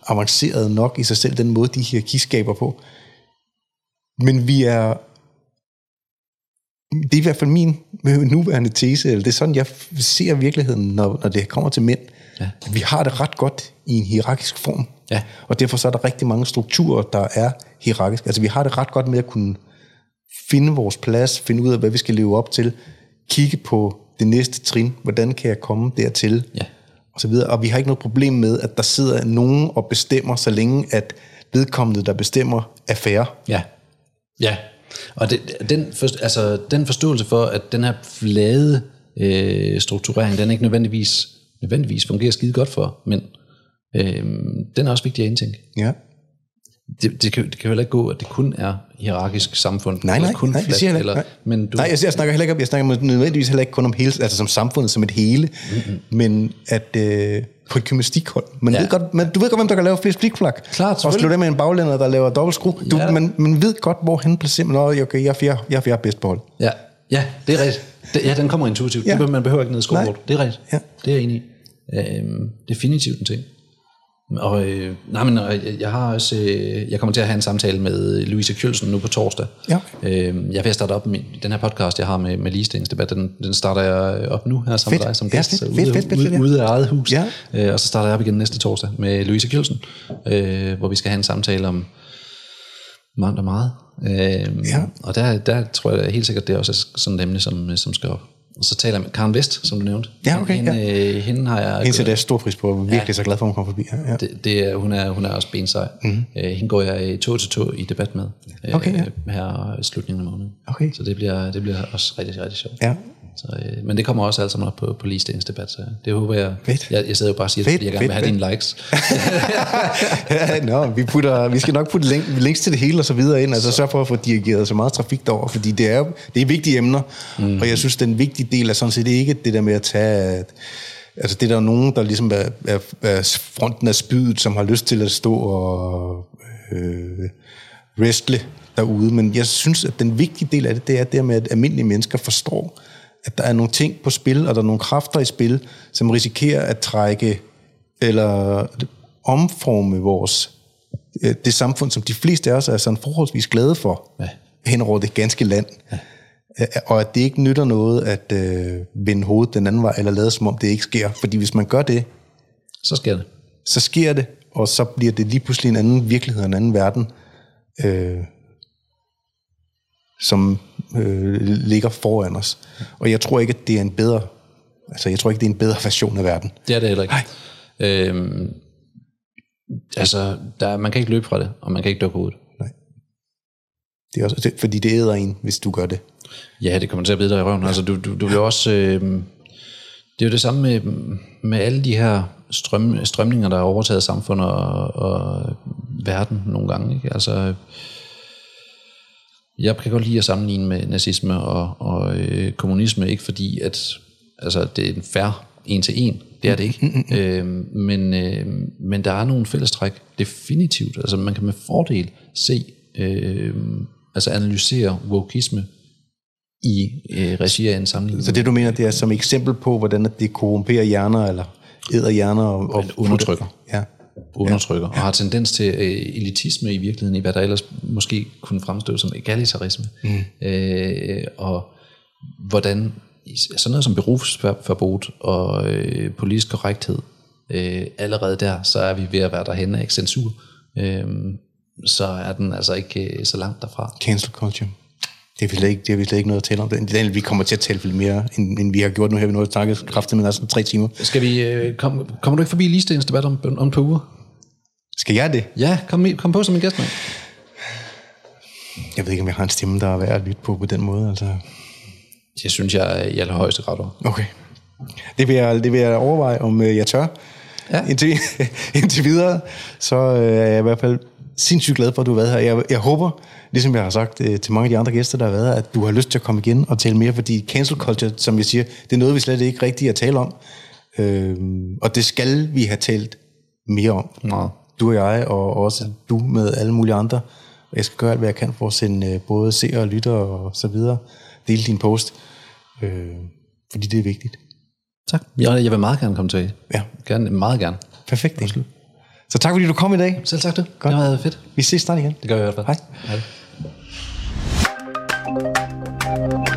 avanceret nok i sig selv, den måde, de hierarkiskaber på. Men vi er det er i hvert fald min nuværende tese, eller det er sådan, jeg ser virkeligheden, når, når det kommer til mænd. Ja. Vi har det ret godt i en hierarkisk form. Ja. Og derfor så er der rigtig mange strukturer, der er hierarkiske. Altså vi har det ret godt med at kunne finde vores plads, finde ud af, hvad vi skal leve op til, kigge på det næste trin, hvordan kan jeg komme dertil, ja. Og så videre. Og vi har ikke noget problem med, at der sidder nogen og bestemmer, så længe at vedkommende, der bestemmer, er færre. Ja, ja. Og det, den, for, altså, den forståelse for, at den her flade øh, strukturering, den ikke nødvendigvis, nødvendigvis fungerer skide godt for mænd, øh, den er også vigtig at indtænke. Ja. Det, det, kan, det kan heller ikke gå, at det kun er hierarkisk samfund. Nej, nej, kun nej, flat, det siger jeg eller, nej. Men du, nej, jeg, jeg snakker heller ikke, jeg snakker nødvendigvis heller ikke kun om hele, altså som samfundet som et hele, mm-hmm. men at øh, på et gymnastikhold. Man ja. ved godt, man, du ved godt, hvem der kan lave flest flikflak. Klart, Og slå det med en baglænder, der laver dobbeltskru. Du, ja. man, man ved godt, hvor han placerer. Nå, okay, jeg er fjerde, jeg er fjerde bedst på hold. Ja, ja det er rigtigt. Det, ja, den kommer intuitivt. Ja. Man behøver ikke ned i Det er rigtigt. Ja. Det er jeg enig i. Øhm, definitivt en ting. Og, øh, nej, men, og jeg, jeg har også, øh, jeg kommer til at have en samtale med Louise Kjølsen nu på torsdag. Ja. Øh, jeg vil starte op med den her podcast, jeg har med, med ligestillingsdebat, den, den starter jeg op nu her sammen med dig som gæst, ja, fedt, ude, fedt, fedt, ude, ude af eget hus. Ja. Øh, og så starter jeg op igen næste torsdag med Louise Kjølsen, øh, hvor vi skal have en samtale om meget og meget. Øh, ja. Og der, der tror jeg helt sikkert, det er også sådan et emne, som, som skal op. Og så taler jeg med Karen Vest, som du nævnte. Ja, okay. Hende, ja. Øh, hende har jeg... Hende det er stor pris på. Jeg er virkelig ja. så glad for, at hun kommer forbi. Ja, ja. Det, det hun, er, hun er også bensej. Mm-hmm. Øh, hende går jeg to til to i debat med. Okay, ja. Øh, her i slutningen af måneden. Okay. Så det bliver, det bliver også rigtig, rigtig sjovt. Ja. Så, øh, men det kommer også alt sammen op på, på ligestillingsdebat, så det håber jeg. Fedt. Jeg, jeg sidder jo bare og siger, fedt, fordi jeg gerne vil have fedt. dine likes. ja, no, vi, putter, vi skal nok putte link, links til det hele og så videre ind, altså sørge for at få dirigeret så meget trafik derover, fordi det er, det er vigtige emner, mm. og jeg synes, den vigtige del er sådan set ikke det der med at tage... Altså det er der nogen, der ligesom er, er, er fronten af spydet, som har lyst til at stå og øh, wrestle derude, men jeg synes, at den vigtige del af det, det er det med, at almindelige mennesker forstår, at der er nogle ting på spil, og der er nogle kræfter i spil, som risikerer at trække eller omforme vores øh, det samfund, som de fleste af os er sådan forholdsvis glade for, ja. hen over det ganske land. Ja. Øh, og at det ikke nytter noget at øh, vende hovedet den anden vej, eller lade som om det ikke sker. Fordi hvis man gør det, så sker det. Så sker det, og så bliver det lige pludselig en anden virkelighed, en anden verden, øh, som øh, ligger foran os. Og jeg tror ikke, at det er en bedre, altså jeg tror ikke, det er en bedre version af verden. Det er det heller ikke. Nej. Øhm, altså, der, man kan ikke løbe fra det, og man kan ikke dukke hovedet. Nej. Det er også, det, fordi det æder en, hvis du gør det. Ja, det kommer til at bide dig i røven. Ja. Altså, du, du, du vil også... Øh, det er jo det samme med, med alle de her strøm, strømninger, der har overtaget samfundet og, og verden nogle gange. Ikke? Altså, Jeg kan godt lide at sammenligne med nazisme og, og øh, kommunisme, ikke fordi at altså, det er en færre en til en, det er det ikke. øh, men, øh, men der er nogle fællestræk, definitivt. Altså man kan med fordel se, øh, altså analysere wokisme i øh, regi af en sammenligning. Så det du mener, det er som eksempel på, hvordan det korrumperer hjerner, eller æder hjerner og, og undertrykker. Ja. Undertrykker, ja. og har tendens til øh, elitisme i virkeligheden, i hvad der ellers måske kunne fremstå som egalitarisme. Mm. Øh, og hvordan sådan noget som berufsverbot og øh, politisk korrekthed, øh, allerede der, så er vi ved at være derhen af censur. Øh, så er den altså ikke øh, så langt derfra. Cancel culture. Det er vi ikke, det er vi slet ikke noget at tale om. Det er, vi kommer til at tale mere, end, end vi har gjort nu her. Vi har snakket kraftigt med altså tre timer. Skal vi, øh, kom, kommer du ikke forbi ligestillingsdebat om, om to uger? Skal jeg det? Ja, kom, kom på som en gæst, mand. Jeg ved ikke, om jeg har en stemme, der er værd at lytte på på den måde. Altså. Det synes jeg i allerhøjeste grad over. Okay. Det vil jeg, det vil jeg overveje, om øh, jeg tør. Ja. Indtil, indtil videre, så øh, er jeg i hvert fald sindssygt glad for, at du har været her. Jeg, jeg håber, ligesom jeg har sagt øh, til mange af de andre gæster, der har været her, at du har lyst til at komme igen og tale mere, fordi cancel culture, som jeg siger, det er noget, vi slet ikke rigtig at tale om. Øh, og det skal vi have talt mere om. Ja. Du og jeg, og også du med alle mulige andre. Jeg skal gøre alt, hvad jeg kan for at sende øh, både seere og lyttere og så videre. Dele din post, øh, fordi det er vigtigt. Tak. Jeg, jeg vil meget gerne komme til. Ja. Gerne, meget gerne. Perfekt. Så tak fordi du kom i dag. Selv tak du. Godt. Det var fedt. Vi ses snart igen. Det gør vi i hvert fald. Hej. Hej.